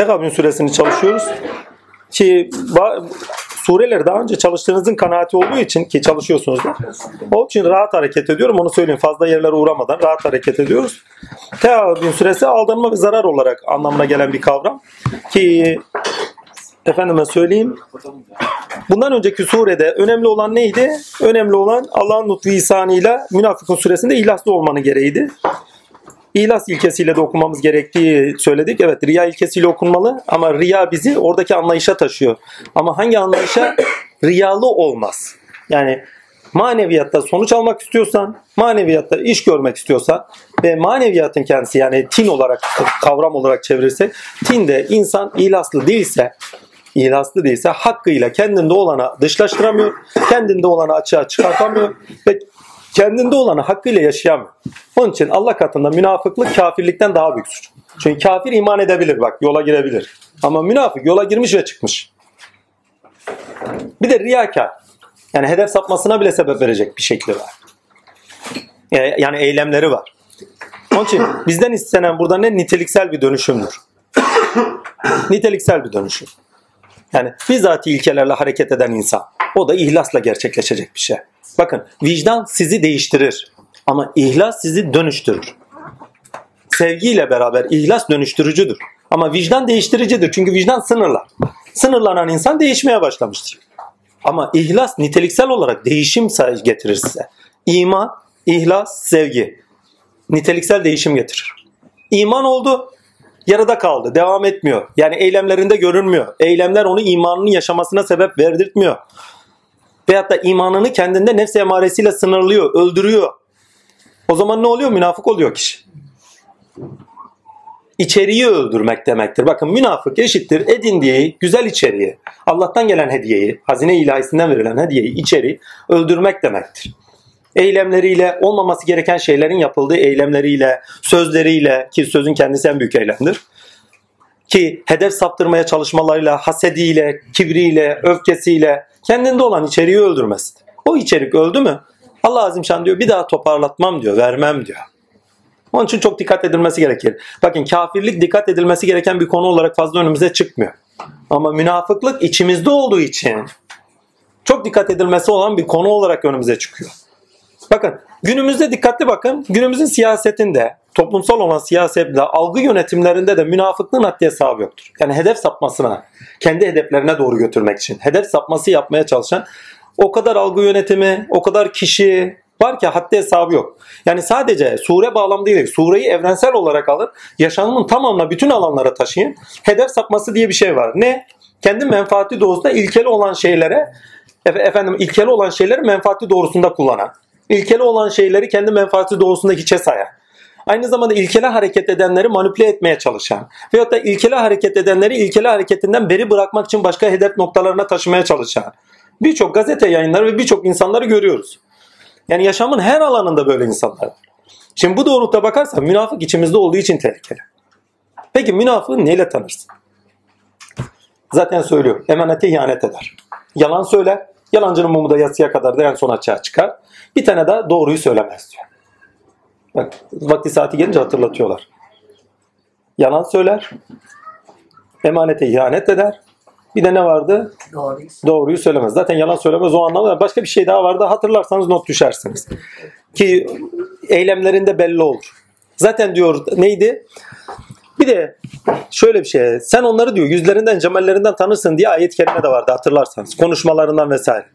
Tegabün suresini çalışıyoruz. Ki sureleri daha önce çalıştığınızın kanaati olduğu için ki çalışıyorsunuz da. O için rahat hareket ediyorum. Onu söyleyeyim. Fazla yerlere uğramadan rahat hareket ediyoruz. Teavvün süresi aldanma ve zarar olarak anlamına gelen bir kavram. Ki efendime söyleyeyim. Bundan önceki surede önemli olan neydi? Önemli olan Allah'ın lütfu ihsanıyla münafıkun suresinde ihlaslı olmanın gereğiydi. İhlas ilkesiyle de okumamız gerektiği söyledik. Evet riya ilkesiyle okunmalı ama riya bizi oradaki anlayışa taşıyor. Ama hangi anlayışa? Riyalı olmaz. Yani maneviyatta sonuç almak istiyorsan, maneviyatta iş görmek istiyorsan ve maneviyatın kendisi yani tin olarak kavram olarak çevirirsek tinde insan ihlaslı değilse ihlaslı değilse hakkıyla kendinde olanı dışlaştıramıyor, kendinde olanı açığa çıkartamıyor ve kendinde olanı hakkıyla yaşayamıyor. Onun için Allah katında münafıklık kafirlikten daha büyük suç. Çünkü kafir iman edebilir bak yola girebilir. Ama münafık yola girmiş ve çıkmış. Bir de riyakar. Yani hedef sapmasına bile sebep verecek bir şekli var. Yani eylemleri var. Onun için bizden istenen burada ne? Niteliksel bir dönüşümdür. Niteliksel bir dönüşüm. Yani bizzati ilkelerle hareket eden insan. O da ihlasla gerçekleşecek bir şey. Bakın vicdan sizi değiştirir. Ama ihlas sizi dönüştürür. Sevgiyle beraber ihlas dönüştürücüdür. Ama vicdan değiştiricidir. Çünkü vicdan sınırlar. Sınırlanan insan değişmeye başlamıştır. Ama ihlas niteliksel olarak değişim getirir size. İman, ihlas, sevgi. Niteliksel değişim getirir. İman oldu, yarıda kaldı, devam etmiyor. Yani eylemlerinde görünmüyor. Eylemler onu imanını yaşamasına sebep verdirtmiyor. Veyahut da imanını kendinde nefs emaresiyle sınırlıyor, öldürüyor. O zaman ne oluyor? Münafık oluyor kişi. İçeriği öldürmek demektir. Bakın münafık eşittir edindiği güzel içeriği, Allah'tan gelen hediyeyi, hazine ilahisinden verilen hediyeyi, içeriği öldürmek demektir. Eylemleriyle, olmaması gereken şeylerin yapıldığı eylemleriyle, sözleriyle ki sözün kendisi en büyük eylemdir. Ki hedef saptırmaya çalışmalarıyla, hasediyle, kibriyle, öfkesiyle kendinde olan içeriği öldürmez. O içerik öldü mü? Allah Azimşan diyor bir daha toparlatmam diyor, vermem diyor. Onun için çok dikkat edilmesi gerekir. Bakın kafirlik dikkat edilmesi gereken bir konu olarak fazla önümüze çıkmıyor. Ama münafıklık içimizde olduğu için çok dikkat edilmesi olan bir konu olarak önümüze çıkıyor. Bakın günümüzde dikkatli bakın. Günümüzün siyasetinde, toplumsal olan siyasette, algı yönetimlerinde de münafıklığın haddi hesabı yoktur. Yani hedef sapmasına, kendi hedeflerine doğru götürmek için hedef sapması yapmaya çalışan o kadar algı yönetimi, o kadar kişi var ki haddi hesabı yok. Yani sadece sure bağlam değil, sureyi evrensel olarak alın, yaşamın tamamına bütün alanlara taşıyın. Hedef sapması diye bir şey var. Ne? Kendi menfaati doğrusunda ilkeli olan şeylere efendim ilkeli olan şeyleri menfaati doğrusunda kullanan, ilkeli olan şeyleri kendi menfaati doğrusunda hiçe sayan, aynı zamanda ilkeli hareket edenleri manipüle etmeye çalışan veyahut da ilkeli hareket edenleri ilkeli hareketinden beri bırakmak için başka hedef noktalarına taşımaya çalışan birçok gazete yayınları ve birçok insanları görüyoruz. Yani yaşamın her alanında böyle insanlar var. Şimdi bu doğrultuda bakarsan münafık içimizde olduğu için tehlikeli. Peki münafığı neyle tanırsın? Zaten söylüyor. Emanete ihanet eder. Yalan söyler. Yalancının mumu da yatsıya kadar da en son açığa çıkar. Bir tane daha doğruyu söylemez diyor. Bak vakti saati gelince hatırlatıyorlar. Yalan söyler. Emanete ihanet eder. Bir de ne vardı? Doğruyu Doğruyu söylemez. Zaten yalan söylemez o anlamda. Başka bir şey daha vardı. Hatırlarsanız not düşersiniz. Ki eylemlerinde belli olur. Zaten diyor neydi? Bir de şöyle bir şey. Sen onları diyor yüzlerinden, cemallerinden tanırsın diye ayet-i kerime de vardı hatırlarsanız. Konuşmalarından vesaire.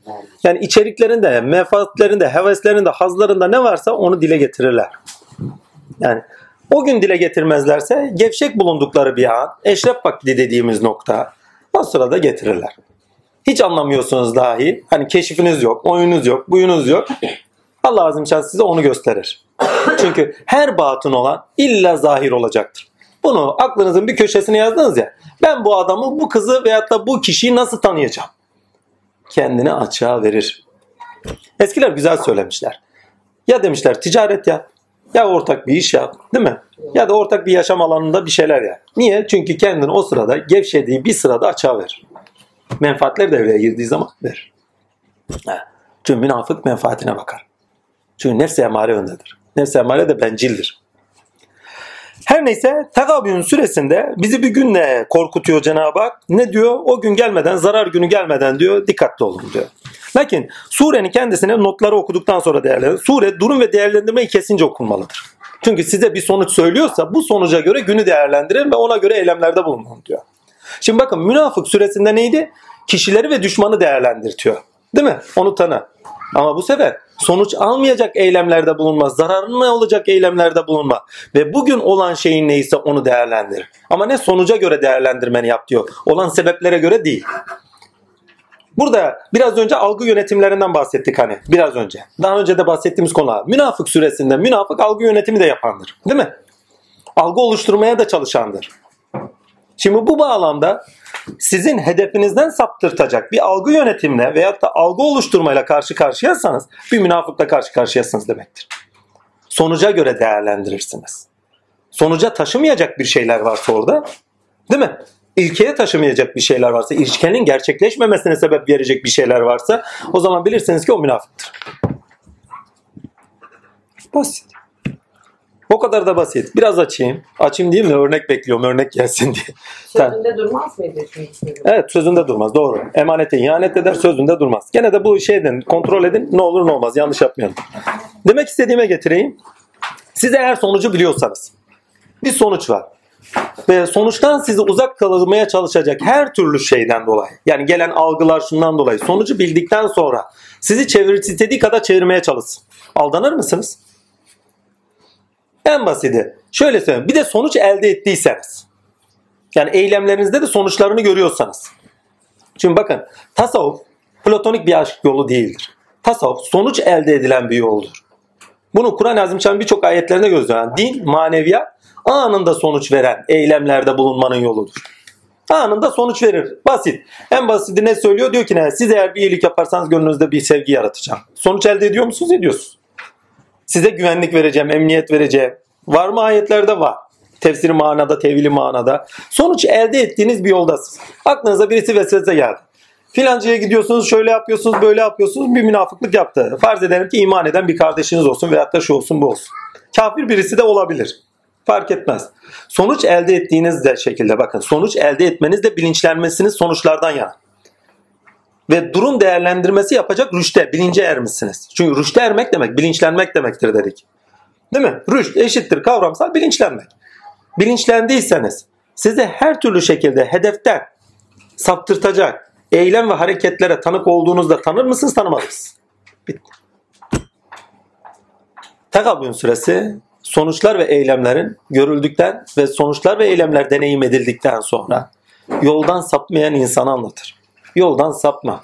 Yani içeriklerinde, menfaatlerinde, heveslerinde, hazlarında ne varsa onu dile getirirler. Yani o gün dile getirmezlerse gevşek bulundukları bir an, eşref vakti dediğimiz nokta o sırada getirirler. Hiç anlamıyorsunuz dahi. Hani keşifiniz yok, oyunuz yok, buyunuz yok. Allah azim size onu gösterir. Çünkü her batın olan illa zahir olacaktır. Bunu aklınızın bir köşesine yazdınız ya. Ben bu adamı, bu kızı veyahut da bu kişiyi nasıl tanıyacağım? Kendini açığa verir. Eskiler güzel söylemişler. Ya demişler ticaret yap. Ya ortak bir iş yap. Değil mi? Ya da ortak bir yaşam alanında bir şeyler yap. Niye? Çünkü kendini o sırada gevşediği bir sırada açığa verir. Menfaatler devreye girdiği zaman verir. Çünkü münafık menfaatine bakar. Çünkü nefs emare öndedir. Nefs emare de bencildir. Her neyse Tegabün süresinde bizi bir günle korkutuyor Cenab-ı Hak. Ne diyor? O gün gelmeden, zarar günü gelmeden diyor dikkatli olun diyor. Lakin surenin kendisine notları okuduktan sonra değerlendirin. Sure durum ve değerlendirmeyi kesince okunmalıdır. Çünkü size bir sonuç söylüyorsa bu sonuca göre günü değerlendirin ve ona göre eylemlerde bulunun diyor. Şimdi bakın münafık süresinde neydi? Kişileri ve düşmanı değerlendirtiyor. Değil mi? Onu tanı. Ama bu sefer sonuç almayacak eylemlerde bulunma, zararına olacak eylemlerde bulunma ve bugün olan şeyin neyse onu değerlendir. Ama ne sonuca göre değerlendirmeni yap diyor. Olan sebeplere göre değil. Burada biraz önce algı yönetimlerinden bahsettik hani biraz önce. Daha önce de bahsettiğimiz konular. Münafık süresinde münafık algı yönetimi de yapandır. Değil mi? Algı oluşturmaya da çalışandır. Şimdi bu bağlamda sizin hedefinizden saptırtacak bir algı yönetimine veyahut da algı oluşturmayla karşı karşıyasanız bir münafıkla karşı karşıyasınız demektir. Sonuca göre değerlendirirsiniz. Sonuca taşımayacak bir şeyler varsa orada değil mi? İlkeye taşımayacak bir şeyler varsa, ilişkinin gerçekleşmemesine sebep verecek bir şeyler varsa o zaman bilirsiniz ki o münafıktır. Basit. O kadar da basit. Biraz açayım. Açayım değil mi? Örnek bekliyorum. Örnek gelsin diye. Sözünde durmaz mıydı? Evet sözünde durmaz. Doğru. Emanete ihanet eder sözünde durmaz. Gene de bu şeyden kontrol edin. Ne olur ne olmaz. Yanlış yapmayalım. Demek istediğime getireyim. Siz eğer sonucu biliyorsanız. Bir sonuç var. Ve sonuçtan sizi uzak kalmaya çalışacak her türlü şeyden dolayı. Yani gelen algılar şundan dolayı. Sonucu bildikten sonra sizi çevir, istediği kadar çevirmeye çalışsın. Aldanır mısınız? En basiti. Şöyle söyleyeyim. Bir de sonuç elde ettiyseniz. Yani eylemlerinizde de sonuçlarını görüyorsanız. Şimdi bakın tasavvuf platonik bir aşk yolu değildir. Tasavvuf sonuç elde edilen bir yoldur. Bunu Kur'an-ı Azimşan birçok ayetlerinde gözlenen din, maneviyat anında sonuç veren eylemlerde bulunmanın yoludur. Anında sonuç verir. Basit. En basiti ne söylüyor? Diyor ki ne? Siz eğer bir iyilik yaparsanız gönlünüzde bir sevgi yaratacağım. Sonuç elde ediyor musunuz? Ediyorsunuz. Size güvenlik vereceğim, emniyet vereceğim. Var mı ayetlerde? Var. Tefsiri manada, tevili manada. Sonuç elde ettiğiniz bir yoldasınız. Aklınıza birisi vesvese geldi. Filancaya gidiyorsunuz, şöyle yapıyorsunuz, böyle yapıyorsunuz. Bir münafıklık yaptı. Farz edelim ki iman eden bir kardeşiniz olsun veyahut da şu olsun bu olsun. Kafir birisi de olabilir. Fark etmez. Sonuç elde ettiğiniz de şekilde bakın. Sonuç elde etmeniz de bilinçlenmesiniz sonuçlardan yana. Ve durum değerlendirmesi yapacak rüşte, bilince ermişsiniz. Çünkü rüşte ermek demek bilinçlenmek demektir dedik. Değil mi? Rüşt eşittir kavramsal bilinçlenmek. Bilinçlendiyseniz size her türlü şekilde hedeften saptırtacak eylem ve hareketlere tanık olduğunuzda tanır mısınız tanımaz mısınız? Bitti. Tekabün süresi sonuçlar ve eylemlerin görüldükten ve sonuçlar ve eylemler deneyim edildikten sonra yoldan sapmayan insanı anlatır. Yoldan sapma.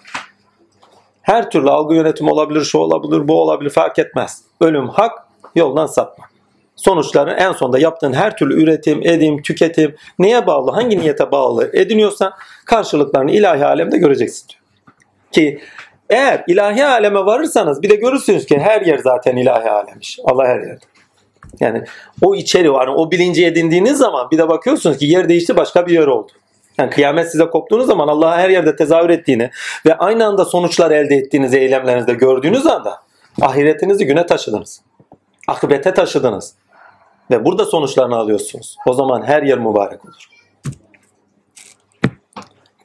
Her türlü algı yönetimi olabilir, şu olabilir, bu olabilir fark etmez. Ölüm hak, yoldan sapma. Sonuçların en sonunda yaptığın her türlü üretim, edim, tüketim neye bağlı, hangi niyete bağlı ediniyorsan karşılıklarını ilahi alemde göreceksin diyor. Ki eğer ilahi aleme varırsanız bir de görürsünüz ki her yer zaten ilahi alemiş. Allah her yerde. Yani o içeri var. o bilinci edindiğiniz zaman bir de bakıyorsunuz ki yer değişti başka bir yer oldu. Yani kıyamet size koptuğunuz zaman Allah'a her yerde tezahür ettiğini ve aynı anda sonuçlar elde ettiğiniz eylemlerinizde gördüğünüz anda ahiretinizi güne taşıdınız. Akıbete taşıdınız. Ve burada sonuçlarını alıyorsunuz. O zaman her yer mübarek olur.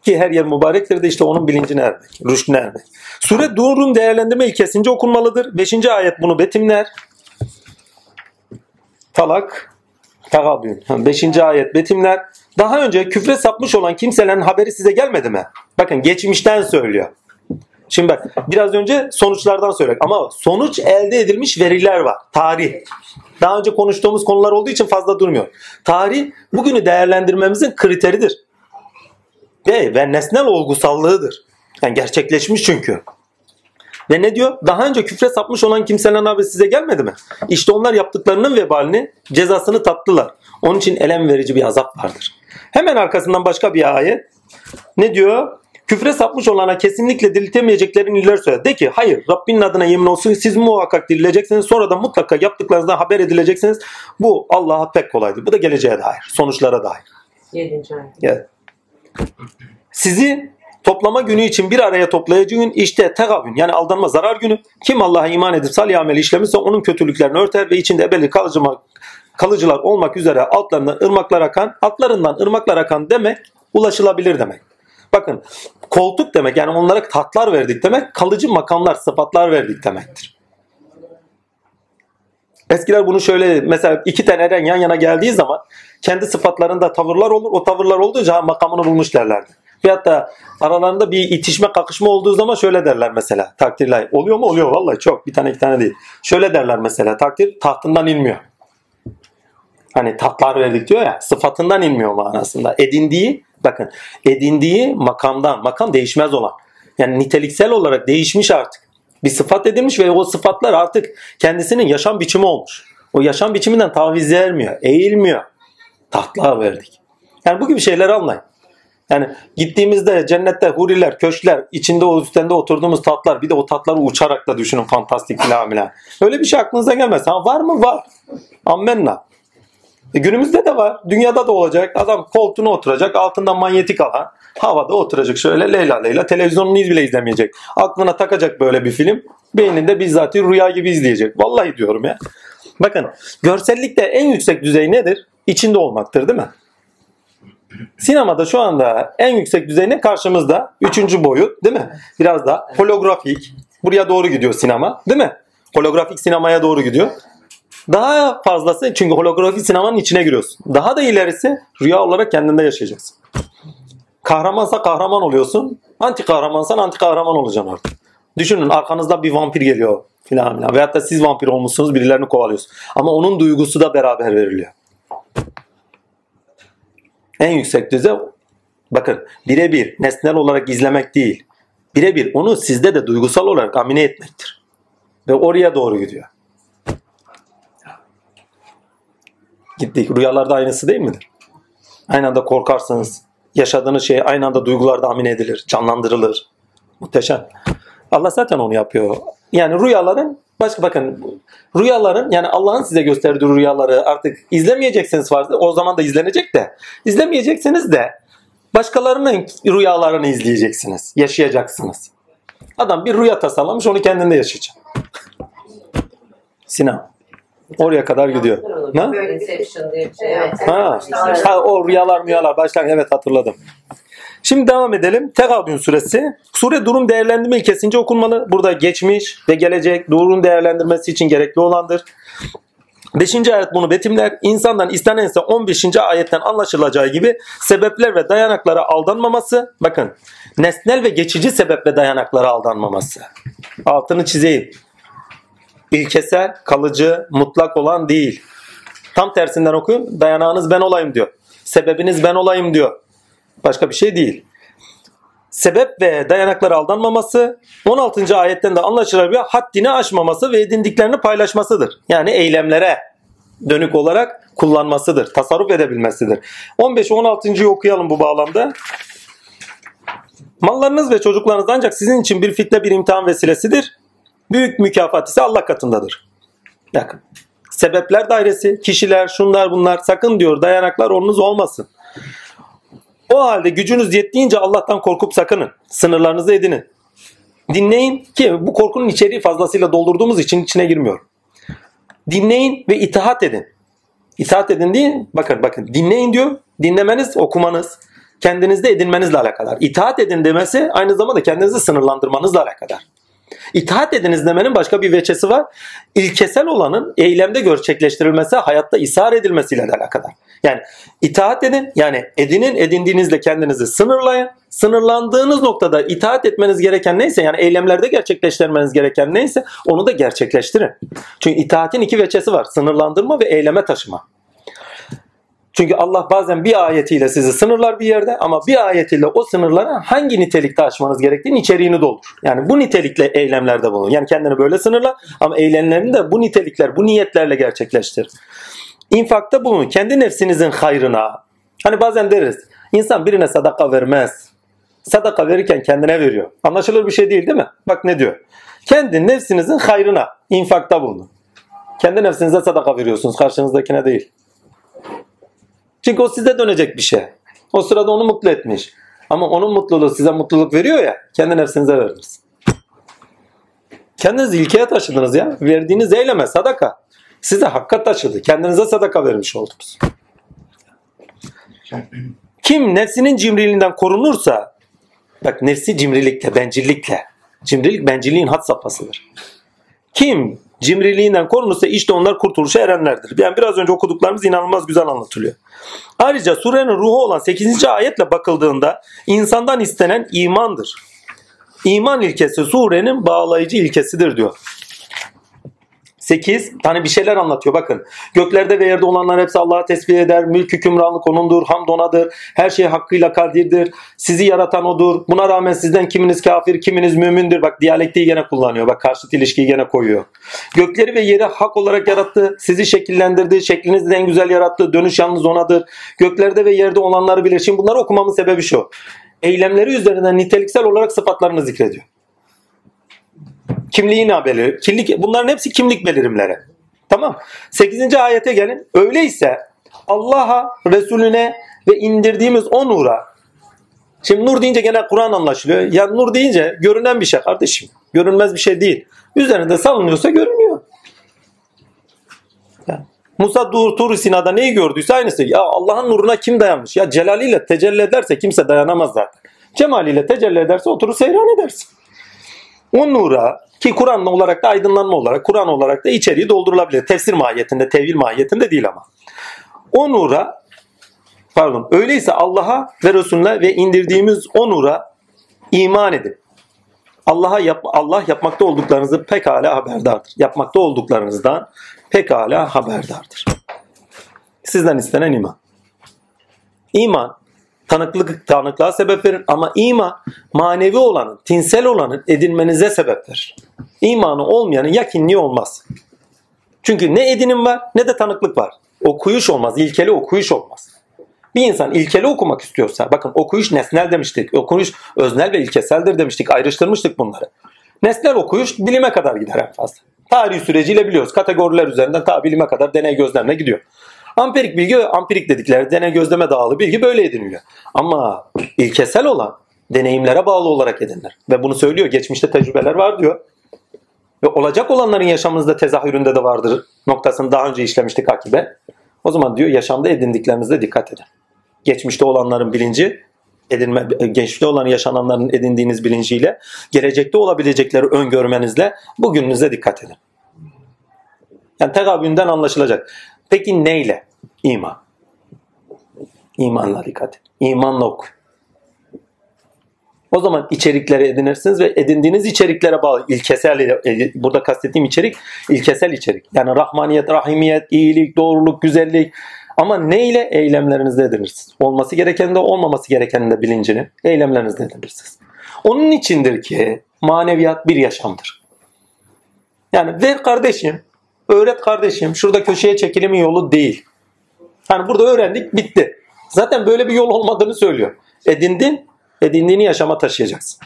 Ki her yer mübarektir de işte onun bilincine ermek, rüştüne ermek. Sure durum değerlendirme ilkesince okunmalıdır. Beşinci ayet bunu betimler. Talak, Tagabün. Beşinci ayet betimler. Daha önce küfre sapmış olan kimselerin haberi size gelmedi mi? Bakın geçmişten söylüyor. Şimdi bak biraz önce sonuçlardan söylüyor ama sonuç elde edilmiş veriler var. Tarih. Daha önce konuştuğumuz konular olduğu için fazla durmuyor. Tarih bugünü değerlendirmemizin kriteridir. Ve, ve nesnel olgusallığıdır. Yani gerçekleşmiş çünkü. Ve ne diyor? Daha önce küfre sapmış olan kimselerin haberi size gelmedi mi? İşte onlar yaptıklarının vebalini, cezasını tattılar. Onun için elem verici bir azap vardır. Hemen arkasından başka bir ayet. Ne diyor? Küfre sapmış olana kesinlikle diriltemeyeceklerini ileri söyledi. De ki hayır Rabbinin adına yemin olsun siz muhakkak dirileceksiniz. Sonra da mutlaka yaptıklarınızdan haber edileceksiniz. Bu Allah'a pek kolaydır. Bu da geleceğe dair. Sonuçlara dair. Yedinci ayet. Evet. Sizi toplama günü için bir araya toplayıcı gün işte tegabün yani aldanma zarar günü. Kim Allah'a iman edip salih amel işlemişse onun kötülüklerini örter ve içinde ebedi kalıcı kalıcılar olmak üzere altlarından ırmaklar akan, altlarından ırmaklar akan demek ulaşılabilir demek. Bakın koltuk demek yani onlara tatlar verdik demek kalıcı makamlar, sıfatlar verdik demektir. Eskiler bunu şöyle mesela iki tane eren yan yana geldiği zaman kendi sıfatlarında tavırlar olur. O tavırlar olduğunca makamını bulmuş derlerdi. Veyahut da aralarında bir itişme kakışma olduğu zaman şöyle derler mesela takdirler. Oluyor mu? Oluyor vallahi çok. Bir tane iki tane değil. Şöyle derler mesela takdir tahtından inmiyor. Hani tatlar verdik diyor ya sıfatından inmiyor manasında. Edindiği bakın edindiği makamdan makam değişmez olan. Yani niteliksel olarak değişmiş artık. Bir sıfat edinmiş ve o sıfatlar artık kendisinin yaşam biçimi olmuş. O yaşam biçiminden taviz vermiyor, eğilmiyor. Tahtlar verdik. Yani bu gibi şeyleri anlayın. Yani gittiğimizde cennette huriler, köşkler, içinde o üstünde oturduğumuz tatlar, bir de o tatları uçarak da düşünün fantastik filan. Öyle bir şey aklınıza gelmez. Ha var mı? Var. Ammenna. E günümüzde de var. Dünyada da olacak. Adam koltuğuna oturacak. Altından manyetik alan. Havada oturacak şöyle Leyla Leyla. Televizyonunu bile izlemeyecek. Aklına takacak böyle bir film. Beyninde bizzat rüya gibi izleyecek. Vallahi diyorum ya. Bakın görsellikte en yüksek düzey nedir? İçinde olmaktır değil mi? Sinemada şu anda en yüksek düzey ne? Karşımızda. Üçüncü boyut değil mi? Biraz da holografik. Buraya doğru gidiyor sinema değil mi? Holografik sinemaya doğru gidiyor. Daha fazlası çünkü holografik sinemanın içine giriyorsun. Daha da ilerisi rüya olarak kendinde yaşayacaksın. Kahramansa kahraman oluyorsun. Anti kahramansan anti kahraman olacaksın artık. Düşünün arkanızda bir vampir geliyor filan filan. Veyahut da siz vampir olmuşsunuz birilerini kovalıyorsunuz. Ama onun duygusu da beraber veriliyor. En yüksek düzey bakın birebir nesnel olarak izlemek değil. Birebir onu sizde de duygusal olarak amine etmektir. Ve oraya doğru gidiyor. Gittik. Rüyalarda aynısı değil midir? Aynı anda korkarsınız. Yaşadığınız şey aynı anda duygularda amine edilir, canlandırılır. Muhteşem. Allah zaten onu yapıyor. Yani rüyaların başka bakın rüyaların yani Allah'ın size gösterdiği rüyaları artık izlemeyeceksiniz fazla. O zaman da izlenecek de. İzlemeyeceksiniz de başkalarının rüyalarını izleyeceksiniz. Yaşayacaksınız. Adam bir rüya tasarlamış onu kendinde yaşayacak. Sinan. Oraya kadar gidiyor. Bir şey. Ha, ha o rüyalar rüyalar başlar evet hatırladım. Şimdi devam edelim. Tekabün suresi. Sure durum değerlendirme ilkesince okunmalı. Burada geçmiş ve gelecek durum değerlendirmesi için gerekli olandır. 5. ayet bunu betimler. İnsandan istenense 15. ayetten anlaşılacağı gibi sebepler ve dayanaklara aldanmaması. Bakın nesnel ve geçici sebep ve dayanaklara aldanmaması. Altını çizeyim. İlkesel, kalıcı, mutlak olan değil. Tam tersinden okuyun. Dayanağınız ben olayım diyor. Sebebiniz ben olayım diyor. Başka bir şey değil. Sebep ve dayanaklara aldanmaması 16. ayetten de anlaşılabiliyor. Haddini aşmaması ve edindiklerini paylaşmasıdır. Yani eylemlere dönük olarak kullanmasıdır. Tasarruf edebilmesidir. 15 16. okuyalım bu bağlamda. Mallarınız ve çocuklarınız ancak sizin için bir fitne bir imtihan vesilesidir. Büyük mükafat ise Allah katındadır. Bakın. Sebepler dairesi, kişiler, şunlar bunlar sakın diyor dayanaklar onunuz olmasın. O halde gücünüz yettiğince Allah'tan korkup sakının. Sınırlarınızı edinin. Dinleyin ki bu korkunun içeriği fazlasıyla doldurduğumuz için içine girmiyor. Dinleyin ve itaat edin. İtaat edin değil, bakın bakın dinleyin diyor. Dinlemeniz, okumanız, kendinizde edinmenizle alakadar. İtaat edin demesi aynı zamanda kendinizi sınırlandırmanızla alakadar. İtaat ediniz demenin başka bir veçesi var. İlkesel olanın eylemde gerçekleştirilmesi, hayatta ishar edilmesiyle de alakadar. Yani itaat edin, yani edinin, edindiğinizle kendinizi sınırlayın. Sınırlandığınız noktada itaat etmeniz gereken neyse, yani eylemlerde gerçekleştirmeniz gereken neyse onu da gerçekleştirin. Çünkü itaatin iki veçesi var. Sınırlandırma ve eyleme taşıma. Çünkü Allah bazen bir ayetiyle sizi sınırlar bir yerde ama bir ayetiyle o sınırlara hangi nitelikte aşmanız gerektiğini içeriğini doldur. Yani bu nitelikle eylemlerde bulun. Yani kendini böyle sınırla ama eylemlerini de bu nitelikler, bu niyetlerle gerçekleştir. İnfakta bulun. Kendi nefsinizin hayrına. Hani bazen deriz. insan birine sadaka vermez. Sadaka verirken kendine veriyor. Anlaşılır bir şey değil değil mi? Bak ne diyor. Kendi nefsinizin hayrına infakta bulunun. Kendi nefsinize sadaka veriyorsunuz. Karşınızdakine değil. Çünkü o size dönecek bir şey. O sırada onu mutlu etmiş. Ama onun mutluluğu size mutluluk veriyor ya kendi nefsinize veririz. Kendiniz ilkeye taşıdınız ya. Verdiğiniz eyleme sadaka. Size hakkat taşıdı. Kendinize sadaka vermiş oldunuz. Kim nefsinin cimriliğinden korunursa bak nefsi cimrilikle, bencillikle. Cimrilik bencilliğin hat safhasıdır. Kim cimriliğinden korunursa işte onlar kurtuluşa erenlerdir. Yani biraz önce okuduklarımız inanılmaz güzel anlatılıyor. Ayrıca surenin ruhu olan 8. ayetle bakıldığında insandan istenen imandır. İman ilkesi surenin bağlayıcı ilkesidir diyor. 8 tane bir şeyler anlatıyor bakın. Göklerde ve yerde olanlar hepsi Allah'a tesbih eder. Mülk hükümranlık onundur. Hamd onadır. Her şey hakkıyla kadirdir. Sizi yaratan odur. Buna rağmen sizden kiminiz kafir, kiminiz mümindir. Bak diyalektiği gene kullanıyor. Bak karşıt ilişkiyi gene koyuyor. Gökleri ve yeri hak olarak yarattı. Sizi şekillendirdi. Şeklinizi en güzel yarattı. Dönüş yalnız onadır. Göklerde ve yerde olanları bilir. Şimdi bunları okumamın sebebi şu. Eylemleri üzerinden niteliksel olarak sıfatlarını zikrediyor kimliğini belir. Kimlik, bunların hepsi kimlik belirimleri. Tamam. 8. ayete gelin. Öyleyse Allah'a, Resulüne ve indirdiğimiz o nura. Şimdi nur deyince gene Kur'an anlaşılıyor. Ya nur deyince görünen bir şey kardeşim. Görünmez bir şey değil. Üzerinde salınıyorsa görünüyor. Yani Musa Dur Tur Sina'da neyi gördüyse aynısı. Ya Allah'ın nuruna kim dayanmış? Ya celaliyle tecelli ederse kimse dayanamaz zaten. Cemaliyle tecelli ederse oturur seyran edersin. O nura ki Kur'an olarak da aydınlanma olarak, Kur'an olarak da içeriği doldurulabilir. Tefsir mahiyetinde, tevil mahiyetinde değil ama. O nura pardon öyleyse Allah'a ve Resulüne ve indirdiğimiz o nura iman edin. Allah'a yap, Allah yapmakta olduklarınızı pekala haberdardır. Yapmakta olduklarınızdan pekala haberdardır. Sizden istenen iman. İman tanıklık tanıklığa sebep verir ama iman manevi olanın, tinsel olanın edinmenize sebep verir. İmanı olmayanın yakinliği olmaz. Çünkü ne edinim var ne de tanıklık var. Okuyuş olmaz, ilkeli okuyuş olmaz. Bir insan ilkeli okumak istiyorsa, bakın okuyuş nesnel demiştik, okuyuş öznel ve ilkeseldir demiştik, ayrıştırmıştık bunları. Nesnel okuyuş bilime kadar gider en fazla. Tarih süreciyle biliyoruz. Kategoriler üzerinden ta bilime kadar deney gözlemle gidiyor. Ampirik bilgi, ampirik dedikleri deney gözleme dağılı bilgi böyle ediniliyor. Ama ilkesel olan deneyimlere bağlı olarak edinilir. Ve bunu söylüyor. Geçmişte tecrübeler var diyor. Ve olacak olanların yaşamınızda tezahüründe de vardır noktasını daha önce işlemiştik akibe. O zaman diyor yaşamda edindiklerinizde dikkat edin. Geçmişte olanların bilinci edinme, geçmişte olan yaşananların edindiğiniz bilinciyle gelecekte olabilecekleri öngörmenizle bugününüze dikkat edin. Yani tegabünden anlaşılacak. Peki neyle? İman. İmanla dikkat. İmanla oku. O zaman içerikleri edinirsiniz ve edindiğiniz içeriklere bağlı ilkesel burada kastettiğim içerik ilkesel içerik. Yani rahmaniyet, rahimiyet, iyilik, doğruluk, güzellik ama ne ile eylemlerinizde edinirsiniz. Olması gereken de olmaması gerekenin de bilincini eylemlerinizde edinirsiniz. Onun içindir ki maneviyat bir yaşamdır. Yani ver kardeşim, öğret kardeşim, şurada köşeye çekilimin yolu değil. Hani burada öğrendik, bitti. Zaten böyle bir yol olmadığını söylüyor. Edindin, edindiğini yaşama taşıyacaksın.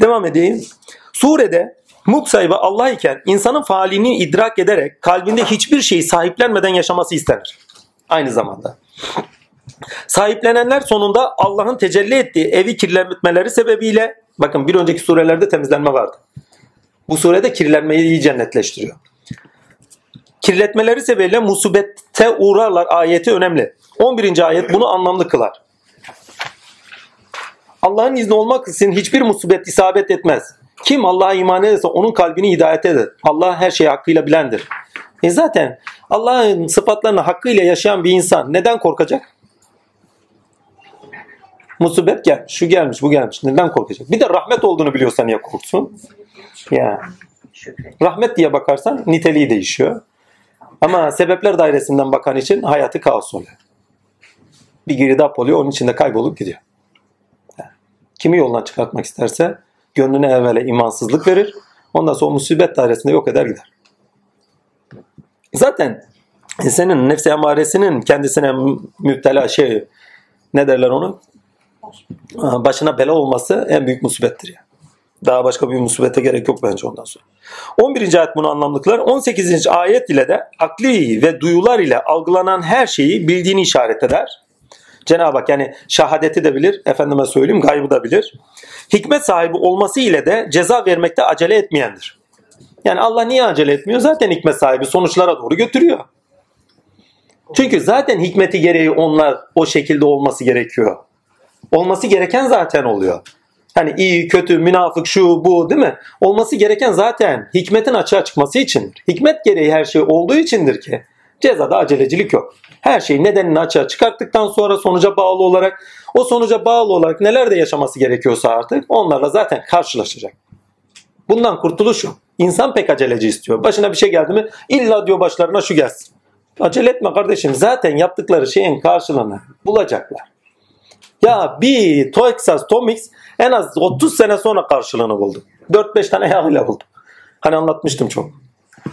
Devam edeyim. Surede mulk sahibi Allah iken insanın faalini idrak ederek kalbinde hiçbir şeyi sahiplenmeden yaşaması istenir. Aynı zamanda. Sahiplenenler sonunda Allah'ın tecelli ettiği evi kirletmeleri sebebiyle bakın bir önceki surelerde temizlenme vardı. Bu surede kirlenmeyi iyice netleştiriyor. Kirletmeleri sebebiyle musibette uğrarlar ayeti önemli. 11. ayet bunu anlamlı kılar. Allah'ın izni olmak için hiçbir musibet isabet etmez. Kim Allah'a iman ederse onun kalbini hidayet eder. Allah her şeyi hakkıyla bilendir. E zaten Allah'ın sıfatlarını hakkıyla yaşayan bir insan neden korkacak? Musibet gel, şu gelmiş, bu gelmiş. Neden korkacak? Bir de rahmet olduğunu biliyorsa niye korksun? Ya. Rahmet diye bakarsan niteliği değişiyor. Ama sebepler dairesinden bakan için hayatı kaos oluyor. Bir girdap oluyor, onun içinde kaybolup gidiyor. Kimi yoldan çıkartmak isterse gönlüne evvela imansızlık verir. Ondan sonra musibet dairesinde yok eder gider. Zaten senin nefsi emaresinin kendisine müptela şey ne derler onu? Başına bela olması en büyük musibettir ya. Daha başka bir musibete gerek yok bence ondan sonra. 11. ayet bunu anlamlıklar. 18. ayet ile de akli ve duyular ile algılanan her şeyi bildiğini işaret eder. Cenab-ı Hak yani şahadeti de bilir, efendime söyleyeyim gaybı da bilir. Hikmet sahibi olması ile de ceza vermekte acele etmeyendir. Yani Allah niye acele etmiyor? Zaten hikmet sahibi sonuçlara doğru götürüyor. Çünkü zaten hikmeti gereği onlar o şekilde olması gerekiyor. Olması gereken zaten oluyor. Hani iyi, kötü, münafık, şu, bu değil mi? Olması gereken zaten hikmetin açığa çıkması içindir. Hikmet gereği her şey olduğu içindir ki cezada acelecilik yok. Her şeyi nedenini açığa çıkarttıktan sonra sonuca bağlı olarak o sonuca bağlı olarak neler de yaşaması gerekiyorsa artık onlarla zaten karşılaşacak. Bundan kurtuluş yok. İnsan pek aceleci istiyor. Başına bir şey geldi mi illa diyor başlarına şu gelsin. Acele etme kardeşim. Zaten yaptıkları şeyin karşılığını bulacaklar. Ya bir Texas Tomix en az 30 sene sonra karşılığını buldu. 4-5 tane yağıyla buldu. Hani anlatmıştım çok.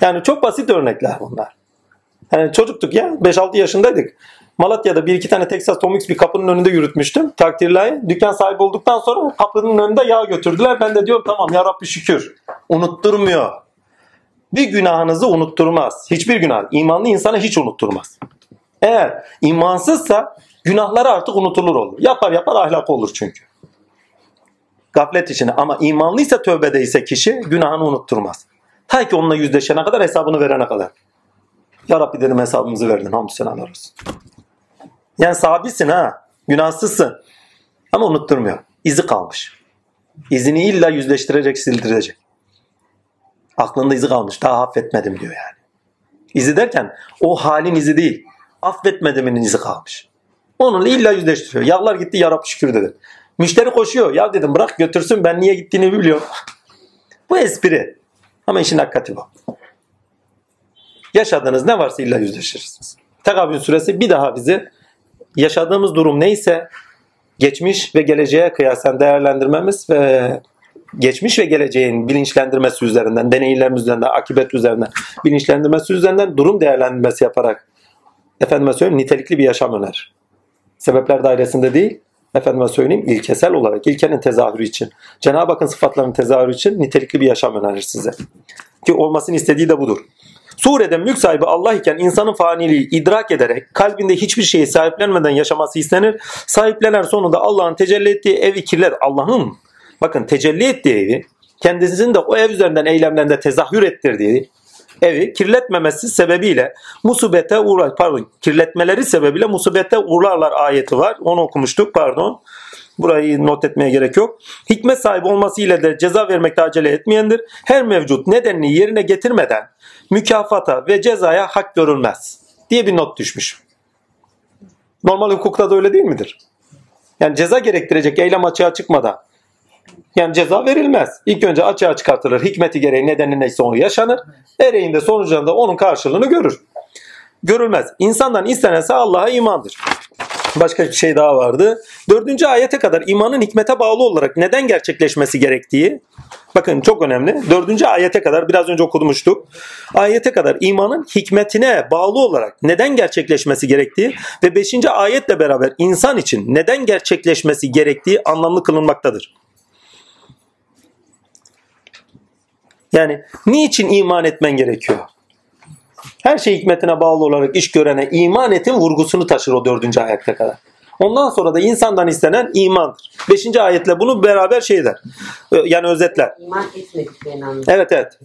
Yani çok basit örnekler bunlar. Yani çocuktuk ya 5-6 yaşındaydık. Malatya'da bir iki tane Texas Tomix bir kapının önünde yürütmüştüm. Takdirlahi. Dükkan sahibi olduktan sonra kapının önünde yağ götürdüler. Ben de diyorum tamam ya Rabbi şükür. Unutturmuyor. Bir günahınızı unutturmaz. Hiçbir günah. İmanlı insana hiç unutturmaz. Eğer imansızsa günahları artık unutulur olur. Yapar yapar ahlak olur çünkü. Gaflet içine ama imanlıysa tövbedeyse kişi günahını unutturmaz. Ta ki onunla yüzleşene kadar hesabını verene kadar. Ya Rabbi dedim hesabımızı verdin. Hamdü senalar olsun. Yani sabisin ha. Günahsızsın. Ama unutturmuyor. İzi kalmış. İzini illa yüzleştirecek, sildirecek. Aklında izi kalmış. Daha affetmedim diyor yani. İzi derken o halin izi değil. Affetmedimin izi kalmış. Onunla illa yüzleştiriyor. Yağlar gitti ya Rabbi şükür dedi. Müşteri koşuyor. Ya dedim bırak götürsün ben niye gittiğini biliyorum. bu espri. Ama işin hakikati bu. Yaşadığınız ne varsa illa yüzleşirsiniz. Tekabün süresi bir daha bizi yaşadığımız durum neyse geçmiş ve geleceğe kıyasen değerlendirmemiz ve geçmiş ve geleceğin bilinçlendirmesi üzerinden, deneyimlerimiz üzerinden, akibet üzerinden, bilinçlendirmesi üzerinden durum değerlendirmesi yaparak efendime söyleyeyim nitelikli bir yaşam öner. Sebepler dairesinde değil, efendime söyleyeyim ilkesel olarak ilkenin tezahürü için, Cenab-ı Hakk'ın sıfatlarının tezahürü için nitelikli bir yaşam önerir size. Ki olmasını istediği de budur. Surede mülk sahibi Allah iken insanın faniliği idrak ederek kalbinde hiçbir şeyi sahiplenmeden yaşaması istenir. Sahiplenen sonunda Allah'ın tecelli ettiği evi kirler. Allah'ın bakın tecelli ettiği evi kendisinin de o ev üzerinden eylemlerinde tezahür ettirdiği evi kirletmemesi sebebiyle musibete uğrar pardon kirletmeleri sebebiyle musibete uğrarlar ayeti var. Onu okumuştuk pardon. Burayı not etmeye gerek yok. Hikmet sahibi olması ile de ceza vermekte acele etmeyendir. Her mevcut nedenini yerine getirmeden mükafata ve cezaya hak görülmez diye bir not düşmüş. Normal hukukta da öyle değil midir? Yani ceza gerektirecek eylem açığa çıkmadan yani ceza verilmez. İlk önce açığa çıkartılır. Hikmeti gereği nedeni neyse onu yaşanır. Ereğinde sonucunda onun karşılığını görür. Görülmez. İnsandan istenense Allah'a imandır. Başka bir şey daha vardı. Dördüncü ayete kadar imanın hikmete bağlı olarak neden gerçekleşmesi gerektiği bakın çok önemli. Dördüncü ayete kadar biraz önce okumuştuk. Ayete kadar imanın hikmetine bağlı olarak neden gerçekleşmesi gerektiği ve beşinci ayetle beraber insan için neden gerçekleşmesi gerektiği anlamlı kılınmaktadır. Yani niçin iman etmen gerekiyor? Her şey hikmetine bağlı olarak iş görene iman etin vurgusunu taşır o dördüncü ayette kadar. Ondan sonra da insandan istenen imandır. Beşinci ayetle bunu beraber şey der. Yani özetler. İman etmediklerini. Evet evet.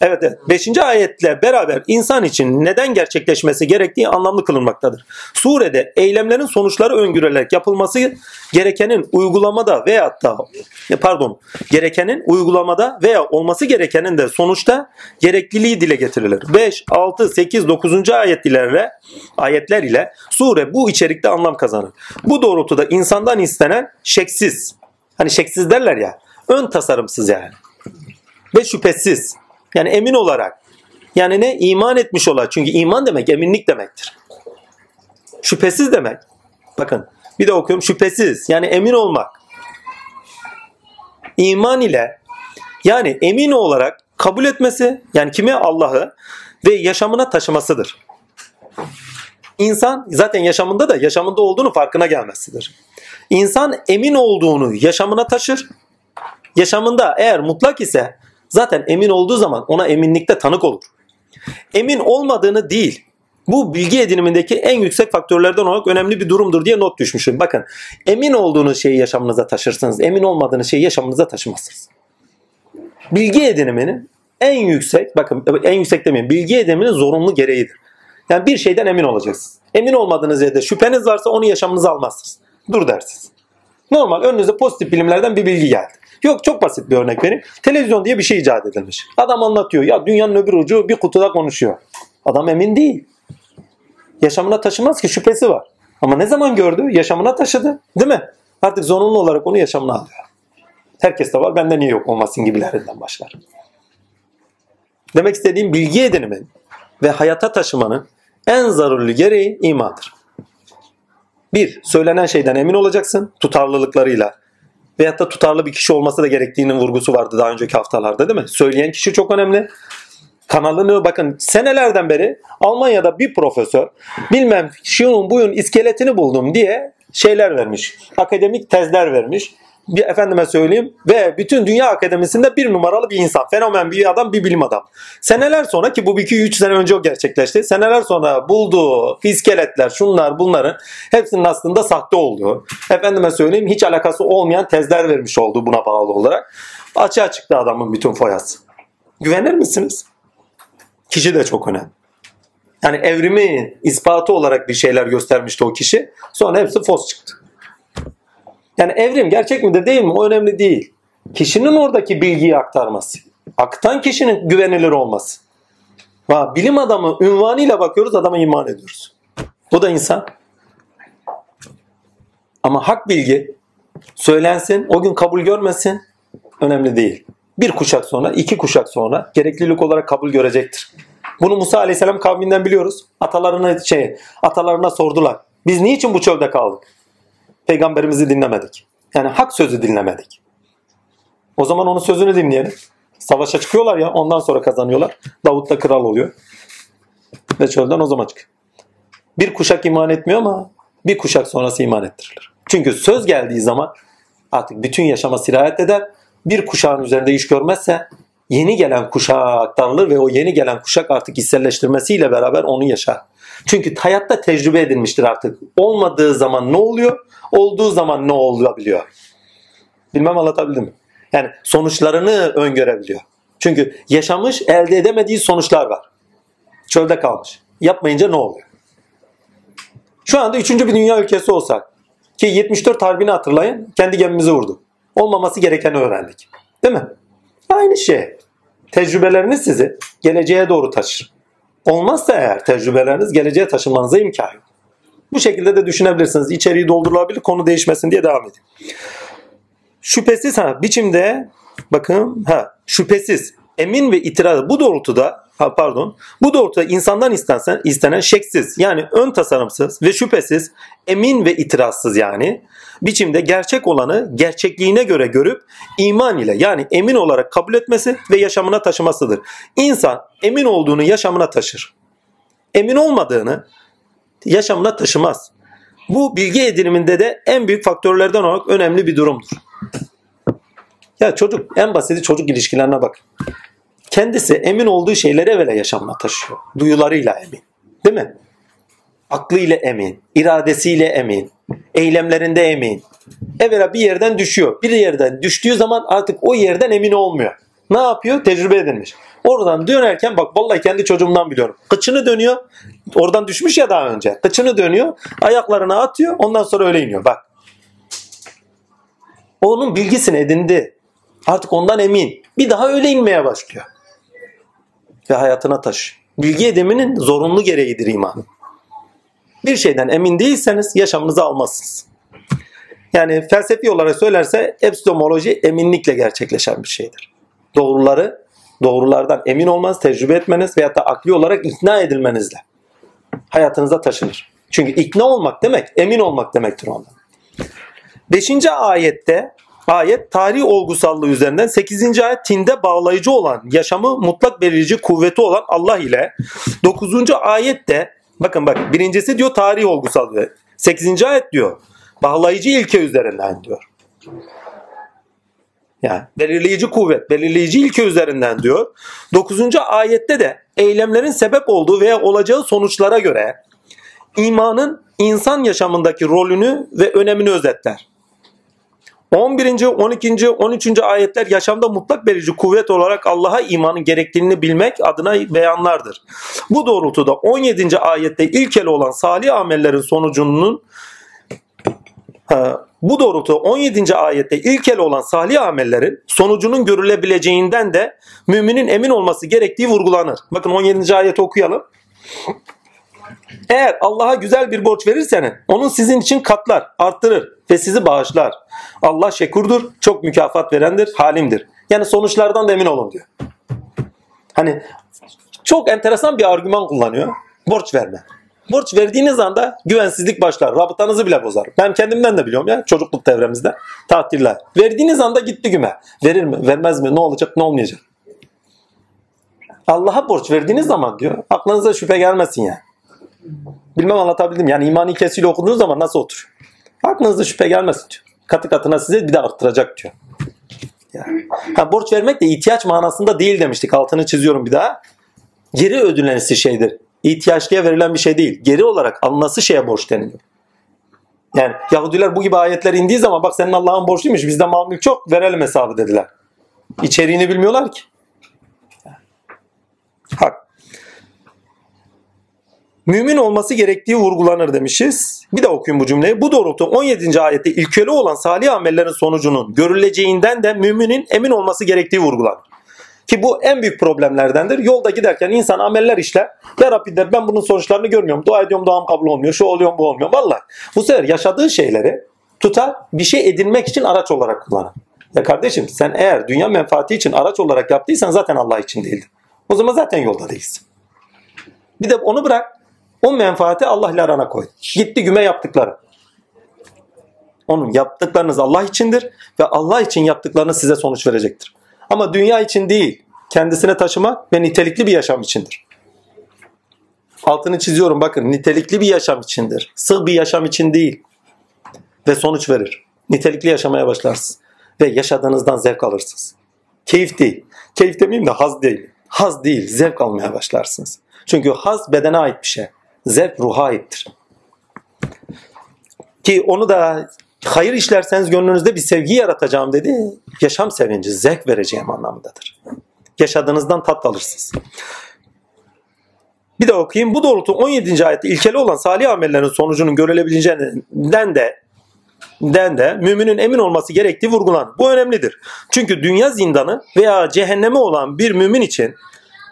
Evet evet. Beşinci ayetle beraber insan için neden gerçekleşmesi gerektiği anlamlı kılınmaktadır. Surede eylemlerin sonuçları öngörülerek yapılması gerekenin uygulamada veyahut da pardon gerekenin uygulamada veya olması gerekenin de sonuçta gerekliliği dile getirilir. 5, 6, 8, 9. ayetlerle ayetler ile sure bu içerikte anlam kazanır. Bu doğrultuda insandan istenen şeksiz. Hani şeksiz derler ya. Ön tasarımsız yani ve şüphesiz. Yani emin olarak. Yani ne? İman etmiş olarak. Çünkü iman demek eminlik demektir. Şüphesiz demek. Bakın bir de okuyorum. Şüphesiz. Yani emin olmak. İman ile yani emin olarak kabul etmesi yani kimi Allah'ı ve yaşamına taşımasıdır. İnsan zaten yaşamında da yaşamında olduğunu farkına gelmesidir. İnsan emin olduğunu yaşamına taşır. Yaşamında eğer mutlak ise zaten emin olduğu zaman ona eminlikte tanık olur. Emin olmadığını değil, bu bilgi edinimindeki en yüksek faktörlerden olarak önemli bir durumdur diye not düşmüşüm. Bakın emin olduğunuz şeyi yaşamınıza taşırsınız. Emin olmadığınız şeyi yaşamınıza taşımazsınız. Bilgi ediniminin en yüksek, bakın en yüksek demeyin, bilgi ediminin zorunlu gereğidir. Yani bir şeyden emin olacaksınız. Emin olmadığınız yerde şüpheniz varsa onu yaşamınıza almazsınız. Dur dersiniz. Normal önünüze pozitif bilimlerden bir bilgi geldi. Yok çok basit bir örnek vereyim. Televizyon diye bir şey icat edilmiş. Adam anlatıyor. Ya dünyanın öbür ucu bir kutuda konuşuyor. Adam emin değil. Yaşamına taşımaz ki şüphesi var. Ama ne zaman gördü? Yaşamına taşıdı. Değil mi? Artık zorunlu olarak onu yaşamına alıyor. Herkes de var. Bende niye yok olmasın gibilerinden başlar. Demek istediğim bilgi edinimin ve hayata taşımanın en zararlı gereği imandır. Bir, söylenen şeyden emin olacaksın tutarlılıklarıyla. Veyahut da tutarlı bir kişi olması da gerektiğinin vurgusu vardı daha önceki haftalarda değil mi? Söyleyen kişi çok önemli. Kanalını bakın senelerden beri Almanya'da bir profesör bilmem şunun buyun iskeletini buldum diye şeyler vermiş. Akademik tezler vermiş bir efendime söyleyeyim ve bütün dünya akademisinde bir numaralı bir insan. Fenomen bir adam, bir bilim adam. Seneler sonra ki bu 2-3 sene önce o gerçekleşti. Seneler sonra bulduğu iskeletler, şunlar bunların hepsinin aslında sahte olduğu. Efendime söyleyeyim hiç alakası olmayan tezler vermiş oldu buna bağlı olarak. Açığa çıktı adamın bütün foyası. Güvenir misiniz? Kişi de çok önemli. Yani evrimi ispatı olarak bir şeyler göstermişti o kişi. Sonra hepsi fos çıktı. Yani evrim gerçek midir değil mi? O önemli değil. Kişinin oradaki bilgiyi aktarması. Aktan kişinin güvenilir olması. Ha, bilim adamı ünvanıyla bakıyoruz adama iman ediyoruz. O da insan. Ama hak bilgi söylensin, o gün kabul görmesin önemli değil. Bir kuşak sonra, iki kuşak sonra gereklilik olarak kabul görecektir. Bunu Musa Aleyhisselam kavminden biliyoruz. Atalarına şey, atalarına sordular. Biz niçin bu çölde kaldık? Peygamberimizi dinlemedik. Yani hak sözü dinlemedik. O zaman onun sözünü dinleyelim. Savaşa çıkıyorlar ya ondan sonra kazanıyorlar. Davut da kral oluyor. Ve çölden o zaman çık. Bir kuşak iman etmiyor ama bir kuşak sonrası iman ettirilir. Çünkü söz geldiği zaman artık bütün yaşama sirayet eder. Bir kuşağın üzerinde iş görmezse yeni gelen kuşağa aktarılır ve o yeni gelen kuşak artık hisselleştirmesiyle beraber onu yaşar. Çünkü hayatta tecrübe edilmiştir artık. Olmadığı zaman ne oluyor? Olduğu zaman ne olabiliyor? Bilmem anlatabildim mi? Yani sonuçlarını öngörebiliyor. Çünkü yaşamış elde edemediği sonuçlar var. Çölde kalmış. Yapmayınca ne oluyor? Şu anda üçüncü bir dünya ülkesi olsak ki 74 harbini hatırlayın kendi gemimizi vurdu. Olmaması gerekeni öğrendik. Değil mi? Aynı şey. Tecrübeleriniz sizi geleceğe doğru taşır. Olmazsa eğer tecrübeleriniz geleceğe taşınmanıza imkan yok. Bu şekilde de düşünebilirsiniz. İçeriği doldurulabilir konu değişmesin diye devam edeyim. Şüphesiz ha biçimde bakın ha şüphesiz emin ve itiraz bu doğrultuda ha pardon bu doğrultuda insandan istensen istenen şeksiz yani ön tasarımsız ve şüphesiz emin ve itirazsız yani biçimde gerçek olanı gerçekliğine göre görüp iman ile yani emin olarak kabul etmesi ve yaşamına taşımasıdır. İnsan emin olduğunu yaşamına taşır. Emin olmadığını yaşamına taşımaz. Bu bilgi ediniminde de en büyük faktörlerden olarak önemli bir durumdur. Ya çocuk en basiti çocuk ilişkilerine bak. Kendisi emin olduğu şeyleri evvela yaşamına taşıyor. Duyularıyla emin. Değil mi? Aklıyla emin, iradesiyle emin, eylemlerinde emin. Evvela bir yerden düşüyor. Bir yerden düştüğü zaman artık o yerden emin olmuyor. Ne yapıyor? Tecrübe edilmiş. Oradan dönerken bak vallahi kendi çocuğumdan biliyorum. Kıçını dönüyor. Oradan düşmüş ya daha önce. Kıçını dönüyor. Ayaklarına atıyor. Ondan sonra öyle iniyor. Bak. Onun bilgisini edindi. Artık ondan emin. Bir daha öyle inmeye başlıyor. Ve hayatına taş. Bilgi ediminin zorunlu gereğidir iman. Bir şeyden emin değilseniz yaşamınızı almazsınız. Yani felsefi olarak söylerse epistemoloji eminlikle gerçekleşen bir şeydir. Doğruları, doğrulardan emin olmanız, tecrübe etmeniz veyahut da akli olarak ikna edilmenizle hayatınıza taşınır. Çünkü ikna olmak demek, emin olmak demektir ondan. Beşinci ayette Ayet tarih olgusallığı üzerinden 8. ayet tinde bağlayıcı olan, yaşamı mutlak belirleyici kuvveti olan Allah ile 9. ayette bakın bak birincisi diyor tarih olgusallığı. 8. ayet diyor bağlayıcı ilke üzerinden diyor. Yani belirleyici kuvvet, belirleyici ilke üzerinden diyor. 9. ayette de eylemlerin sebep olduğu veya olacağı sonuçlara göre imanın insan yaşamındaki rolünü ve önemini özetler. 11. 12. 13. ayetler yaşamda mutlak verici kuvvet olarak Allah'a imanın gerektiğini bilmek adına beyanlardır. Bu doğrultuda 17. ayette ilkeli olan salih amellerin sonucunun bu doğrultuda 17. ayette ilkel olan salih amellerin sonucunun görülebileceğinden de müminin emin olması gerektiği vurgulanır. Bakın 17. ayeti okuyalım. Eğer Allah'a güzel bir borç verirseniz onun sizin için katlar, arttırır ve sizi bağışlar. Allah şekurdur, çok mükafat verendir, halimdir. Yani sonuçlardan da emin olun diyor. Hani çok enteresan bir argüman kullanıyor. Borç verme. Borç verdiğiniz anda güvensizlik başlar. Rabıtanızı bile bozar. Ben kendimden de biliyorum ya çocukluk devremizde. Tatiller. Verdiğiniz anda gitti güme. Verir mi? Vermez mi? Ne olacak? Ne olmayacak? Allah'a borç verdiğiniz zaman diyor aklınıza şüphe gelmesin yani. Bilmem anlatabildim. Yani imani kesiyle okuduğunuz zaman nasıl oturuyor? Aklınıza şüphe gelmesin diyor. Katı katına size bir de arttıracak diyor. Yani. Ha, borç vermek de ihtiyaç manasında değil demiştik. Altını çiziyorum bir daha. Geri ödüllenisi şeydir. İhtiyaçlıya verilen bir şey değil. Geri olarak alınası şeye borç deniliyor. Yani Yahudiler bu gibi ayetler indiği zaman bak senin Allah'ın borçluymuş bizde mal mülk çok verelim hesabı dediler. İçeriğini bilmiyorlar ki. Hak. Mümin olması gerektiği vurgulanır demişiz. Bir de okuyun bu cümleyi. Bu doğrultu 17. ayette ilkeli olan salih amellerin sonucunun görüleceğinden de müminin emin olması gerektiği vurgulanır. Ki bu en büyük problemlerdendir. Yolda giderken insan ameller işler. Ya Rabbi der ben bunun sonuçlarını görmüyorum. Dua ediyorum duam kabul olmuyor. Şu oluyor bu olmuyor. Vallahi bu sefer yaşadığı şeyleri tutar bir şey edinmek için araç olarak kullanır. Ya kardeşim sen eğer dünya menfaati için araç olarak yaptıysan zaten Allah için değildir. O zaman zaten yolda değilsin. Bir de onu bırak. O menfaati Allah ile arana koy. Gitti güme yaptıkları. Onun yaptıklarınız Allah içindir ve Allah için yaptıklarınız size sonuç verecektir. Ama dünya için değil, kendisine taşımak ve nitelikli bir yaşam içindir. Altını çiziyorum bakın nitelikli bir yaşam içindir. Sığ bir yaşam için değil. Ve sonuç verir. Nitelikli yaşamaya başlarsınız. Ve yaşadığınızdan zevk alırsınız. Keyif değil. Keyif demeyeyim de haz değil. Haz değil, zevk almaya başlarsınız. Çünkü haz bedene ait bir şey. Zevk ruha aittir. Ki onu da hayır işlerseniz gönlünüzde bir sevgi yaratacağım dedi. Yaşam sevinci, zevk vereceğim anlamındadır. Yaşadığınızdan tat alırsınız. Bir de okuyayım. Bu doğrultu 17. ayette ilkeli olan salih amellerin sonucunun görülebileceğinden de den de müminin emin olması gerektiği vurgulanır. Bu önemlidir. Çünkü dünya zindanı veya cehennemi olan bir mümin için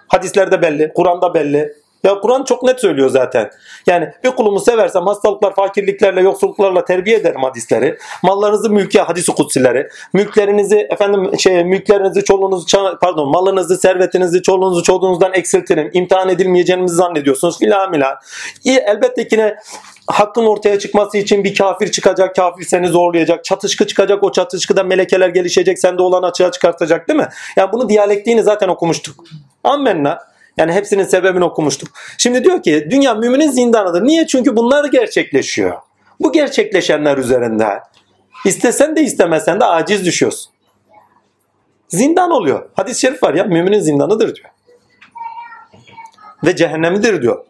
hadislerde belli, Kur'an'da belli, ya Kur'an çok net söylüyor zaten. Yani bir kulumu seversem hastalıklar, fakirliklerle, yoksulluklarla terbiye ederim hadisleri. Mallarınızı mülkiye hadisi kutsileri. Mülklerinizi efendim şey mülklerinizi, çoluğunuzu pardon, malınızı, servetinizi, çoluğunuzu, çocuğunuzdan eksiltirim. İmtihan edilmeyeceğinizi zannediyorsunuz filan filan. Elbette ki ne hakkın ortaya çıkması için bir kafir çıkacak, kafir seni zorlayacak, çatışkı çıkacak, o çatışkıda melekeler gelişecek, sende olan açığa çıkartacak değil mi? Yani bunu diyalektiğini zaten okumuştuk. Ammenna. Yani hepsinin sebebini okumuştuk. Şimdi diyor ki dünya müminin zindanıdır. Niye? Çünkü bunlar gerçekleşiyor. Bu gerçekleşenler üzerinde istesen de istemesen de aciz düşüyorsun. Zindan oluyor. Hadis-i şerif var ya müminin zindanıdır diyor. Ve cehennemidir diyor.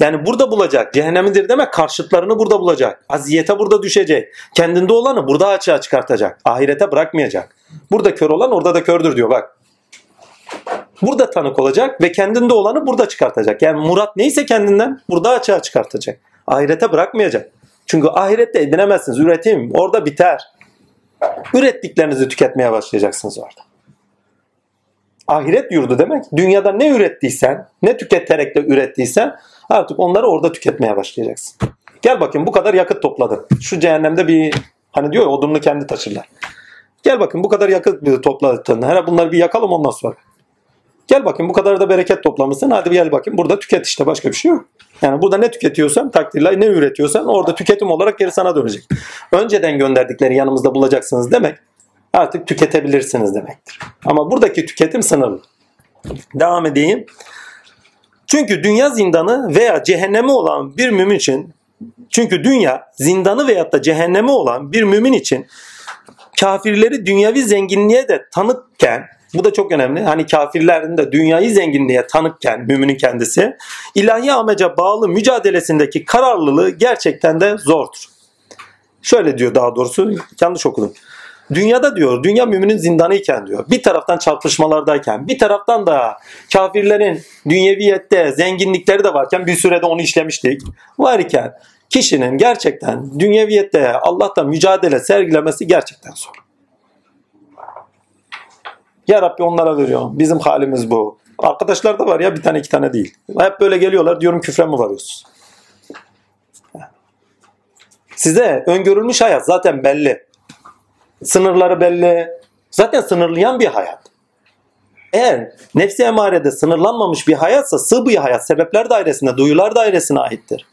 Yani burada bulacak. Cehennemidir demek karşıtlarını burada bulacak. Aziyete burada düşecek. Kendinde olanı burada açığa çıkartacak. Ahirete bırakmayacak. Burada kör olan orada da kördür diyor bak. Burada tanık olacak ve kendinde olanı burada çıkartacak. Yani murat neyse kendinden burada açığa çıkartacak. Ahirete bırakmayacak. Çünkü ahirette edinemezsiniz. Üretim orada biter. Ürettiklerinizi tüketmeye başlayacaksınız orada. Ahiret yurdu demek. Dünyada ne ürettiysen, ne tüketerek de ürettiysen artık onları orada tüketmeye başlayacaksın. Gel bakayım bu kadar yakıt topladın. Şu cehennemde bir hani diyor ya odununu kendi taşırlar. Gel bakın bu kadar yakıt topladın. Her bunları bir yakalım ondan sonra. Gel bakayım bu kadar da bereket toplamışsın. Hadi gel bakayım burada tüket işte başka bir şey yok. Yani burada ne tüketiyorsan takdirle ne üretiyorsan orada tüketim olarak geri sana dönecek. Önceden gönderdikleri yanımızda bulacaksınız demek artık tüketebilirsiniz demektir. Ama buradaki tüketim sınırlı. Devam edeyim. Çünkü dünya zindanı veya cehennemi olan bir mümin için çünkü dünya zindanı veyahut da cehennemi olan bir mümin için kafirleri dünyavi zenginliğe de tanıkken bu da çok önemli. Hani kafirlerin de dünyayı zenginliğe tanıkken müminin kendisi ilahi amaca bağlı mücadelesindeki kararlılığı gerçekten de zordur. Şöyle diyor daha doğrusu yanlış okudum. Dünyada diyor, dünya müminin zindanıyken diyor. Bir taraftan çarpışmalardayken, bir taraftan da kafirlerin dünyeviyette zenginlikleri de varken bir sürede onu işlemiştik. Varken kişinin gerçekten dünyeviyette Allah'ta mücadele sergilemesi gerçekten zor. Ya Rabbi onlara veriyor. Bizim halimiz bu. Arkadaşlar da var ya bir tane iki tane değil. Hep böyle geliyorlar diyorum küfre mi varıyorsunuz? Size öngörülmüş hayat zaten belli. Sınırları belli. Zaten sınırlayan bir hayat. Eğer nefsi emarede sınırlanmamış bir hayatsa sığ bir hayat sebepler dairesinde, duyular dairesine aittir.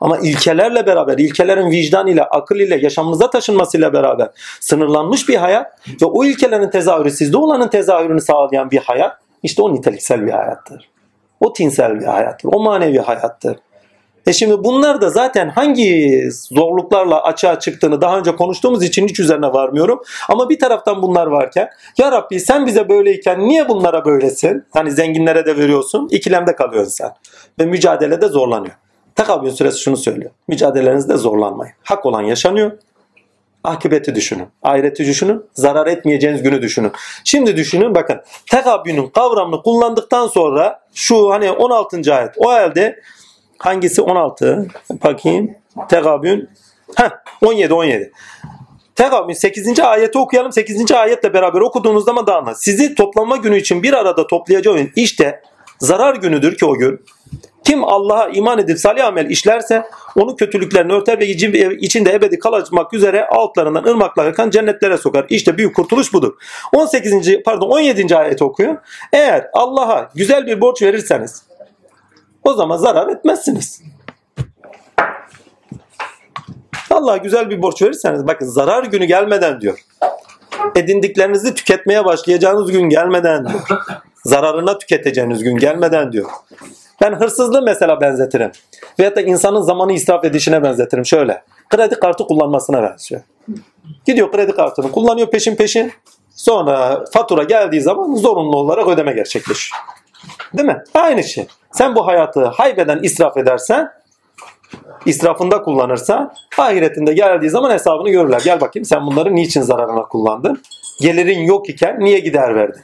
Ama ilkelerle beraber, ilkelerin vicdan ile, akıl ile, yaşamımıza taşınmasıyla beraber sınırlanmış bir hayat ve o ilkelerin tezahürü, sizde olanın tezahürünü sağlayan bir hayat, işte o niteliksel bir hayattır. O tinsel bir hayattır, o manevi hayattır. E şimdi bunlar da zaten hangi zorluklarla açığa çıktığını daha önce konuştuğumuz için hiç üzerine varmıyorum. Ama bir taraftan bunlar varken ya Rabbi sen bize böyleyken niye bunlara böylesin? Hani zenginlere de veriyorsun ikilemde kalıyorsun sen. Ve mücadelede zorlanıyor. Tekabün süresi şunu söylüyor. Mücadelenizde zorlanmayın. Hak olan yaşanıyor. Akıbeti düşünün. Ahireti düşünün. Zarar etmeyeceğiniz günü düşünün. Şimdi düşünün bakın. Tekabünün kavramını kullandıktan sonra şu hani 16. ayet. O halde hangisi 16? Bakayım. Tekabün. Heh, 17 17. Tekabün 8. ayeti okuyalım. 8. ayetle beraber okuduğunuz zaman daha anlar. Sizi toplanma günü için bir arada toplayacağı gün işte zarar günüdür ki o gün. Kim Allah'a iman edip salih amel işlerse onu kötülüklerini örter ve içinde ebedi kalacak üzere altlarından ırmaklar akan cennetlere sokar. İşte büyük kurtuluş budur. 18. pardon 17. ayeti okuyun. Eğer Allah'a güzel bir borç verirseniz o zaman zarar etmezsiniz. Allah'a güzel bir borç verirseniz bakın zarar günü gelmeden diyor. Edindiklerinizi tüketmeye başlayacağınız gün gelmeden diyor. Zararına tüketeceğiniz gün gelmeden diyor. Ben hırsızlığı mesela benzetirim. Veyahut da insanın zamanı israf edişine benzetirim. Şöyle. Kredi kartı kullanmasına benziyor. Gidiyor kredi kartını kullanıyor peşin peşin. Sonra fatura geldiği zaman zorunlu olarak ödeme gerçekleşiyor. Değil mi? Aynı şey. Sen bu hayatı haybeden israf edersen israfında kullanırsa ahiretinde geldiği zaman hesabını görürler. Gel bakayım sen bunları niçin zararına kullandın? Gelirin yok iken niye gider verdin?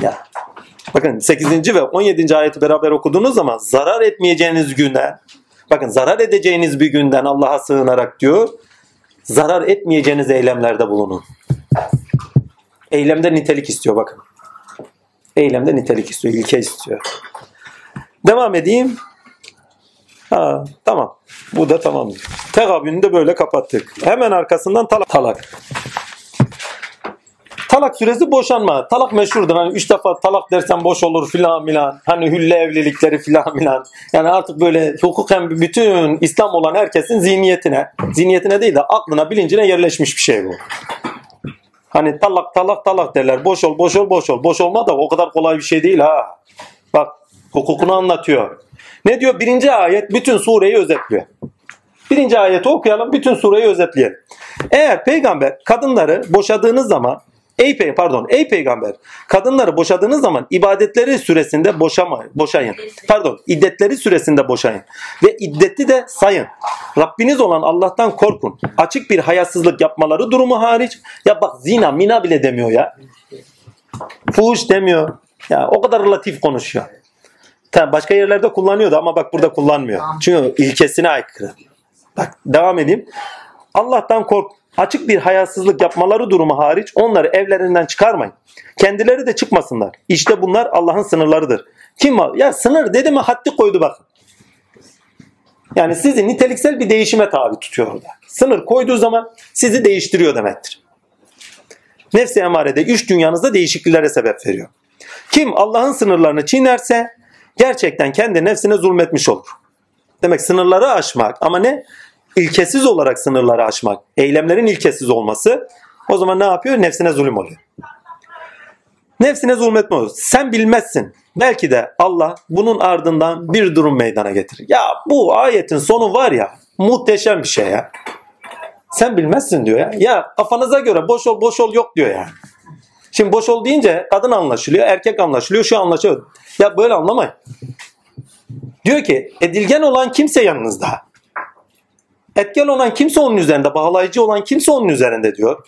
Ya. Bakın 8. ve 17. ayeti beraber okuduğunuz zaman zarar etmeyeceğiniz günden bakın zarar edeceğiniz bir günden Allah'a sığınarak diyor zarar etmeyeceğiniz eylemlerde bulunun. Eylemde nitelik istiyor bakın. Eylemde nitelik istiyor, ilke istiyor. Devam edeyim. Ha, tamam. Bu da tamam. Tegabünü de böyle kapattık. Hemen arkasından talak. talak. Talak süresi boşanma. Talak meşhurdur. Hani üç defa talak dersen boş olur filan filan. Hani hülle evlilikleri filan filan. Yani artık böyle hukuken bütün İslam olan herkesin zihniyetine, zihniyetine değil de aklına, bilincine yerleşmiş bir şey bu. Hani talak talak talak derler. Boş ol, boş ol, boş ol. Boş olma da o kadar kolay bir şey değil ha. Bak hukukunu anlatıyor. Ne diyor? Birinci ayet bütün sureyi özetliyor. Birinci ayeti okuyalım, bütün sureyi özetleyelim. Eğer peygamber kadınları boşadığınız zaman Ey pey pardon, ey peygamber, kadınları boşadığınız zaman ibadetleri süresinde boşama, boşayın. Pardon, iddetleri süresinde boşayın. Ve iddeti de sayın. Rabbiniz olan Allah'tan korkun. Açık bir hayasızlık yapmaları durumu hariç. Ya bak zina, mina bile demiyor ya. Fuhuş demiyor. Ya o kadar latif konuşuyor. Tamam, başka yerlerde kullanıyordu ama bak burada kullanmıyor. Çünkü ilkesine aykırı. Bak devam edeyim. Allah'tan kork. Açık bir hayasızlık yapmaları durumu hariç onları evlerinden çıkarmayın. Kendileri de çıkmasınlar. İşte bunlar Allah'ın sınırlarıdır. Kim var? Ya sınır dedi mi haddi koydu bakın. Yani sizi niteliksel bir değişime tabi tutuyor orada. Sınır koyduğu zaman sizi değiştiriyor demektir. Nefsi emarede üç dünyanızda değişikliklere sebep veriyor. Kim Allah'ın sınırlarını çiğnerse gerçekten kendi nefsine zulmetmiş olur. Demek sınırları aşmak ama ne? İlkesiz olarak sınırları aşmak, eylemlerin ilkesiz olması o zaman ne yapıyor? Nefsine zulüm oluyor. Nefsine zulmetme oluyor. Sen bilmezsin. Belki de Allah bunun ardından bir durum meydana getirir. Ya bu ayetin sonu var ya muhteşem bir şey ya. Sen bilmezsin diyor ya. Ya kafanıza göre boş ol boş ol yok diyor ya. Şimdi boş ol deyince kadın anlaşılıyor, erkek anlaşılıyor, şu anlaşılıyor. Ya böyle anlamayın. Diyor ki edilgen olan kimse yanınızda. Etken olan kimse onun üzerinde, bağlayıcı olan kimse onun üzerinde diyor.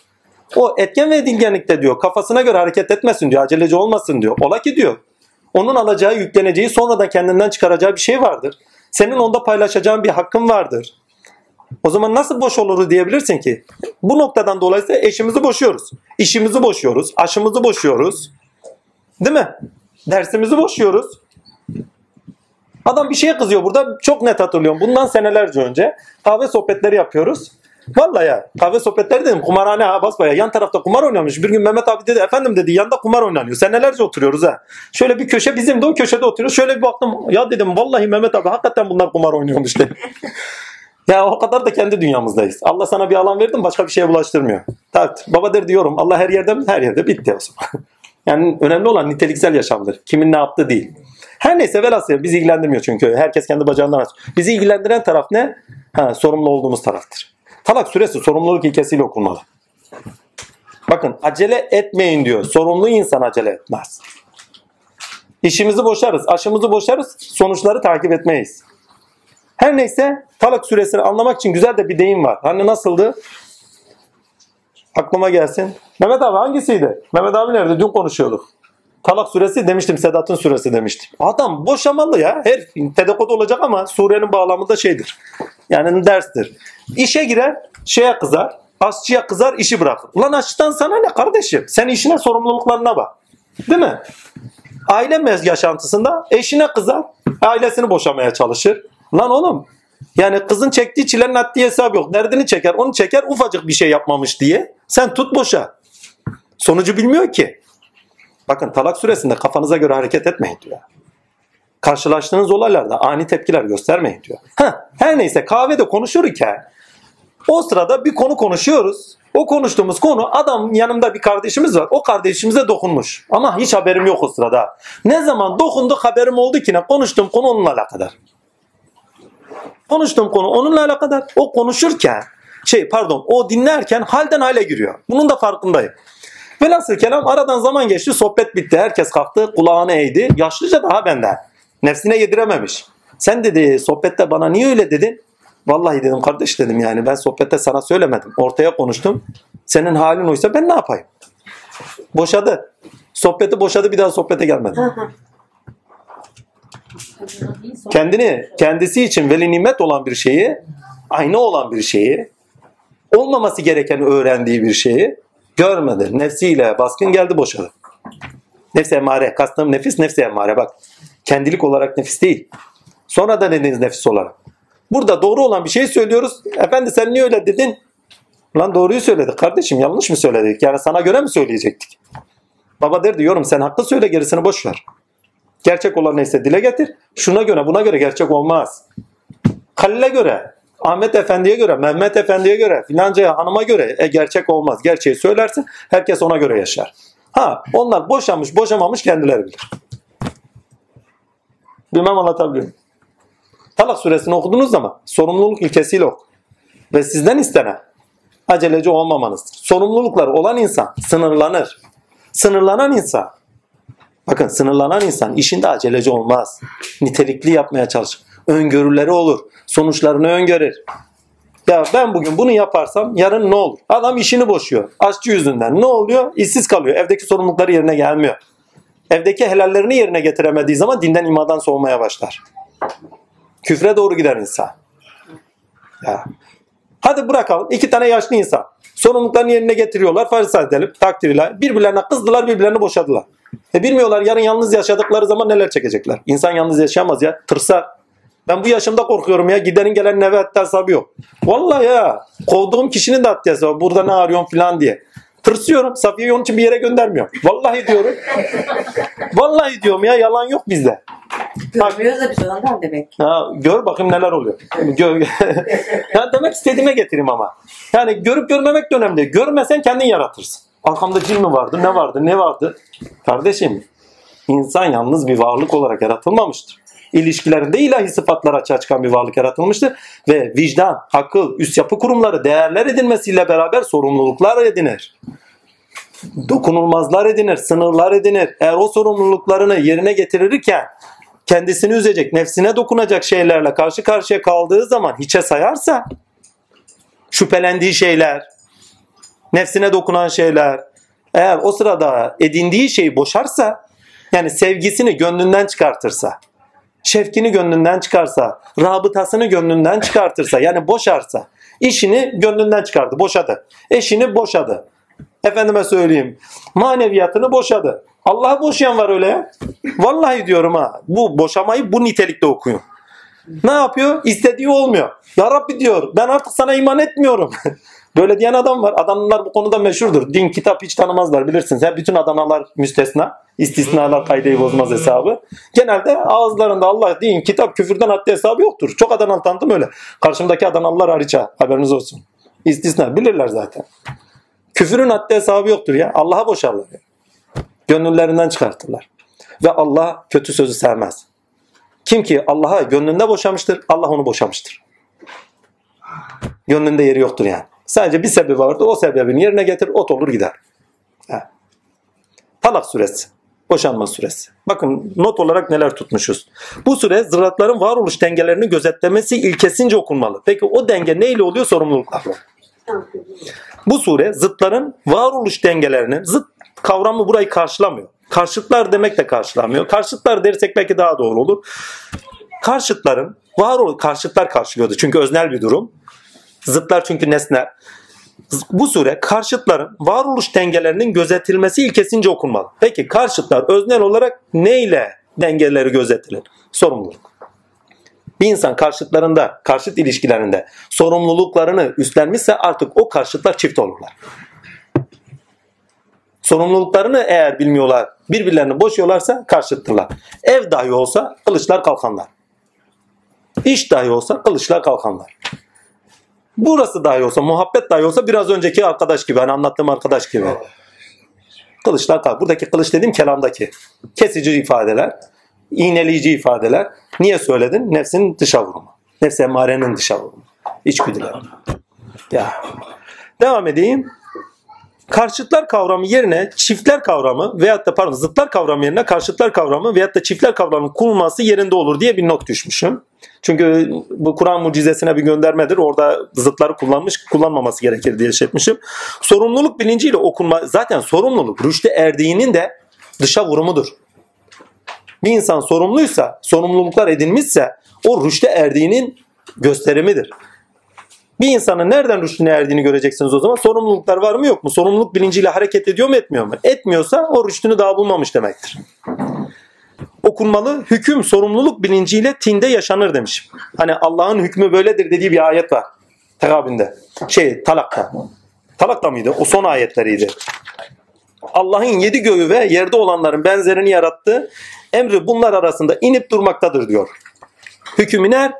O etken ve edingenlikte diyor kafasına göre hareket etmesin diyor, aceleci olmasın diyor. Ola ki diyor. Onun alacağı, yükleneceği, sonradan kendinden çıkaracağı bir şey vardır. Senin onda paylaşacağın bir hakkın vardır. O zaman nasıl boş oluru diyebilirsin ki? Bu noktadan dolayısıyla eşimizi boşuyoruz. işimizi boşuyoruz. Aşımızı boşuyoruz. Değil mi? Dersimizi boşuyoruz. Adam bir şeye kızıyor burada. Çok net hatırlıyorum. Bundan senelerce önce kahve sohbetleri yapıyoruz. Vallahi ya kahve sohbetleri dedim kumarhane ha basbaya yan tarafta kumar oynamış. Bir gün Mehmet abi dedi efendim dedi yanda kumar oynanıyor. Senelerce oturuyoruz ha. Şöyle bir köşe bizim de o köşede oturuyoruz. Şöyle bir baktım ya dedim vallahi Mehmet abi hakikaten bunlar kumar oynuyormuş dedim. ya o kadar da kendi dünyamızdayız. Allah sana bir alan verdi mi başka bir şeye bulaştırmıyor. Takdir. Baba der diyorum Allah her yerde mi? Her yerde bitti o zaman. yani önemli olan niteliksel yaşamdır. Kimin ne yaptığı değil. Her neyse velhasıl bizi ilgilendirmiyor çünkü. Herkes kendi bacağından aç. Bizi ilgilendiren taraf ne? Ha, sorumlu olduğumuz taraftır. Talak suresi sorumluluk ilkesiyle okunmalı. Bakın acele etmeyin diyor. Sorumlu insan acele etmez. İşimizi boşarız, aşımızı boşarız, sonuçları takip etmeyiz. Her neyse Talak suresini anlamak için güzel de bir deyim var. Hani nasıldı? Aklıma gelsin. Mehmet abi hangisiydi? Mehmet abi nerede? Dün konuşuyorduk. Talak suresi demiştim Sedat'ın suresi demiştim. Adam boşamalı ya. Her tedekod olacak ama surenin bağlamında şeydir. Yani derstir. İşe girer şeye kızar. Aşçıya kızar işi bırakır. Ulan aşçıdan sana ne kardeşim? Sen işine sorumluluklarına bak. Değil mi? Aile yaşantısında eşine kızar. Ailesini boşamaya çalışır. Lan oğlum yani kızın çektiği çilenin haddi hesabı yok. Derdini çeker onu çeker ufacık bir şey yapmamış diye. Sen tut boşa. Sonucu bilmiyor ki. Bakın talak suresinde kafanıza göre hareket etmeyin diyor. Karşılaştığınız olaylarda ani tepkiler göstermeyin diyor. Heh, her neyse kahvede konuşurken o sırada bir konu konuşuyoruz. O konuştuğumuz konu adam yanımda bir kardeşimiz var. O kardeşimize dokunmuş. Ama hiç haberim yok o sırada. Ne zaman dokunduk haberim oldu ki ne? Konuştuğum konu onunla alakadar. Konuştuğum konu onunla alakadar. O konuşurken şey pardon o dinlerken halden hale giriyor. Bunun da farkındayım. Velhasıl kelam aradan zaman geçti sohbet bitti. Herkes kalktı kulağını eğdi. Yaşlıca daha benden. Nefsine yedirememiş. Sen dedi sohbette bana niye öyle dedin? Vallahi dedim kardeş dedim yani ben sohbette sana söylemedim. Ortaya konuştum. Senin halin oysa ben ne yapayım? Boşadı. Sohbeti boşadı bir daha sohbete gelmedi. Kendini kendisi için veli nimet olan bir şeyi, aynı olan bir şeyi, olmaması gereken öğrendiği bir şeyi görmedi. Nefsiyle baskın geldi boşadı. Nefsi emmare. Kastım nefis nefsi emmare. Bak kendilik olarak nefis değil. Sonra da dediniz nefis olarak. Burada doğru olan bir şey söylüyoruz. Efendi sen niye öyle dedin? Lan doğruyu söyledik kardeşim yanlış mı söyledik? Yani sana göre mi söyleyecektik? Baba der diyorum sen haklı söyle gerisini boş ver. Gerçek olan neyse dile getir. Şuna göre buna göre gerçek olmaz. Halil'e göre, Ahmet Efendi'ye göre, Mehmet Efendi'ye göre, filancaya hanıma göre e, gerçek olmaz. Gerçeği söylersin herkes ona göre yaşar. Ha onlar boşamış boşamamış kendileri bilir. Bilmem anlatabiliyor muyum? Talak suresini okuduğunuz zaman sorumluluk ilkesiyle oku. Ve sizden istenen aceleci olmamanızdır. Sorumluluklar olan insan sınırlanır. Sınırlanan insan bakın sınırlanan insan işinde aceleci olmaz. Nitelikli yapmaya çalışır. Öngörüleri olur. Sonuçlarını öngörür. Ya ben bugün bunu yaparsam yarın ne olur? Adam işini boşuyor. Aşçı yüzünden. Ne oluyor? İşsiz kalıyor. Evdeki sorumlulukları yerine gelmiyor. Evdeki helallerini yerine getiremediği zaman dinden imadan soğumaya başlar. Küfre doğru gider insan. Ya. Hadi bırakalım. İki tane yaşlı insan. Sorumluluklarını yerine getiriyorlar. Farz edelim. Takdirle. Birbirlerine kızdılar. Birbirlerini boşadılar. E bilmiyorlar yarın yalnız yaşadıkları zaman neler çekecekler. İnsan yalnız yaşayamaz ya. Tırsar. Ben bu yaşımda korkuyorum ya. Gidenin gelenin eve hatta hesabı yok. Vallahi ya. Kovduğum kişinin de hatta hesabı. Burada ne arıyorsun falan diye. Tırsıyorum. Safiye'yi onun için bir yere göndermiyorum. Vallahi diyorum. Vallahi diyorum ya. Yalan yok bizde. Görmüyoruz da biz ondan demek. Ha, gör bakayım neler oluyor. Gör, demek istediğime getireyim ama. Yani görüp görmemek de önemli. Görmesen kendin yaratırsın. Arkamda cin mi vardı, ne vardı, ne vardı? Kardeşim, insan yalnız bir varlık olarak yaratılmamıştır. İlişkilerinde ilahi sıfatlar açığa çıkan bir varlık yaratılmıştır. Ve vicdan, akıl, üst yapı kurumları değerler edinmesiyle beraber sorumluluklar edinir. Dokunulmazlar edinir, sınırlar edinir. Eğer o sorumluluklarını yerine getirirken kendisini üzecek, nefsine dokunacak şeylerle karşı karşıya kaldığı zaman hiçe sayarsa şüphelendiği şeyler, nefsine dokunan şeyler, eğer o sırada edindiği şeyi boşarsa, yani sevgisini gönlünden çıkartırsa, şefkini gönlünden çıkarsa, rabıtasını gönlünden çıkartırsa, yani boşarsa, işini gönlünden çıkardı, boşadı. Eşini boşadı. Efendime söyleyeyim, maneviyatını boşadı. Allah'ı boşayan var öyle. Vallahi diyorum ha, bu boşamayı bu nitelikte okuyun. Ne yapıyor? İstediği olmuyor. Ya Rabbi diyor, ben artık sana iman etmiyorum. Böyle diyen adam var. Adanalılar bu konuda meşhurdur. Din, kitap hiç tanımazlar bilirsiniz. Hep bütün Adanalar müstesna. İstisnalar kaydeyi bozmaz hesabı. Genelde ağızlarında Allah, din, kitap, küfürden haddi hesabı yoktur. Çok Adanalı tanıdım öyle. Karşımdaki Adanalılar hariç ha. Haberiniz olsun. İstisna. Bilirler zaten. Küfürün haddi hesabı yoktur ya. Allah'a boşarlar. Ya. Gönüllerinden çıkartırlar. Ve Allah kötü sözü sevmez. Kim ki Allah'a gönlünde boşamıştır, Allah onu boşamıştır. Gönlünde yeri yoktur yani. Sadece bir sebebi vardı. O sebebini yerine getir, ot olur gider. Ha. Talak suresi. Boşanma suresi. Bakın not olarak neler tutmuşuz. Bu süre zırhatların varoluş dengelerini gözetlemesi ilkesince okunmalı. Peki o denge neyle oluyor? Sorumluluklarla. Bu sure zıtların varoluş dengelerini, zıt kavramı burayı karşılamıyor. Karşıtlar demek de karşılamıyor. Karşıtlar dersek belki daha doğru olur. Karşıtların var ol karşıtlar karşılıyordu. Çünkü öznel bir durum. Zıtlar çünkü nesnel. Bu sure karşıtların varoluş dengelerinin gözetilmesi ilkesince okunmalı. Peki karşıtlar öznel olarak neyle dengeleri gözetilir? Sorumluluk. Bir insan karşıtlarında, karşıt ilişkilerinde sorumluluklarını üstlenmişse artık o karşıtlar çift olurlar. Sorumluluklarını eğer bilmiyorlar, birbirlerini boşuyorlarsa karşıttırlar. Ev dahi olsa kılıçlar kalkanlar. İş dahi olsa kılıçlar kalkanlar. Burası dahi olsa, muhabbet dahi olsa biraz önceki arkadaş gibi, hani anlattığım arkadaş gibi. Kılıçlar kalk. Buradaki kılıç dediğim kelamdaki. Kesici ifadeler, iğneleyici ifadeler. Niye söyledin? Nefsin dışa vurumu. Nefs emmarenin dışa vurumu. İçgüdüler. Ya. Devam edeyim. Karşıtlar kavramı yerine çiftler kavramı veyahut da pardon zıtlar kavramı yerine karşıtlar kavramı veyahut da çiftler kavramı kullanılması yerinde olur diye bir not düşmüşüm. Çünkü bu Kur'an mucizesine bir göndermedir. Orada zıtları kullanmış, kullanmaması gerekir diye şey etmişim. Sorumluluk bilinciyle okunma, zaten sorumluluk rüşte erdiğinin de dışa vurumudur. Bir insan sorumluysa, sorumluluklar edinmişse o rüşte erdiğinin gösterimidir. Bir insanın nereden rüştüne erdiğini göreceksiniz o zaman. Sorumluluklar var mı yok mu? Sorumluluk bilinciyle hareket ediyor mu etmiyor mu? Etmiyorsa o rüştünü daha bulmamış demektir. Okunmalı hüküm sorumluluk bilinciyle tinde yaşanır demiş. Hani Allah'ın hükmü böyledir dediği bir ayet var. Tekabinde. Şey talakta. Talakta mıydı? O son ayetleriydi. Allah'ın yedi göğü ve yerde olanların benzerini yarattı. Emri bunlar arasında inip durmaktadır diyor. Hüküm iner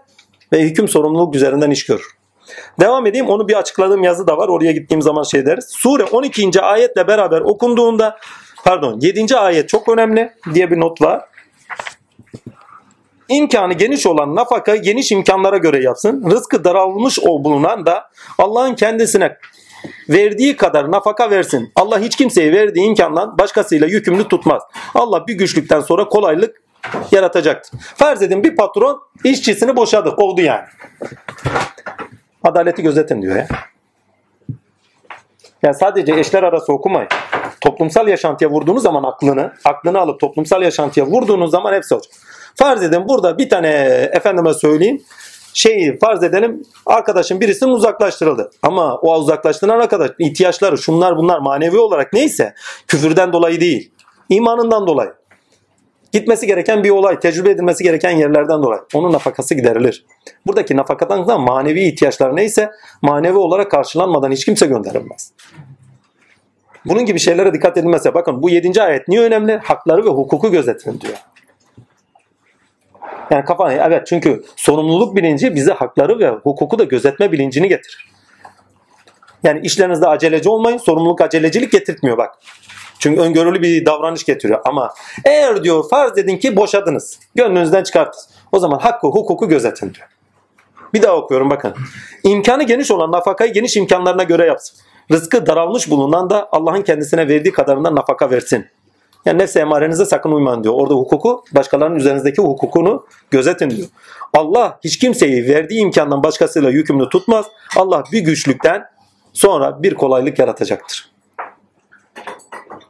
ve hüküm sorumluluk üzerinden iş görür. Devam edeyim. Onu bir açıkladığım yazı da var. Oraya gittiğim zaman şey deriz. Sure 12. ayetle beraber okunduğunda pardon 7. ayet çok önemli diye bir not var. İmkanı geniş olan nafaka geniş imkanlara göre yapsın. Rızkı daralmış o bulunan da Allah'ın kendisine verdiği kadar nafaka versin. Allah hiç kimseye verdiği imkandan başkasıyla yükümlü tutmaz. Allah bir güçlükten sonra kolaylık yaratacaktır. Farz edin bir patron işçisini boşadı, kovdu yani. Adaleti gözetin diyor ya. Yani sadece eşler arası okumayın. Toplumsal yaşantıya vurduğunuz zaman aklını, aklını alıp toplumsal yaşantıya vurduğunuz zaman hepsi olacak. Farz edin burada bir tane efendime söyleyeyim şeyi farz edelim arkadaşın birisinin uzaklaştırıldı. Ama o uzaklaştıran arkadaş ihtiyaçları şunlar bunlar manevi olarak neyse küfürden dolayı değil. imanından dolayı. Gitmesi gereken bir olay, tecrübe edilmesi gereken yerlerden dolayı. Onun nafakası giderilir. Buradaki nafakadan da manevi ihtiyaçlar neyse manevi olarak karşılanmadan hiç kimse gönderilmez. Bunun gibi şeylere dikkat edilmezse bakın bu 7. ayet niye önemli? Hakları ve hukuku gözetin diyor. Yani kafa evet çünkü sorumluluk bilinci bize hakları ve hukuku da gözetme bilincini getirir. Yani işlerinizde aceleci olmayın. Sorumluluk acelecilik getirtmiyor bak. Çünkü öngörülü bir davranış getiriyor. Ama eğer diyor farz edin ki boşadınız. Gönlünüzden çıkarttınız. O zaman hakkı hukuku gözetin diyor. Bir daha okuyorum bakın. İmkanı geniş olan nafakayı geniş imkanlarına göre yapsın. Rızkı daralmış bulunan da Allah'ın kendisine verdiği kadarından nafaka versin. Yani nefse emarenize sakın uymayın diyor. Orada hukuku, başkalarının üzerinizdeki hukukunu gözetin diyor. Allah hiç kimseyi verdiği imkandan başkasıyla yükümlü tutmaz. Allah bir güçlükten sonra bir kolaylık yaratacaktır.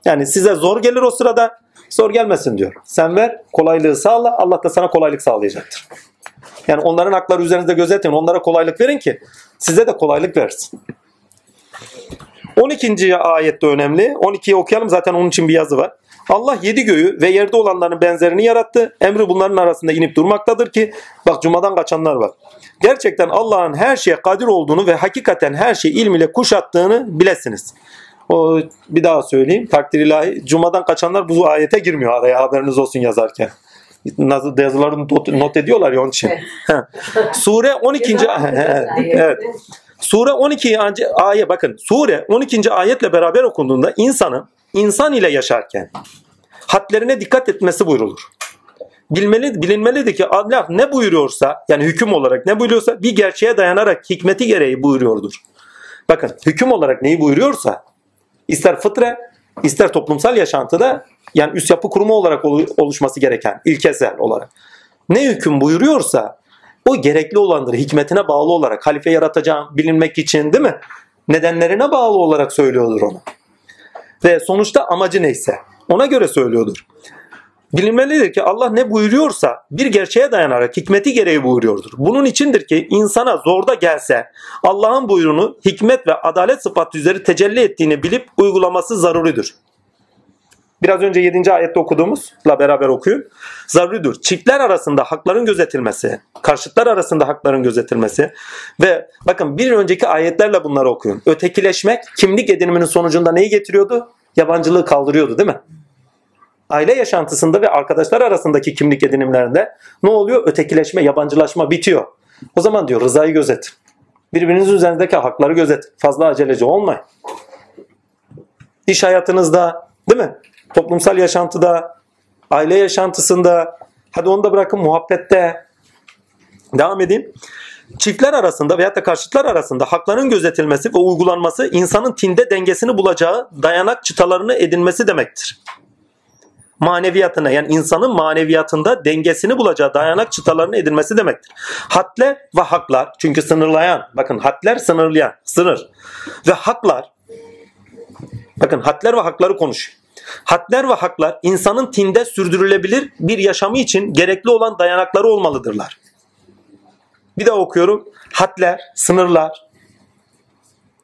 Yani size zor gelir o sırada, zor gelmesin diyor. Sen ver, kolaylığı sağla, Allah da sana kolaylık sağlayacaktır. Yani onların hakları üzerinizde gözetin, onlara kolaylık verin ki size de kolaylık versin. 12. ayet de önemli. 12'yi okuyalım zaten onun için bir yazı var. Allah yedi göğü ve yerde olanların benzerini yarattı. Emri bunların arasında inip durmaktadır ki bak cumadan kaçanlar var. Gerçekten Allah'ın her şeye kadir olduğunu ve hakikaten her şeyi ilmiyle kuşattığını bilesiniz. O bir daha söyleyeyim. Takdir ilahi. Cumadan kaçanlar bu ayete girmiyor araya haberiniz olsun yazarken. Yazıları not, not ediyorlar ya onun için. Sure 12. evet. Sure 12. ayet bakın. Sure 12. ayetle beraber okunduğunda insanın insan ile yaşarken hadlerine dikkat etmesi buyrulur. Bilmeli, bilinmelidir ki Allah ne buyuruyorsa yani hüküm olarak ne buyuruyorsa bir gerçeğe dayanarak hikmeti gereği buyuruyordur. Bakın hüküm olarak neyi buyuruyorsa ister fıtre ister toplumsal yaşantıda yani üst yapı kurumu olarak oluşması gereken ilkesel olarak ne hüküm buyuruyorsa o gerekli olandır. Hikmetine bağlı olarak halife yaratacağım bilinmek için değil mi? Nedenlerine bağlı olarak söylüyordur onu. Ve sonuçta amacı neyse ona göre söylüyordur. Bilinmelidir ki Allah ne buyuruyorsa bir gerçeğe dayanarak hikmeti gereği buyuruyordur. Bunun içindir ki insana zorda gelse Allah'ın buyruğunu hikmet ve adalet sıfatı üzeri tecelli ettiğini bilip uygulaması zaruridir. Biraz önce 7. ayette okuduğumuzla beraber okuyun. Zaruridir. Çiftler arasında hakların gözetilmesi, karşıtlar arasında hakların gözetilmesi ve bakın bir önceki ayetlerle bunları okuyun. Ötekileşmek kimlik ediniminin sonucunda neyi getiriyordu? Yabancılığı kaldırıyordu değil mi? Aile yaşantısında ve arkadaşlar arasındaki kimlik edinimlerinde ne oluyor? Ötekileşme, yabancılaşma bitiyor. O zaman diyor rızayı gözet. Birbirinizin üzerindeki hakları gözet. Fazla aceleci olmayın. İş hayatınızda değil mi? toplumsal yaşantıda, aile yaşantısında, hadi onu da bırakın muhabbette. Devam edeyim. Çiftler arasında veya da karşıtlar arasında hakların gözetilmesi ve uygulanması insanın tinde dengesini bulacağı dayanak çıtalarını edinmesi demektir. Maneviyatına yani insanın maneviyatında dengesini bulacağı dayanak çıtalarını edinmesi demektir. Hatler ve haklar çünkü sınırlayan bakın hatler sınırlayan sınır ve haklar bakın hatler ve hakları konuşuyor. Hadler ve haklar insanın tinde sürdürülebilir bir yaşamı için gerekli olan dayanakları olmalıdırlar. Bir daha okuyorum. Hadler, sınırlar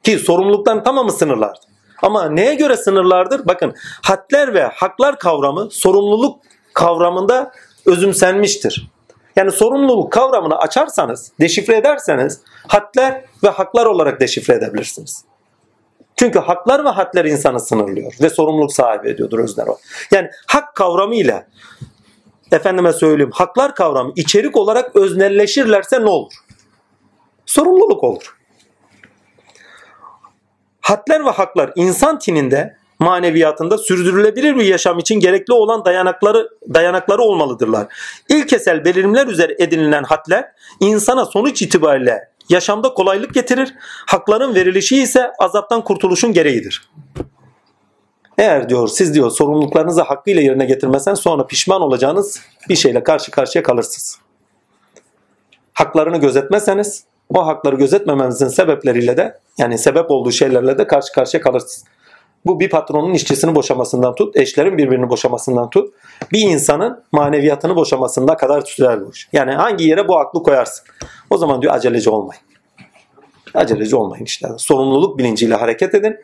ki sorumlulukların tamamı sınırlardır. Ama neye göre sınırlardır? Bakın hadler ve haklar kavramı sorumluluk kavramında özümsenmiştir. Yani sorumluluk kavramını açarsanız, deşifre ederseniz hadler ve haklar olarak deşifre edebilirsiniz. Çünkü haklar ve hadler insanı sınırlıyor ve sorumluluk sahibi ediyordur özner o. Yani hak kavramı ile efendime söyleyeyim haklar kavramı içerik olarak öznelleşirlerse ne olur? Sorumluluk olur. Hadler ve haklar insan tininde maneviyatında sürdürülebilir bir yaşam için gerekli olan dayanakları dayanakları olmalıdırlar. İlkesel belirlimler üzere edinilen hadler insana sonuç itibariyle yaşamda kolaylık getirir. Hakların verilişi ise azaptan kurtuluşun gereğidir. Eğer diyor siz diyor sorumluluklarınızı hakkıyla yerine getirmezsen sonra pişman olacağınız bir şeyle karşı karşıya kalırsınız. Haklarını gözetmezseniz o hakları gözetmemenizin sebepleriyle de yani sebep olduğu şeylerle de karşı karşıya kalırsınız. Bu bir patronun işçisini boşamasından tut, eşlerin birbirini boşamasından tut, bir insanın maneviyatını boşamasına kadar sürer bu iş. Yani hangi yere bu aklı koyarsın? O zaman diyor aceleci olmayın. Aceleci olmayın işte. Sorumluluk bilinciyle hareket edin.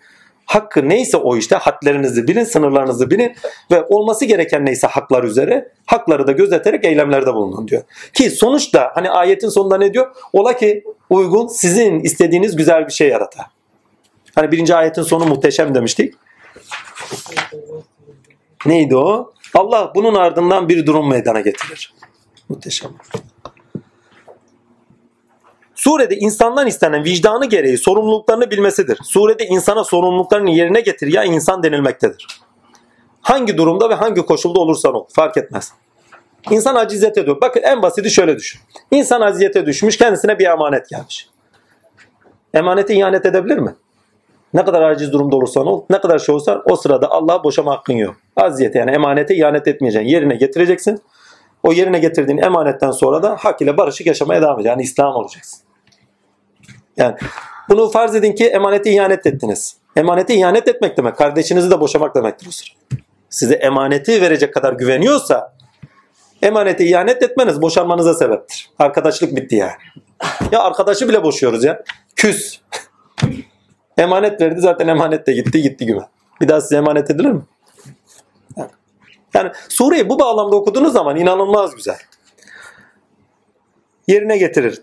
Hakkı neyse o işte hadlerinizi bilin, sınırlarınızı bilin ve olması gereken neyse haklar üzere hakları da gözeterek eylemlerde bulunun diyor. Ki sonuçta hani ayetin sonunda ne diyor? Ola ki uygun sizin istediğiniz güzel bir şey yarata. Hani birinci ayetin sonu muhteşem demiştik. Neydi o? Allah bunun ardından bir durum meydana getirir. Muhteşem. Surede insandan istenen vicdanı gereği sorumluluklarını bilmesidir. Surede insana sorumluluklarını yerine getir ya insan denilmektedir. Hangi durumda ve hangi koşulda olursan ol fark etmez. İnsan aciziyete ediyor. Bakın en basiti şöyle düşün. İnsan aciziyete düşmüş kendisine bir emanet gelmiş. Emanete ihanet edebilir mi? Ne kadar aciz durumda olursan ol, ne kadar şey olsa o sırada Allah'a boşama hakkın yok. Aziyete yani emanete ihanet etmeyeceksin. Yerine getireceksin. O yerine getirdiğin emanetten sonra da hak ile barışık yaşamaya devam edeceksin. Yani İslam olacaksın. Yani bunu farz edin ki emanete ihanet ettiniz. Emanete ihanet etmek demek. Kardeşinizi de boşamak demektir o sıra. Size emaneti verecek kadar güveniyorsa emanete ihanet etmeniz boşanmanıza sebeptir. Arkadaşlık bitti yani. Ya arkadaşı bile boşuyoruz ya. Küs. Emanet verdi zaten emanet de gitti gitti güme. Bir daha size emanet edilir mi? Yani sureyi bu bağlamda okuduğunuz zaman inanılmaz güzel. Yerine getirir.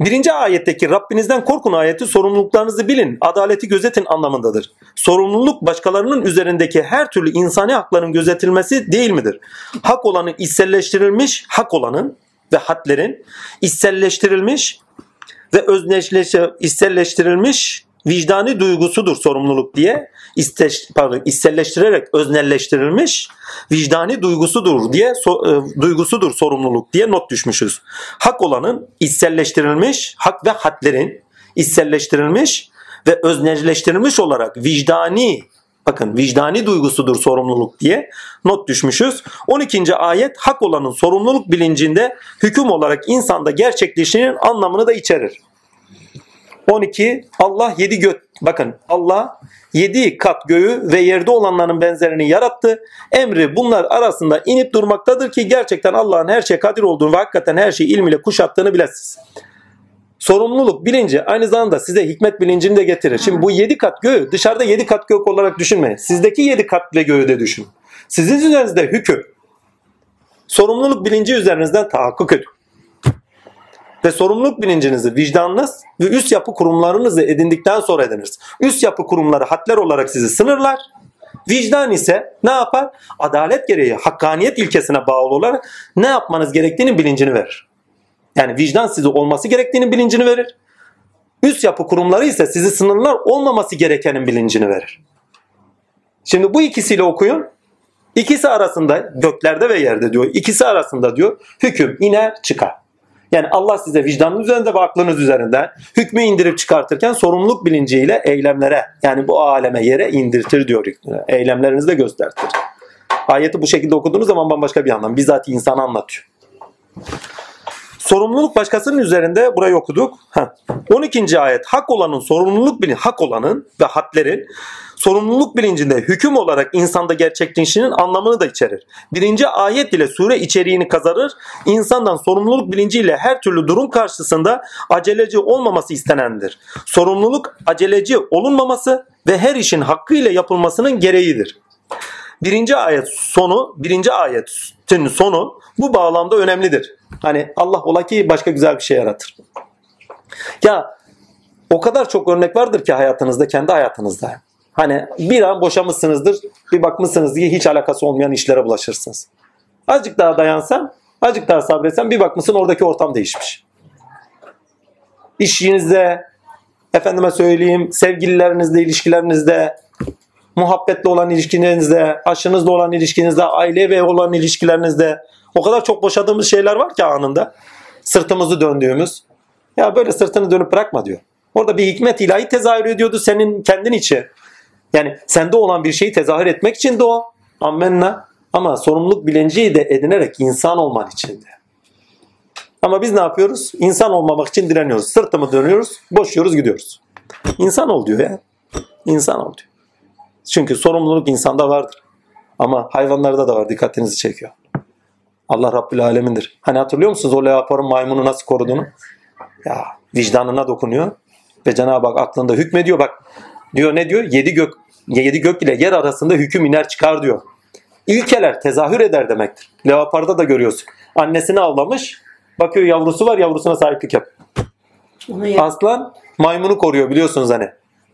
Birinci ayetteki Rabbinizden korkun ayeti sorumluluklarınızı bilin, adaleti gözetin anlamındadır. Sorumluluk başkalarının üzerindeki her türlü insani hakların gözetilmesi değil midir? Hak olanın içselleştirilmiş, hak olanın ve hadlerin içselleştirilmiş ve özneşleşe, içselleştirilmiş vicdani duygusudur sorumluluk diye isteş, pardon, içselleştirerek öznelleştirilmiş vicdani duygusudur diye so, e, duygusudur sorumluluk diye not düşmüşüz. Hak olanın içselleştirilmiş hak ve hadlerin içselleştirilmiş ve öznelleştirilmiş olarak vicdani bakın vicdani duygusudur sorumluluk diye not düşmüşüz. 12. ayet hak olanın sorumluluk bilincinde hüküm olarak insanda gerçekleştiğinin anlamını da içerir. 12 Allah yedi gök bakın Allah yedi kat göğü ve yerde olanların benzerini yarattı. Emri bunlar arasında inip durmaktadır ki gerçekten Allah'ın her şeye kadir olduğunu ve hakikaten her şeyi ilmiyle kuşattığını bilesiniz. Sorumluluk bilinci aynı zamanda size hikmet bilincini de getirir. Şimdi bu yedi kat göğü dışarıda yedi kat gök olarak düşünmeyin. Sizdeki yedi kat ve göğü de düşün. Sizin üzerinizde hüküm. Sorumluluk bilinci üzerinizden tahakkuk ediyor ve sorumluluk bilincinizi vicdanınız ve üst yapı kurumlarınızı edindikten sonra edinirsiniz. Üst yapı kurumları hadler olarak sizi sınırlar. Vicdan ise ne yapar? Adalet gereği hakkaniyet ilkesine bağlı olarak ne yapmanız gerektiğinin bilincini verir. Yani vicdan size olması gerektiğinin bilincini verir. Üst yapı kurumları ise sizi sınırlar olmaması gerekenin bilincini verir. Şimdi bu ikisiyle okuyun. İkisi arasında göklerde ve yerde diyor. İkisi arasında diyor hüküm iner çıkar. Yani Allah size vicdanınız üzerinde ve aklınız üzerinde hükmü indirip çıkartırken sorumluluk bilinciyle eylemlere yani bu aleme yere indirtir diyor. Eylemlerinizi de göstertir. Ayeti bu şekilde okuduğunuz zaman bambaşka bir anlam. Bizzat insan anlatıyor. Sorumluluk başkasının üzerinde burayı okuduk. Heh. 12. ayet hak olanın sorumluluk bilinci hak olanın ve hadlerin sorumluluk bilincinde hüküm olarak insanda gerçekleşişinin anlamını da içerir. Birinci ayet ile sure içeriğini kazanır. İnsandan sorumluluk bilinciyle her türlü durum karşısında aceleci olmaması istenendir. Sorumluluk aceleci olunmaması ve her işin hakkıyla yapılmasının gereğidir. Birinci ayet sonu, birinci ayetin sonu bu bağlamda önemlidir. Hani Allah ola ki başka güzel bir şey yaratır. Ya o kadar çok örnek vardır ki hayatınızda, kendi hayatınızda. Hani bir an boşamışsınızdır, bir bakmışsınız ki hiç alakası olmayan işlere bulaşırsınız. Azıcık daha dayansan, azıcık daha sabretsen bir bakmışsın oradaki ortam değişmiş. İşinizde, efendime söyleyeyim, sevgililerinizle, ilişkilerinizde, muhabbetle olan ilişkinizde, aşınızla olan ilişkinizde, aile ve olan ilişkilerinizde o kadar çok boşadığımız şeyler var ki anında. Sırtımızı döndüğümüz. Ya böyle sırtını dönüp bırakma diyor. Orada bir hikmet ilahi tezahür ediyordu senin kendin için. Yani sende olan bir şeyi tezahür etmek için de o. Ammenna. Ama sorumluluk bilinciyi de edinerek insan olman için de. Ama biz ne yapıyoruz? İnsan olmamak için direniyoruz. Sırtımı dönüyoruz, boşuyoruz, gidiyoruz. İnsan ol diyor ya. İnsan ol diyor. Çünkü sorumluluk insanda vardır. Ama hayvanlarda da var. Dikkatinizi çekiyor. Allah Rabbül Alemin'dir. Hani hatırlıyor musunuz o leoparın maymunu nasıl koruduğunu? Ya vicdanına dokunuyor. Ve Cenab-ı Hak aklında hükmediyor. Bak diyor ne diyor? Yedi gök, yedi gök ile yer arasında hüküm iner çıkar diyor. İlkeler tezahür eder demektir. Leoparda da görüyorsun. Annesini avlamış. Bakıyor yavrusu var yavrusuna sahiplik yap. Aslan maymunu koruyor biliyorsunuz hani.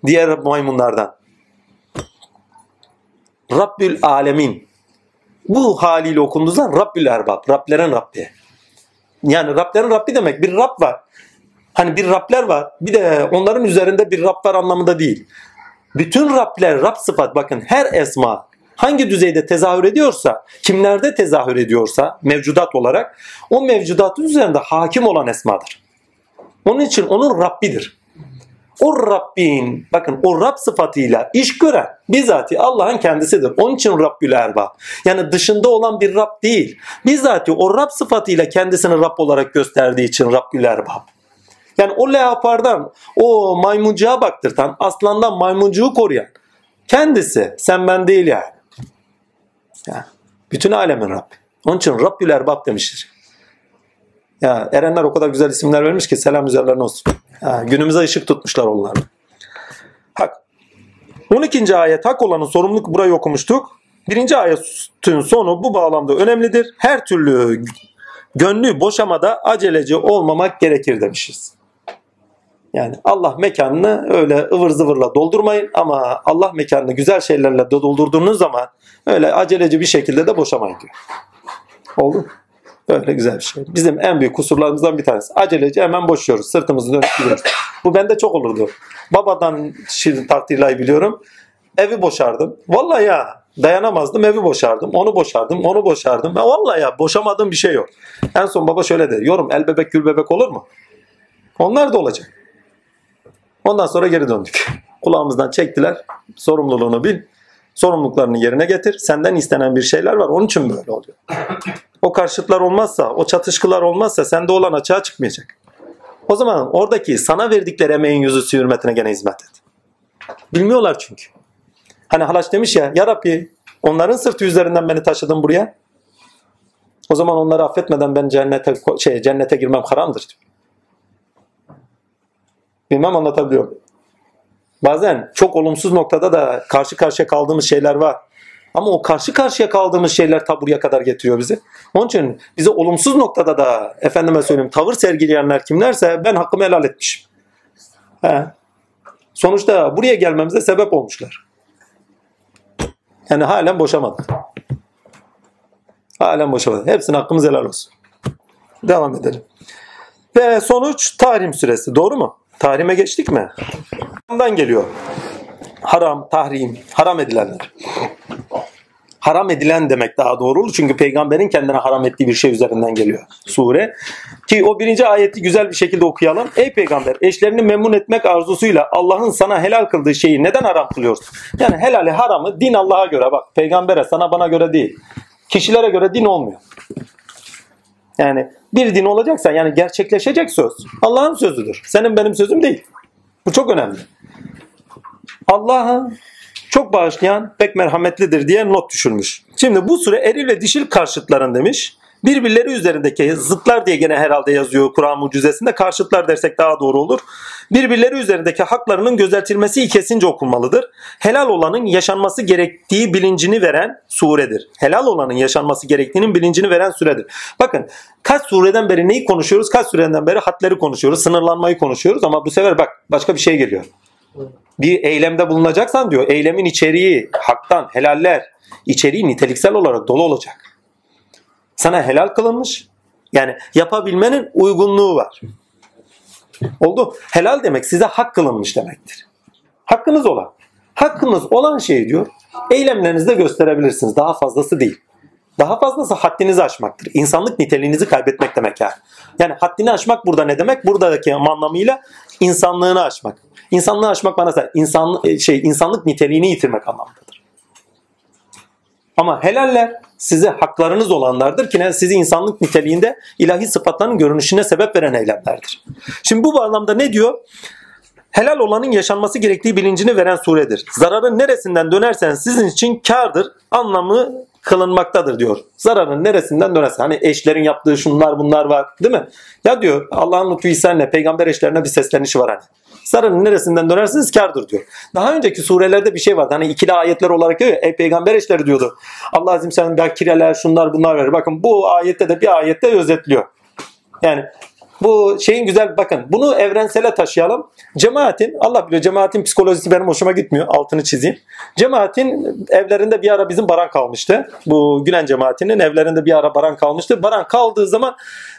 Diğer maymunlardan. Rabbül Alemin. Bu haliyle okunduğunda Rabbül Erbab. Rablerin Rabbi. Yani Rablerin Rabbi demek bir Rab var. Hani bir Rabler var. Bir de onların üzerinde bir Rab var anlamında değil. Bütün Rabler, Rab sıfat bakın her esma hangi düzeyde tezahür ediyorsa, kimlerde tezahür ediyorsa mevcudat olarak o mevcudatın üzerinde hakim olan esmadır. Onun için onun Rabbidir. o Rabbin bakın o Rab sıfatıyla iş gören bizzati Allah'ın kendisidir. Onun için Rabbül Erbab. Yani dışında olan bir Rab değil. Bizzati o Rab sıfatıyla kendisini Rab olarak gösterdiği için Rabbül Erbab. Yani o leopardan, o maymuncuğa baktırtan, aslandan maymuncuğu koruyan kendisi. Sen ben değil yani. yani bütün alemin Rabbi. Onun için Rabbül Erbab demiştir. Ya erenler o kadar güzel isimler vermiş ki selam üzerlerine olsun. Ha, günümüze ışık tutmuşlar onlar. Hak. 12. ayet hak olanın sorumluluk burayı okumuştuk. Birinci ayetin sonu bu bağlamda önemlidir. Her türlü gönlü boşamada aceleci olmamak gerekir demişiz. Yani Allah mekanını öyle ıvır zıvırla doldurmayın ama Allah mekanını güzel şeylerle doldurduğunuz zaman öyle aceleci bir şekilde de boşamayın diyor. Oldu? Böyle güzel bir şey. Bizim en büyük kusurlarımızdan bir tanesi. Aceleci hemen boşuyoruz. Sırtımızı dönüp gidiyoruz. Bu bende çok olurdu. Babadan şimdi takdirlayı biliyorum. Evi boşardım. Vallahi ya dayanamazdım evi boşardım. Onu boşardım. Onu boşardım. Ya vallahi ya boşamadığım bir şey yok. En son baba şöyle dedi. Yorum el bebek gül bebek olur mu? Onlar da olacak. Ondan sonra geri döndük. Kulağımızdan çektiler. Sorumluluğunu bil. Sorumluluklarını yerine getir. Senden istenen bir şeyler var. Onun için böyle oluyor. O karşıtlar olmazsa, o çatışkılar olmazsa sende olan açığa çıkmayacak. O zaman oradaki sana verdikleri emeğin yüzü hürmetine gene hizmet et. Bilmiyorlar çünkü. Hani Halaç demiş ya, Ya Rabbi onların sırtı üzerinden beni taşıdın buraya. O zaman onları affetmeden ben cennete şey cennete girmem haramdır. diyor. Bilmem anlatabiliyor muyum? Bazen çok olumsuz noktada da karşı karşıya kaldığımız şeyler var. Ama o karşı karşıya kaldığımız şeyler ta buraya kadar getiriyor bizi. Onun için bize olumsuz noktada da efendime söyleyeyim tavır sergileyenler kimlerse ben hakkımı helal etmişim. He. Sonuçta buraya gelmemize sebep olmuşlar. Yani halen boşamadık. Halen boşamadık. Hepsine hakkımız helal olsun. Devam edelim. Ve sonuç tahrim süresi. Doğru mu? Tahrime geçtik mi? Ondan geliyor. Haram, tahrim, haram edilenler. Haram edilen demek daha doğru olur. Çünkü peygamberin kendine haram ettiği bir şey üzerinden geliyor sure. Ki o birinci ayeti güzel bir şekilde okuyalım. Ey peygamber eşlerini memnun etmek arzusuyla Allah'ın sana helal kıldığı şeyi neden haram kılıyorsun? Yani helali haramı din Allah'a göre bak. Peygambere sana bana göre değil. Kişilere göre din olmuyor. Yani bir din olacaksa yani gerçekleşecek söz Allah'ın sözüdür. Senin benim sözüm değil. Bu çok önemli. Allah'a çok bağışlayan pek merhametlidir diye not düşürmüş. Şimdi bu süre eril ve dişil karşıtların demiş. Birbirleri üzerindeki zıtlar diye gene herhalde yazıyor Kur'an mucizesinde. Karşıtlar dersek daha doğru olur. Birbirleri üzerindeki haklarının gözetilmesi kesince okunmalıdır. Helal olanın yaşanması gerektiği bilincini veren suredir. Helal olanın yaşanması gerektiğinin bilincini veren süredir. Bakın kaç sureden beri neyi konuşuyoruz? Kaç sureden beri hatları konuşuyoruz, sınırlanmayı konuşuyoruz ama bu sefer bak başka bir şey geliyor bir eylemde bulunacaksan diyor eylemin içeriği haktan helaller içeriği niteliksel olarak dolu olacak. Sana helal kılınmış. Yani yapabilmenin uygunluğu var. Oldu. Helal demek size hak kılınmış demektir. Hakkınız olan. Hakkınız olan şey diyor eylemlerinizde gösterebilirsiniz. Daha fazlası değil. Daha fazlası haddinizi aşmaktır. İnsanlık niteliğinizi kaybetmek demek yani. Yani haddini aşmak burada ne demek? Buradaki anlamıyla insanlığını aşmak. İnsanlığı aşmak bana say- insan şey insanlık niteliğini yitirmek anlamındadır. Ama helaller size haklarınız olanlardır ki sizi insanlık niteliğinde ilahi sıfatların görünüşüne sebep veren eylemlerdir. Şimdi bu bağlamda ne diyor? Helal olanın yaşanması gerektiği bilincini veren suredir. Zararın neresinden dönersen sizin için kardır anlamı kılınmaktadır diyor. Zararın neresinden dönersen. Hani eşlerin yaptığı şunlar bunlar var değil mi? Ya diyor Allah'ın ihsanla peygamber eşlerine bir seslenişi var hani. Zararın neresinden dönerseniz kardır diyor. Daha önceki surelerde bir şey vardı. Hani ikili ayetler olarak diyor ya, ey peygamber eşleri diyordu. Allah azim sen bakireler şunlar bunlar verir. Bakın bu ayette de bir ayette özetliyor. Yani bu şeyin güzel bakın bunu evrensele taşıyalım. Cemaatin Allah biliyor cemaatin psikolojisi benim hoşuma gitmiyor. Altını çizeyim. Cemaatin evlerinde bir ara bizim baran kalmıştı. Bu Gülen cemaatinin evlerinde bir ara baran kalmıştı. Baran kaldığı zaman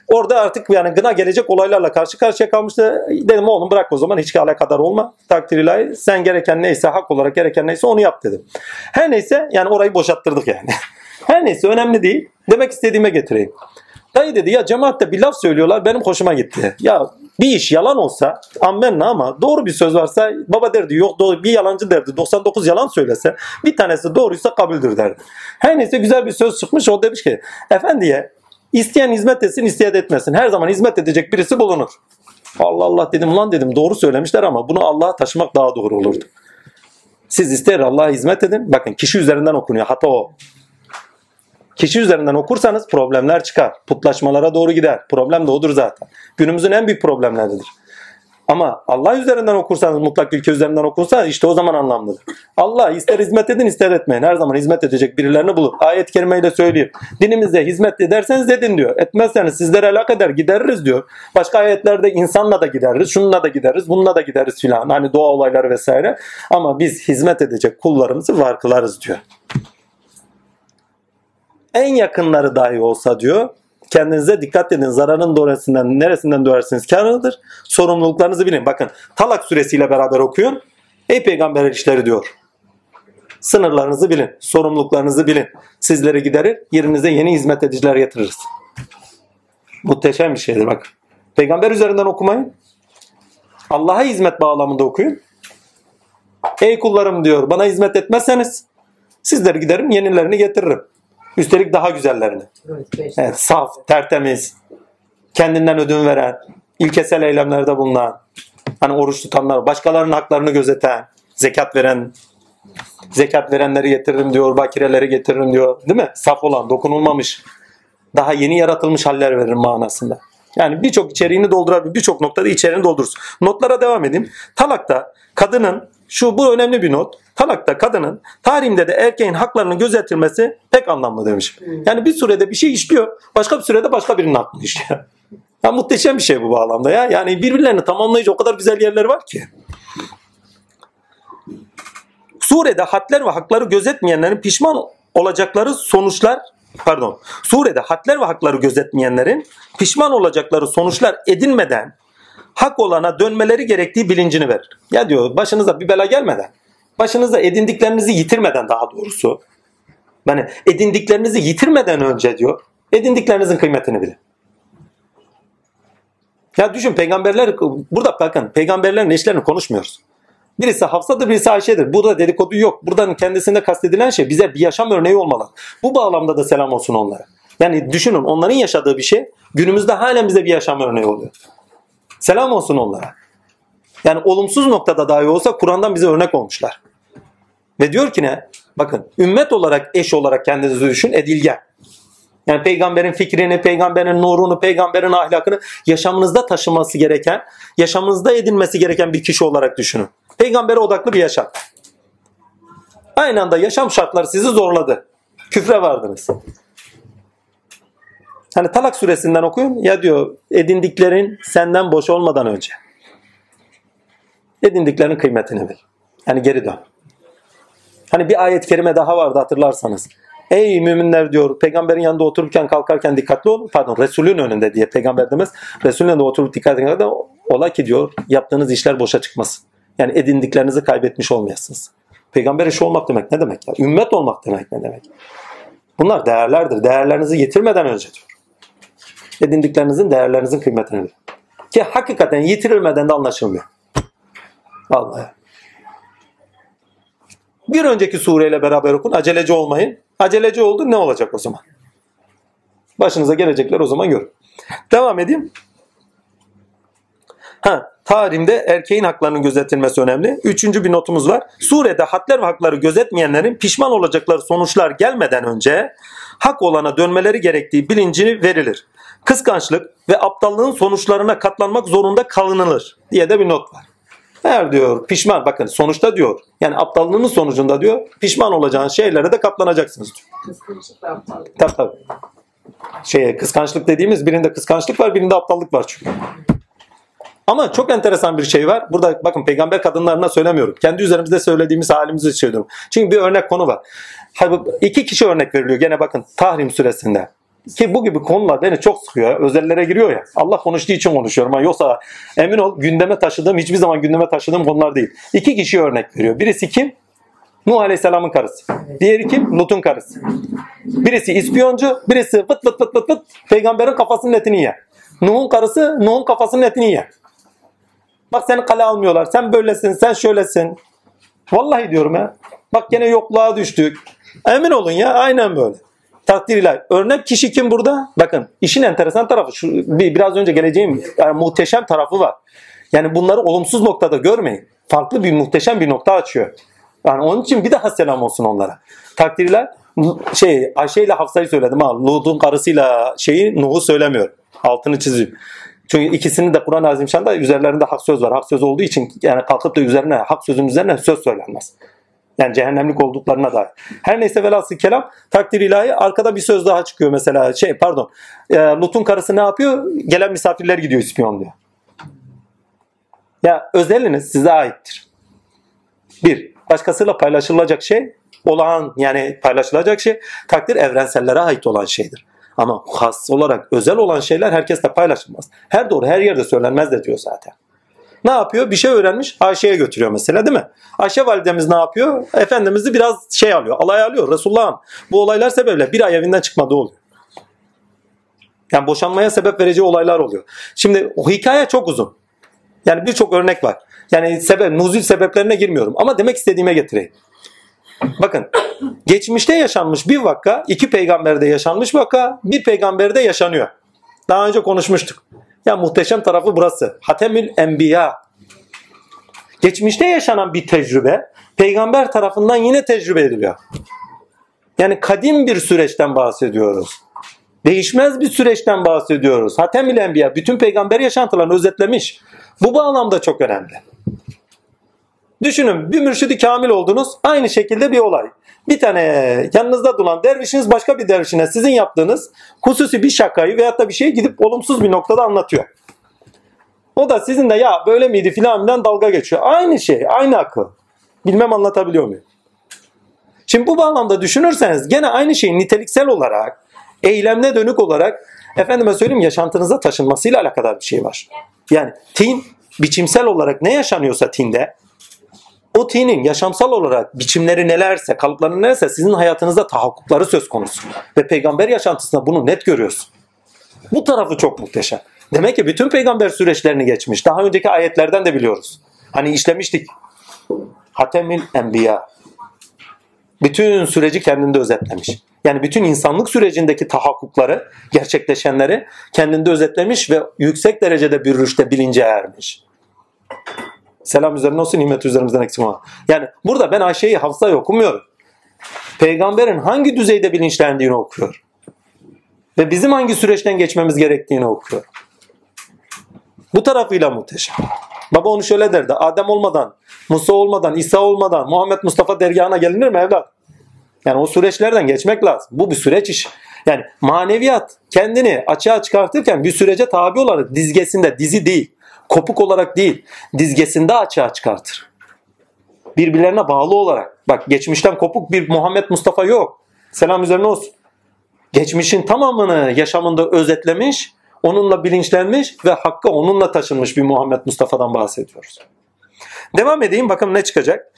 orada artık yani gına gelecek olaylarla karşı karşıya kalmıştı. Dedim oğlum bırak o zaman hiç alakadar olma. Takdir ilahi sen gereken neyse hak olarak gereken neyse onu yap dedim. Her neyse yani orayı boşalttırdık yani. Her neyse önemli değil. Demek istediğime getireyim. Dayı dedi ya cemaatte bir laf söylüyorlar benim hoşuma gitti. Ya bir iş yalan olsa ammenna ama doğru bir söz varsa baba derdi yok doğru, bir yalancı derdi 99 yalan söylese bir tanesi doğruysa kabuldür derdi. Her neyse güzel bir söz çıkmış o demiş ki efendiye isteyen hizmet etsin isteyen etmesin her zaman hizmet edecek birisi bulunur. Allah Allah dedim lan dedim doğru söylemişler ama bunu Allah'a taşımak daha doğru olurdu. Siz ister Allah'a hizmet edin. Bakın kişi üzerinden okunuyor. Hata o. Kişi üzerinden okursanız problemler çıkar. Putlaşmalara doğru gider. Problem de odur zaten. Günümüzün en büyük problemleridir. Ama Allah üzerinden okursanız, mutlak ülke üzerinden okursanız işte o zaman anlamlıdır. Allah ister hizmet edin ister etmeyin. Her zaman hizmet edecek birilerini bulur. Ayet-i kerimeyle söyleyeyim. Dinimize hizmet ederseniz edin diyor. Etmezseniz sizlere helak eder gideririz diyor. Başka ayetlerde insanla da gideriz, şununla da gideriz, bununla da gideriz filan. Hani doğa olayları vesaire. Ama biz hizmet edecek kullarımızı var kılarız diyor en yakınları dahi olsa diyor kendinize dikkat edin. Zararın doğresinden neresinden dönersiniz karınıdır. Sorumluluklarınızı bilin. Bakın Talak suresiyle beraber okuyun. Ey peygamber işleri diyor. Sınırlarınızı bilin. Sorumluluklarınızı bilin. Sizleri giderir. Yerinize yeni hizmet ediciler getiririz. Muhteşem bir şeydir bak. Peygamber üzerinden okumayın. Allah'a hizmet bağlamında okuyun. Ey kullarım diyor bana hizmet etmezseniz sizleri giderim yenilerini getiririm. Üstelik daha güzellerini. Evet, saf, tertemiz, kendinden ödün veren, ilkesel eylemlerde bulunan, hani oruç tutanlar, başkalarının haklarını gözeten, zekat veren, zekat verenleri getiririm diyor, bakireleri getiririm diyor. Değil mi? Saf olan, dokunulmamış, daha yeni yaratılmış haller veririm manasında. Yani birçok içeriğini doldurabilir, birçok noktada içeriğini doldurursun. Notlara devam edeyim. Talakta kadının, şu bu önemli bir not. Talakta kadının tahrimde de erkeğin haklarının gözetilmesi pek anlamlı demiş. Yani bir sürede bir şey işliyor, başka bir sürede başka birinin hakkını işliyor. Ya muhteşem bir şey bu bağlamda ya. Yani birbirlerini tamamlayıcı o kadar güzel yerleri var ki. Surede hadler ve hakları gözetmeyenlerin pişman olacakları sonuçlar pardon. Surede hadler ve hakları gözetmeyenlerin pişman olacakları sonuçlar edinmeden hak olana dönmeleri gerektiği bilincini verir. Ya diyor başınıza bir bela gelmeden, başınıza edindiklerinizi yitirmeden daha doğrusu. Yani edindiklerinizi yitirmeden önce diyor, edindiklerinizin kıymetini bilin. Ya düşün peygamberler, burada bakın peygamberlerin eşlerini konuşmuyoruz. Birisi Hafsa'dır, birisi Ayşe'dir. Burada dedikodu yok. Buradan kendisinde kastedilen şey bize bir yaşam örneği olmalı. Bu bağlamda da selam olsun onlara. Yani düşünün onların yaşadığı bir şey günümüzde halen bize bir yaşam örneği oluyor. Selam olsun onlara. Yani olumsuz noktada dahi olsa Kur'an'dan bize örnek olmuşlar. Ve diyor ki ne? Bakın ümmet olarak eş olarak kendinizi düşün edilgen. Yani peygamberin fikrini, peygamberin nurunu, peygamberin ahlakını yaşamınızda taşıması gereken, yaşamınızda edinmesi gereken bir kişi olarak düşünün. Peygambere odaklı bir yaşam. Aynı anda yaşam şartları sizi zorladı. Küfre vardınız. Hani Talak suresinden okuyun ya diyor edindiklerin senden boş olmadan önce. Edindiklerinin kıymetini bil. Yani geri dön. Hani bir ayet-i kerime daha vardı hatırlarsanız. Ey müminler diyor peygamberin yanında otururken kalkarken dikkatli olun. Pardon Resulün önünde diye peygamber demez. Resulün önünde oturup dikkat edin. Ola ki diyor yaptığınız işler boşa çıkmasın. Yani edindiklerinizi kaybetmiş olmayasınız. Peygamber işi olmak demek ne demek ya? Ümmet olmak demek ne demek? Bunlar değerlerdir. Değerlerinizi yitirmeden önce diyor. Edindiklerinizin değerlerinizin kıymetini bilin. Ki hakikaten yitirilmeden de anlaşılmıyor. Vallahi. Bir önceki sureyle beraber okun. Aceleci olmayın. Aceleci oldu ne olacak o zaman? Başınıza gelecekler o zaman görün. Devam edeyim. Ha, tarihimde erkeğin haklarının gözetilmesi önemli. Üçüncü bir notumuz var. Surede hadler ve hakları gözetmeyenlerin pişman olacakları sonuçlar gelmeden önce hak olana dönmeleri gerektiği bilincini verilir. Kıskançlık ve aptallığın sonuçlarına katlanmak zorunda kalınılır diye de bir not var. Eğer diyor pişman bakın sonuçta diyor yani aptallığının sonucunda diyor pişman olacağın şeylere de katlanacaksınız diyor. Kıskançlık ve aptallık. Tabii tabii. Şeye, kıskançlık dediğimiz birinde kıskançlık var birinde aptallık var çünkü. Ama çok enteresan bir şey var. Burada bakın peygamber kadınlarına söylemiyorum. Kendi üzerimizde söylediğimiz halimizi söylüyorum. Çünkü bir örnek konu var. İki kişi örnek veriliyor. Gene bakın Tahrim suresinde. Ki bu gibi konular beni çok sıkıyor. Özellere giriyor ya. Allah konuştuğu için konuşuyorum. Ama yoksa emin ol gündeme taşıdığım hiçbir zaman gündeme taşıdığım konular değil. İki kişi örnek veriyor. Birisi kim? Nuh Aleyhisselam'ın karısı. Diğeri kim? Lut'un karısı. Birisi ispiyoncu, birisi fıt fıt fıt fıt fıt peygamberin kafasının etini yer. Nuh'un karısı Nuh'un kafasının etini yer. Bak seni kale almıyorlar. Sen böylesin, sen şöylesin. Vallahi diyorum ya. Bak gene yokluğa düştük. Emin olun ya aynen böyle. Takdir ilahi. Örnek kişi kim burada? Bakın işin enteresan tarafı şu bir, biraz önce geleceğim yani muhteşem tarafı var. Yani bunları olumsuz noktada görmeyin. Farklı bir muhteşem bir nokta açıyor. Yani onun için bir daha selam olsun onlara. Takdir ilahi şey Ayşe ile Hafsa'yı söyledim ha. Lut'un karısıyla şeyi Nuh'u söylemiyor. Altını çiziyorum. Çünkü ikisinin de Kur'an-ı Azimşan'da üzerlerinde hak söz var. Hak söz olduğu için yani kalkıp da üzerine hak sözün üzerine söz söylenmez. Yani cehennemlik olduklarına dair. Her neyse velhasıl kelam takdir ilahi arkada bir söz daha çıkıyor mesela şey pardon e, Lut'un karısı ne yapıyor? Gelen misafirler gidiyor ispiyon diyor. Ya özeliniz size aittir. Bir, başkasıyla paylaşılacak şey olağan yani paylaşılacak şey takdir evrensellere ait olan şeydir. Ama has olarak özel olan şeyler herkesle paylaşılmaz. Her doğru her yerde söylenmez de diyor zaten. Ne yapıyor? Bir şey öğrenmiş Ayşe'ye götürüyor mesela değil mi? Ayşe validemiz ne yapıyor? Efendimiz'i biraz şey alıyor, alay alıyor. Resulullah'ım bu olaylar sebeple bir ay evinden çıkmadığı oluyor. Yani boşanmaya sebep vereceği olaylar oluyor. Şimdi o hikaye çok uzun. Yani birçok örnek var. Yani sebep, nuzul sebeplerine girmiyorum. Ama demek istediğime getireyim. Bakın geçmişte yaşanmış bir vaka, iki peygamberde yaşanmış vaka, bir peygamberde yaşanıyor. Daha önce konuşmuştuk. Ya muhteşem tarafı burası. Hatemül Enbiya. Geçmişte yaşanan bir tecrübe peygamber tarafından yine tecrübe ediliyor. Yani kadim bir süreçten bahsediyoruz. Değişmez bir süreçten bahsediyoruz. Hatemül Enbiya bütün peygamber yaşantılarını özetlemiş. Bu bağlamda çok önemli. Düşünün bir mürşidi kamil oldunuz. Aynı şekilde bir olay. Bir tane yanınızda duran dervişiniz başka bir dervişine sizin yaptığınız hususi bir şakayı veyahut da bir şeyi gidip olumsuz bir noktada anlatıyor. O da sizin de ya böyle miydi filandan dalga geçiyor. Aynı şey, aynı akıl. Bilmem anlatabiliyor muyum? Şimdi bu bağlamda düşünürseniz gene aynı şeyin niteliksel olarak, eylemle dönük olarak efendime söyleyeyim yaşantınıza taşınmasıyla alakadar bir şey var. Yani tin biçimsel olarak ne yaşanıyorsa tinde o tinin yaşamsal olarak biçimleri nelerse, kalıpları nelerse sizin hayatınızda tahakkukları söz konusu. Ve peygamber yaşantısında bunu net görüyorsun. Bu tarafı çok muhteşem. Demek ki bütün peygamber süreçlerini geçmiş. Daha önceki ayetlerden de biliyoruz. Hani işlemiştik. Hatemil Enbiya. Bütün süreci kendinde özetlemiş. Yani bütün insanlık sürecindeki tahakkukları, gerçekleşenleri kendinde özetlemiş ve yüksek derecede bir rüşte bilince ermiş. Selam üzerine olsun, nimet üzerimizden eksik olma. Yani burada ben Ayşe'yi Hafsa'yı okumuyorum. Peygamberin hangi düzeyde bilinçlendiğini okuyor. Ve bizim hangi süreçten geçmemiz gerektiğini okuyor. Bu tarafıyla muhteşem. Baba onu şöyle derdi. Adem olmadan, Musa olmadan, İsa olmadan Muhammed Mustafa dergahına gelinir mi evlat? Yani o süreçlerden geçmek lazım. Bu bir süreç iş. Yani maneviyat kendini açığa çıkartırken bir sürece tabi olarak dizgesinde, dizi değil, kopuk olarak değil, dizgesinde açığa çıkartır. Birbirlerine bağlı olarak. Bak geçmişten kopuk bir Muhammed Mustafa yok. Selam üzerine olsun. Geçmişin tamamını yaşamında özetlemiş, onunla bilinçlenmiş ve hakkı onunla taşınmış bir Muhammed Mustafa'dan bahsediyoruz. Devam edeyim bakalım ne çıkacak.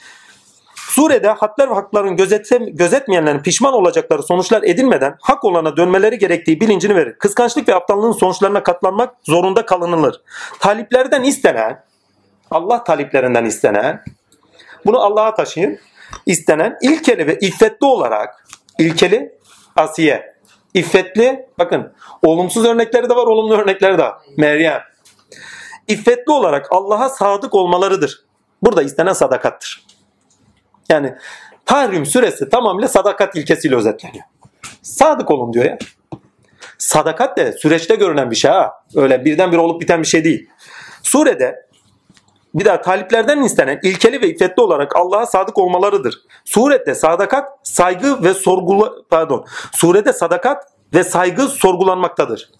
Surede hadler ve hakların gözete, gözetmeyenlerin pişman olacakları sonuçlar edilmeden hak olana dönmeleri gerektiği bilincini verir. Kıskançlık ve aptallığın sonuçlarına katlanmak zorunda kalınılır. Taliplerden istenen, Allah taliplerinden istenen, bunu Allah'a taşıyın, istenen ilkeli ve iffetli olarak, ilkeli Asiye, iffetli, bakın olumsuz örnekleri de var, olumlu örnekleri de var. Meryem. İffetli olarak Allah'a sadık olmalarıdır. Burada istenen sadakattır. Yani Tahrim süresi tamamıyla sadakat ilkesiyle özetleniyor. Sadık olun diyor ya. Sadakat de süreçte görünen bir şey ha. Öyle birdenbire olup biten bir şey değil. Surede bir daha taliplerden istenen ilkeli ve iffetli olarak Allah'a sadık olmalarıdır. Surette sadakat, saygı ve sorgula pardon. Surede sadakat ve saygı sorgulanmaktadır.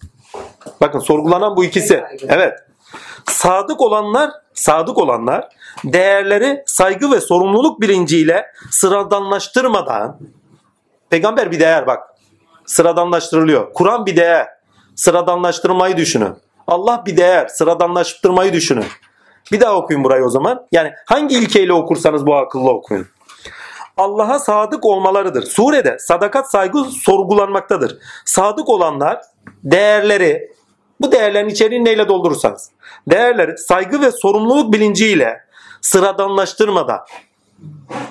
Bakın sorgulanan bu ikisi. Evet. Sadık olanlar, sadık olanlar değerleri saygı ve sorumluluk bilinciyle sıradanlaştırmadan peygamber bir değer bak. Sıradanlaştırılıyor. Kur'an bir değer. Sıradanlaştırmayı düşünün. Allah bir değer. Sıradanlaştırmayı düşünün. Bir daha okuyun burayı o zaman. Yani hangi ilkeyle okursanız bu akıllı okuyun. Allah'a sadık olmalarıdır. Surede sadakat saygı sorgulanmaktadır. Sadık olanlar değerleri, bu değerlerin içeriğini neyle doldurursanız, değerleri saygı ve sorumluluk bilinciyle sıradanlaştırmadan,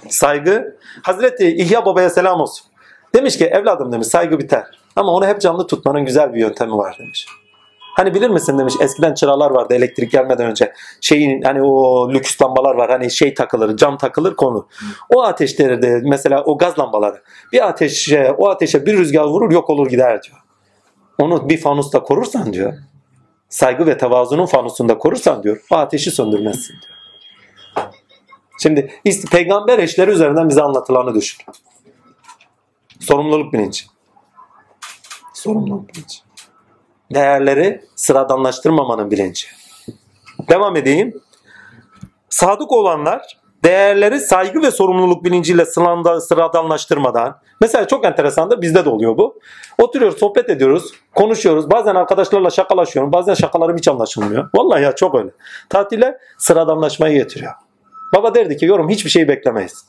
saygı, Hazreti İhya Baba'ya selam olsun. Demiş ki evladım demiş saygı biter. Ama onu hep canlı tutmanın güzel bir yöntemi var demiş. Hani bilir misin demiş eskiden çıralar vardı elektrik gelmeden önce. Şeyin hani o lüks lambalar var hani şey takılır cam takılır konu. O ateşleri de mesela o gaz lambaları bir ateşe o ateşe bir rüzgar vurur yok olur gider diyor. Onu bir fanusta korursan diyor. Saygı ve tevazunun fanusunda korursan diyor. O ateşi söndürmezsin diyor. Şimdi peygamber eşleri üzerinden bize anlatılanı düşün. Sorumluluk bilinci. Sorumluluk bilinci. Değerleri sıradanlaştırmamanın bilinci. Devam edeyim. Sadık olanlar değerleri saygı ve sorumluluk bilinciyle sıranda- sıradanlaştırmadan mesela çok enteresandır bizde de oluyor bu. Oturuyoruz sohbet ediyoruz konuşuyoruz bazen arkadaşlarla şakalaşıyorum bazen şakalarım hiç anlaşılmıyor. Vallahi ya çok öyle. Tatile sıradanlaşmayı getiriyor. Baba derdi ki yorum hiçbir şey beklemeyiz.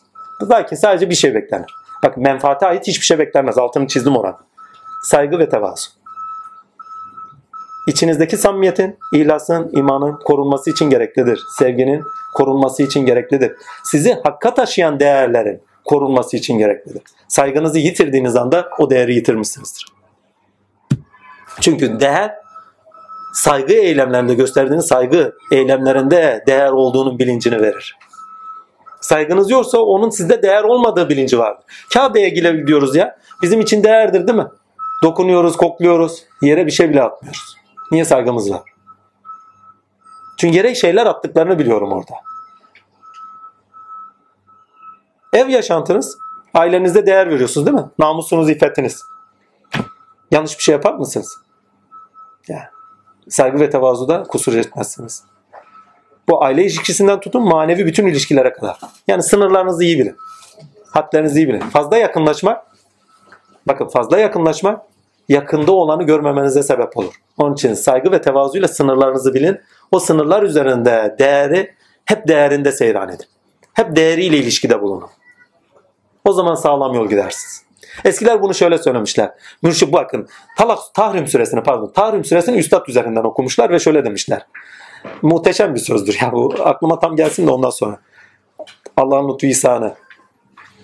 Lakin sadece bir şey beklenir. Bak menfaate ait hiçbir şey beklenmez. Altını çizdim oran. Saygı ve tevazu. İçinizdeki samimiyetin, ihlasın, imanın korunması için gereklidir. Sevginin korunması için gereklidir. Sizi hakka taşıyan değerlerin korunması için gereklidir. Saygınızı yitirdiğiniz anda o değeri yitirmişsinizdir. Çünkü değer saygı eylemlerinde gösterdiğiniz saygı eylemlerinde değer olduğunun bilincini verir. Saygınız yoksa onun sizde değer olmadığı bilinci vardır. Kabe'ye gidiyoruz ya. Bizim için değerdir değil mi? Dokunuyoruz, kokluyoruz. Yere bir şey bile atmıyoruz. Niye saygımız var? Çünkü yere şeyler attıklarını biliyorum orada. Ev yaşantınız, ailenizde değer veriyorsunuz değil mi? Namusunuz, iffetiniz. Yanlış bir şey yapar mısınız? Yani saygı ve tevazuda kusur etmezsiniz. Bu aile ilişkisinden tutun manevi bütün ilişkilere kadar. Yani sınırlarınızı iyi bilin. Hadlerinizi iyi bilin. Fazla yakınlaşmak, bakın fazla yakınlaşmak yakında olanı görmemenize sebep olur. Onun için saygı ve tevazuyla sınırlarınızı bilin. O sınırlar üzerinde değeri hep değerinde seyran edin. Hep değeriyle ilişkide bulunun. O zaman sağlam yol gidersiniz. Eskiler bunu şöyle söylemişler. Mürşid bakın Talak, Tahrim suresini pardon Tahrim suresini üstad üzerinden okumuşlar ve şöyle demişler. Muhteşem bir sözdür ya bu. Aklıma tam gelsin de ondan sonra. Allah'ın lütfu ihsanı.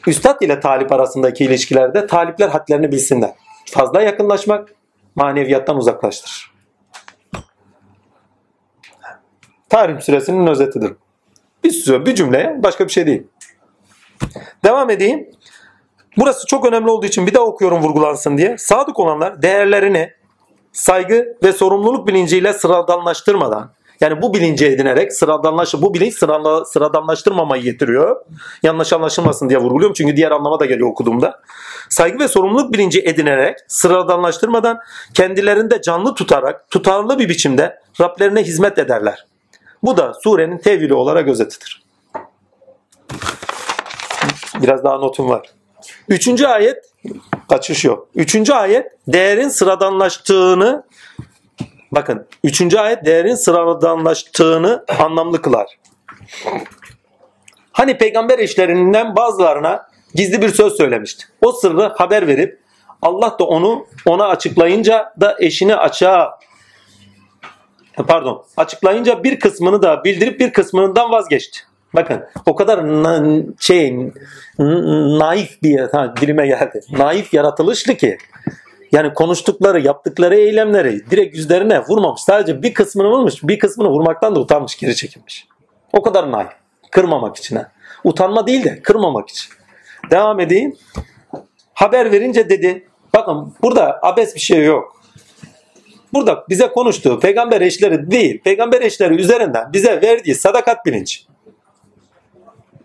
Üstad ile talip arasındaki ilişkilerde talipler hadlerini bilsinler. Fazla yakınlaşmak maneviyattan uzaklaştırır. Tahrim suresinin özetidir. Bir söz, bir cümleye başka bir şey değil. Devam edeyim. Burası çok önemli olduğu için bir daha okuyorum vurgulansın diye. Sadık olanlar değerlerini saygı ve sorumluluk bilinciyle sıradanlaştırmadan yani bu bilinci edinerek sıradanlaşı bu bilinç sırala, sıradanlaştırmamayı getiriyor. Yanlış anlaşılmasın diye vurguluyorum çünkü diğer anlama da geliyor okuduğumda. Saygı ve sorumluluk bilinci edinerek sıradanlaştırmadan kendilerinde canlı tutarak tutarlı bir biçimde Rablerine hizmet ederler. Bu da surenin tevhili olarak özetidir. Biraz daha notum var. Üçüncü ayet kaçış yok. Üçüncü ayet değerin sıradanlaştığını bakın üçüncü ayet değerin sıradanlaştığını anlamlı kılar. Hani peygamber eşlerinden bazılarına gizli bir söz söylemişti. O sırrı haber verip Allah da onu ona açıklayınca da eşini açığa pardon açıklayınca bir kısmını da bildirip bir kısmından vazgeçti. Bakın o kadar na- şey naif bir ha, dilime geldi. Naif yaratılışlı ki yani konuştukları, yaptıkları eylemleri direkt yüzlerine vurmamış. Sadece bir kısmını vurmuş, bir kısmını vurmaktan da utanmış, geri çekilmiş. O kadar naif. Kırmamak için. ha. Utanma değil de kırmamak için. Devam edeyim. Haber verince dedi. Bakın burada abes bir şey yok. Burada bize konuştuğu peygamber eşleri değil, peygamber eşleri üzerinden bize verdiği sadakat bilinci.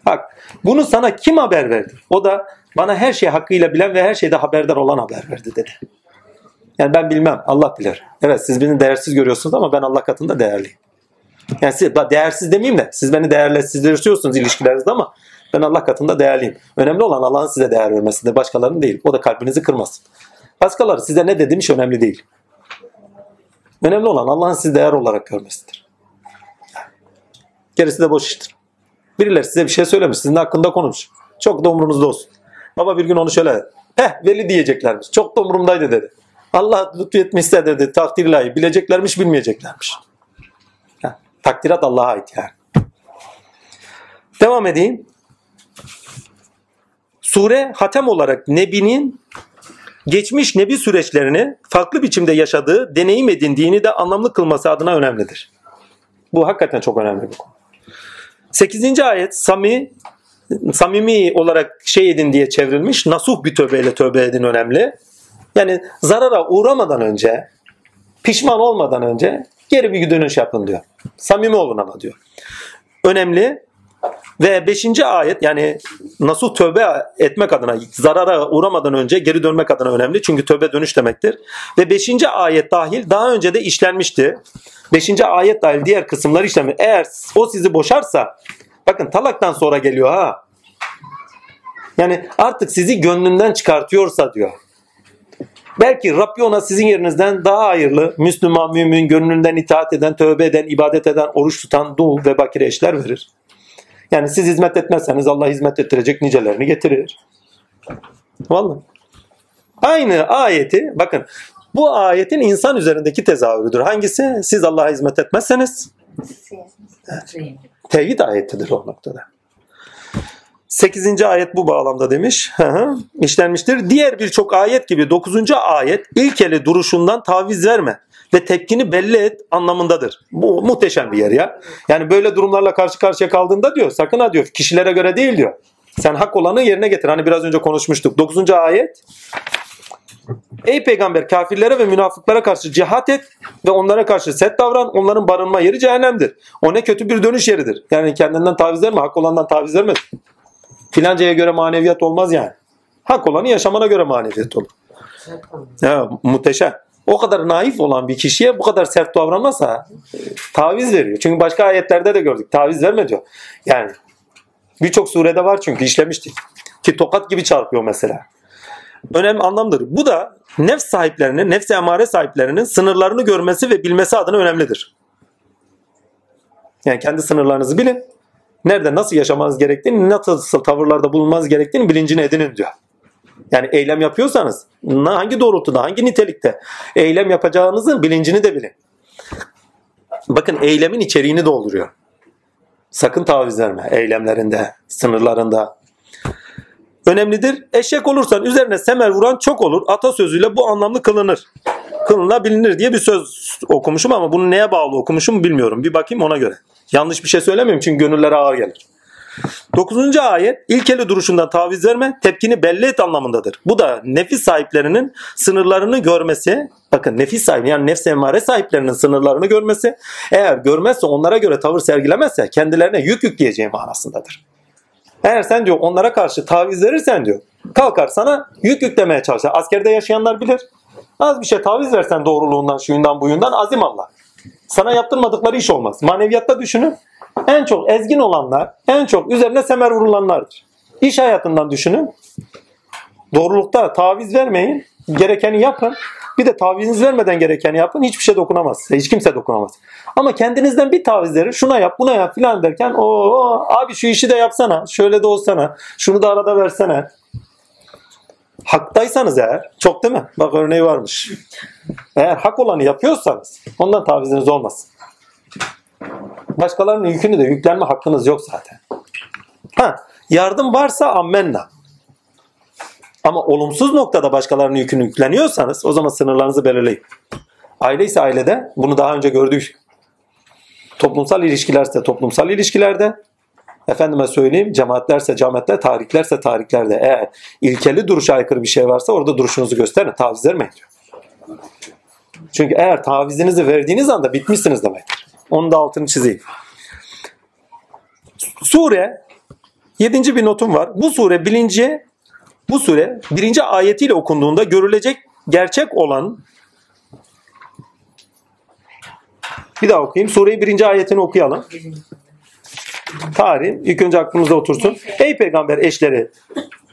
Bak bunu sana kim haber verdi? O da bana her şeyi hakkıyla bilen ve her şeyde haberdar olan haber verdi dedi. Yani ben bilmem Allah bilir. Evet siz beni değersiz görüyorsunuz ama ben Allah katında değerliyim. Yani siz değersiz demeyeyim de siz beni değersizleştiriyorsunuz ilişkilerinizde ama ben Allah katında değerliyim. Önemli olan Allah'ın size değer vermesidir. Başkalarının değil. O da kalbinizi kırmasın. Başkaları size ne dediğim hiç önemli değil. Önemli olan Allah'ın sizi değer olarak görmesidir. Gerisi de boş iştir. Birileri size bir şey söylemiş. Sizin hakkında konuş. Çok da umurunuzda olsun. Baba bir gün onu şöyle heh veli diyeceklermiş. Çok da umurumdaydı dedi. Allah lütfetmişse dedi takdir ilahi. Bileceklermiş bilmeyeceklermiş. Heh, takdirat Allah'a ait yani. Devam edeyim. Sure hatem olarak Nebi'nin geçmiş Nebi süreçlerini farklı biçimde yaşadığı, deneyim edindiğini de anlamlı kılması adına önemlidir. Bu hakikaten çok önemli bir konu. 8. ayet Sami samimi olarak şey edin diye çevrilmiş. Nasuh bir tövbeyle tövbe edin önemli. Yani zarara uğramadan önce, pişman olmadan önce geri bir dönüş yapın diyor. Samimi olun ama diyor. Önemli ve 5. ayet yani nasuh tövbe etmek adına zarara uğramadan önce geri dönmek adına önemli. Çünkü tövbe dönüş demektir. Ve 5. ayet dahil daha önce de işlenmişti. 5. ayet dahil diğer kısımlar işlenmiş. Eğer o sizi boşarsa bakın talaktan sonra geliyor ha. Yani artık sizi gönlünden çıkartıyorsa diyor. Belki Rabbi ona sizin yerinizden daha hayırlı, Müslüman, mümin, gönlünden itaat eden, tövbe eden, ibadet eden, oruç tutan, dul ve bakire eşler verir. Yani siz hizmet etmezseniz Allah hizmet ettirecek nicelerini getirir. Vallahi. Aynı ayeti bakın bu ayetin insan üzerindeki tezahürüdür. Hangisi? Siz Allah'a hizmet etmezseniz tevhid ayetidir o noktada. 8. ayet bu bağlamda demiş. İşlenmiştir. Diğer birçok ayet gibi 9. ayet ilkeli duruşundan taviz verme ve tepkini belli et anlamındadır. Bu muhteşem bir yer ya. Yani böyle durumlarla karşı karşıya kaldığında diyor sakın ha diyor kişilere göre değil diyor. Sen hak olanı yerine getir. Hani biraz önce konuşmuştuk. 9. ayet Ey peygamber kafirlere ve münafıklara karşı cihat et ve onlara karşı set davran. Onların barınma yeri cehennemdir. O ne kötü bir dönüş yeridir. Yani kendinden taviz verme. Hak olandan taviz verme. Filancaya göre maneviyat olmaz yani. Hak olanı yaşamana göre maneviyat olur. Ya, muhteşem. O kadar naif olan bir kişiye bu kadar sert davranmazsa e, taviz veriyor. Çünkü başka ayetlerde de gördük. Taviz verme diyor. Yani birçok surede var çünkü işlemiştik. Ki tokat gibi çarpıyor mesela. Önemli anlamdır. Bu da nefs sahiplerinin, nefs emare sahiplerinin sınırlarını görmesi ve bilmesi adına önemlidir. Yani kendi sınırlarınızı bilin. Nerede nasıl yaşamanız gerektiğini, nasıl tavırlarda bulunmanız gerektiğini bilincini edinin diyor. Yani eylem yapıyorsanız hangi doğrultuda, hangi nitelikte eylem yapacağınızın bilincini de bilin. Bakın eylemin içeriğini dolduruyor. Sakın taviz verme eylemlerinde, sınırlarında. Önemlidir. Eşek olursan üzerine semer vuran çok olur. Atasözüyle bu anlamlı kılınır. Kılınabilir diye bir söz okumuşum ama bunu neye bağlı okumuşum bilmiyorum. Bir bakayım ona göre. Yanlış bir şey söylemiyorum çünkü gönüllere ağır gelir. 9. ayet ilkeli duruşundan taviz verme, tepkini belli et anlamındadır. Bu da nefis sahiplerinin sınırlarını görmesi, bakın nefis sahibi yani nefs emmare sahiplerinin sınırlarını görmesi, eğer görmezse onlara göre tavır sergilemezse kendilerine yük yükleyeceği manasındadır. Eğer sen diyor onlara karşı taviz verirsen diyor, kalkar sana yük yüklemeye çalışır. Askerde yaşayanlar bilir. Az bir şey taviz versen doğruluğundan, şuyundan, buyundan azim Allah. Sana yaptırmadıkları iş olmaz. Maneviyatta düşünün. En çok ezgin olanlar, en çok üzerine semer vurulanlardır. İş hayatından düşünün. Doğrulukta taviz vermeyin. Gerekeni yapın. Bir de taviziniz vermeden gerekeni yapın. Hiçbir şey dokunamaz. Hiç kimse dokunamaz. Ama kendinizden bir taviz verin. Şuna yap, buna yap filan derken o abi şu işi de yapsana. Şöyle de olsana. Şunu da arada versene. Haktaysanız eğer, çok değil mi? Bak örneği varmış. Eğer hak olanı yapıyorsanız ondan taviziniz olmaz. Başkalarının yükünü de yüklenme hakkınız yok zaten. Ha, yardım varsa ammenna. Ama olumsuz noktada başkalarının yükünü yükleniyorsanız o zaman sınırlarınızı belirleyin. Aile ise ailede bunu daha önce gördük. Toplumsal ilişkilerse toplumsal ilişkilerde efendime söyleyeyim cemaatlerse cemaatler, tariklerse tariklerde eğer ilkeli duruşa aykırı bir şey varsa orada duruşunuzu gösterin. Taviz vermeyin diyor. Çünkü eğer tavizinizi verdiğiniz anda bitmişsiniz demektir. Onun da altını çizeyim. Sure 7. bir notum var. Bu sure bilinci bu sure birinci ayetiyle okunduğunda görülecek gerçek olan bir daha okuyayım. Sureyi birinci ayetini okuyalım. Tarih ilk önce aklımızda otursun. Ey peygamber eşleri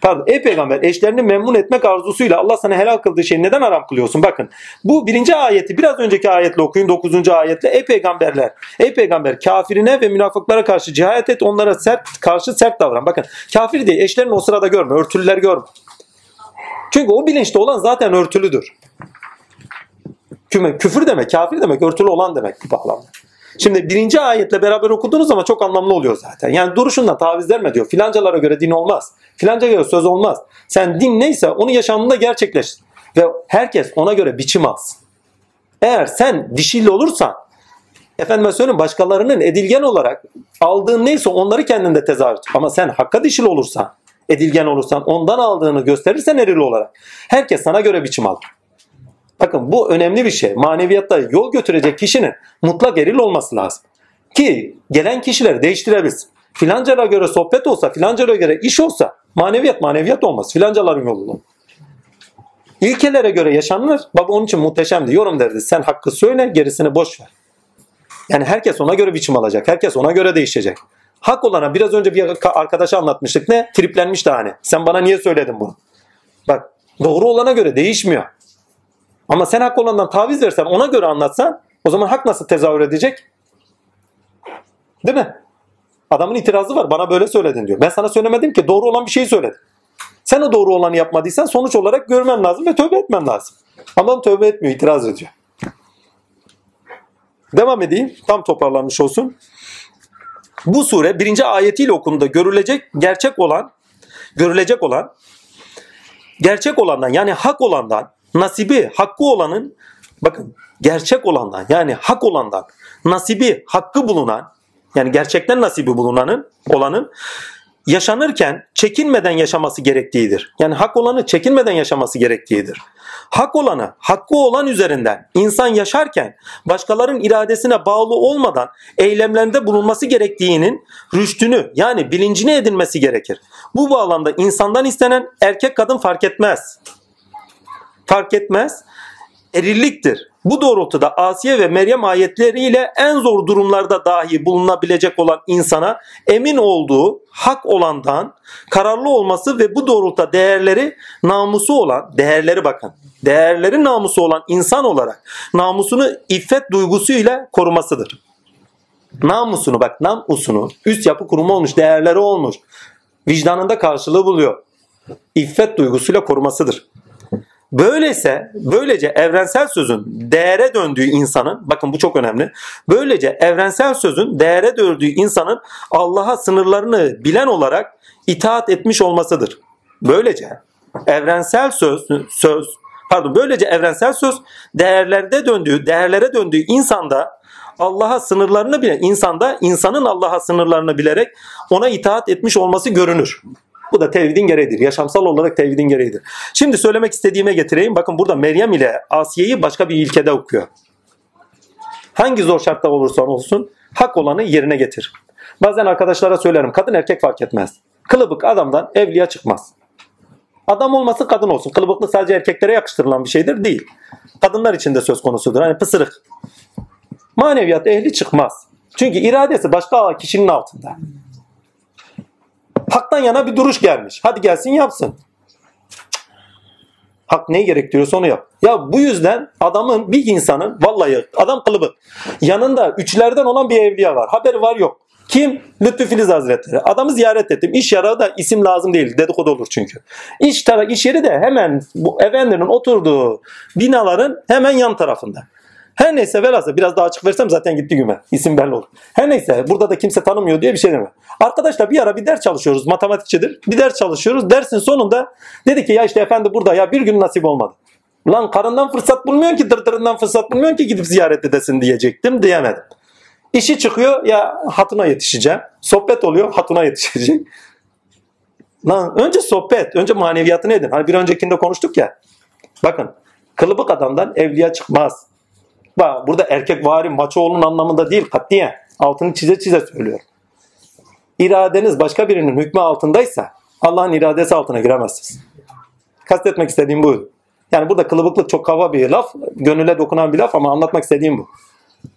Pardon, ey peygamber eşlerini memnun etmek arzusuyla Allah sana helal kıldığı şeyi neden haram kılıyorsun? Bakın bu birinci ayeti biraz önceki ayetle okuyun dokuzuncu ayetle. Ey peygamberler, ey peygamber kafirine ve münafıklara karşı cihat et onlara sert karşı sert davran. Bakın kafir diye eşlerini o sırada görme, örtülüler görme. Çünkü o bilinçte olan zaten örtülüdür. Küme, küfür demek, kafir demek, örtülü olan demek bu bağlamda. Şimdi birinci ayetle beraber okuduğunuz zaman çok anlamlı oluyor zaten. Yani duruşundan taviz verme diyor. Filancalara göre din olmaz. Filanca göre söz olmaz. Sen din neyse onu yaşamında gerçekleş. Ve herkes ona göre biçim alsın. Eğer sen dişili olursan efendime söyleyeyim başkalarının edilgen olarak aldığın neyse onları kendinde tezahürat. Ama sen hakka dişil olursan, edilgen olursan, ondan aldığını gösterirsen eril olarak. Herkes sana göre biçim alır. Bakın bu önemli bir şey. Maneviyatta yol götürecek kişinin mutlak eril olması lazım. Ki gelen kişileri değiştirebilsin. Filancalara göre sohbet olsa, filancalara göre iş olsa maneviyat maneviyat olmaz. Filancaların yolunda. İlkelere göre yaşanır. Baba onun için muhteşemdi. Yorum derdi. Sen hakkı söyle gerisini boş ver. Yani herkes ona göre biçim alacak. Herkes ona göre değişecek. Hak olana biraz önce bir arkadaşa anlatmıştık. Ne? Triplenmiş de hani. Sen bana niye söyledin bunu? Bak doğru olana göre değişmiyor. Ama sen hak olandan taviz versen ona göre anlatsan o zaman hak nasıl tezahür edecek? Değil mi? Adamın itirazı var. Bana böyle söyledin diyor. Ben sana söylemedim ki doğru olan bir şeyi söyledim. Sen o doğru olanı yapmadıysan sonuç olarak görmen lazım ve tövbe etmen lazım. Adam tövbe etmiyor, itiraz ediyor. Devam edeyim. Tam toparlanmış olsun. Bu sure birinci ayetiyle okunduğunda görülecek, gerçek olan, görülecek olan, gerçek olandan yani hak olandan, nasibi, hakkı olanın, bakın gerçek olandan yani hak olandan, nasibi, hakkı bulunan, yani gerçekten nasibi bulunanın, olanın yaşanırken çekinmeden yaşaması gerektiğidir. Yani hak olanı çekinmeden yaşaması gerektiğidir. Hak olanı, hakkı olan üzerinden insan yaşarken başkalarının iradesine bağlı olmadan eylemlerinde bulunması gerektiğinin rüştünü yani bilincini edinmesi gerekir. Bu bağlamda insandan istenen erkek kadın fark etmez. Fark etmez. Erilliktir. Bu doğrultuda Asiye ve Meryem ayetleriyle en zor durumlarda dahi bulunabilecek olan insana emin olduğu hak olandan kararlı olması ve bu doğrultuda değerleri namusu olan, değerleri bakın, değerleri namusu olan insan olarak namusunu iffet duygusuyla korumasıdır. Namusunu bak namusunu üst yapı kurumu olmuş, değerleri olmuş. Vicdanında karşılığı buluyor. İffet duygusuyla korumasıdır. Böyleyse böylece evrensel sözün değere döndüğü insanın bakın bu çok önemli. Böylece evrensel sözün değere döndüğü insanın Allah'a sınırlarını bilen olarak itaat etmiş olmasıdır. Böylece evrensel söz söz pardon böylece evrensel söz değerlerde döndüğü değerlere döndüğü insanda Allah'a sınırlarını bilen insanda insanın Allah'a sınırlarını bilerek ona itaat etmiş olması görünür. Bu da tevhidin gereğidir. Yaşamsal olarak tevhidin gereğidir. Şimdi söylemek istediğime getireyim. Bakın burada Meryem ile Asiye'yi başka bir ilkede okuyor. Hangi zor şartta olursa olsun hak olanı yerine getir. Bazen arkadaşlara söylerim kadın erkek fark etmez. Kılıbık adamdan evliya çıkmaz. Adam olması kadın olsun. Kılıbıklık sadece erkeklere yakıştırılan bir şeydir değil. Kadınlar için de söz konusudur. Hani pısırık. Maneviyat ehli çıkmaz. Çünkü iradesi başka kişinin altında. Haktan yana bir duruş gelmiş. Hadi gelsin yapsın. Hak neyi gerektiriyorsa onu yap. Ya bu yüzden adamın bir insanın vallahi adam kılıbık. Yanında üçlerden olan bir evliya var. Haberi var yok. Kim? Lütfü Filiz Hazretleri. Adamı ziyaret ettim. İş yarağı da isim lazım değil. Dedikodu olur çünkü. İş, tara iş yeri de hemen bu efendinin oturduğu binaların hemen yan tarafında. Her neyse velhasıl biraz daha açık versem zaten gitti güme. İsim belli olur. Her neyse burada da kimse tanımıyor diye bir şey deme. Arkadaşlar bir ara bir ders çalışıyoruz. Matematikçidir. Bir ders çalışıyoruz. Dersin sonunda dedi ki ya işte efendi burada ya bir gün nasip olmadı. Lan karından fırsat bulmuyor ki dırdırından fırsat bulmuyor ki gidip ziyaret edesin diyecektim diyemedim. İşi çıkıyor ya hatuna yetişeceğim. Sohbet oluyor hatuna yetişecek. Lan önce sohbet, önce maneviyatını edin. Hani bir öncekinde konuştuk ya. Bakın kılıbık adamdan evliya çıkmaz. Burada erkek vari maçoğlunun anlamında değil katiyen. Altını çize çize söylüyor. İradeniz başka birinin hükmü altındaysa Allah'ın iradesi altına giremezsiniz. Kastetmek istediğim bu. Yani burada kılıbıklık çok kaba bir laf. Gönüle dokunan bir laf ama anlatmak istediğim bu.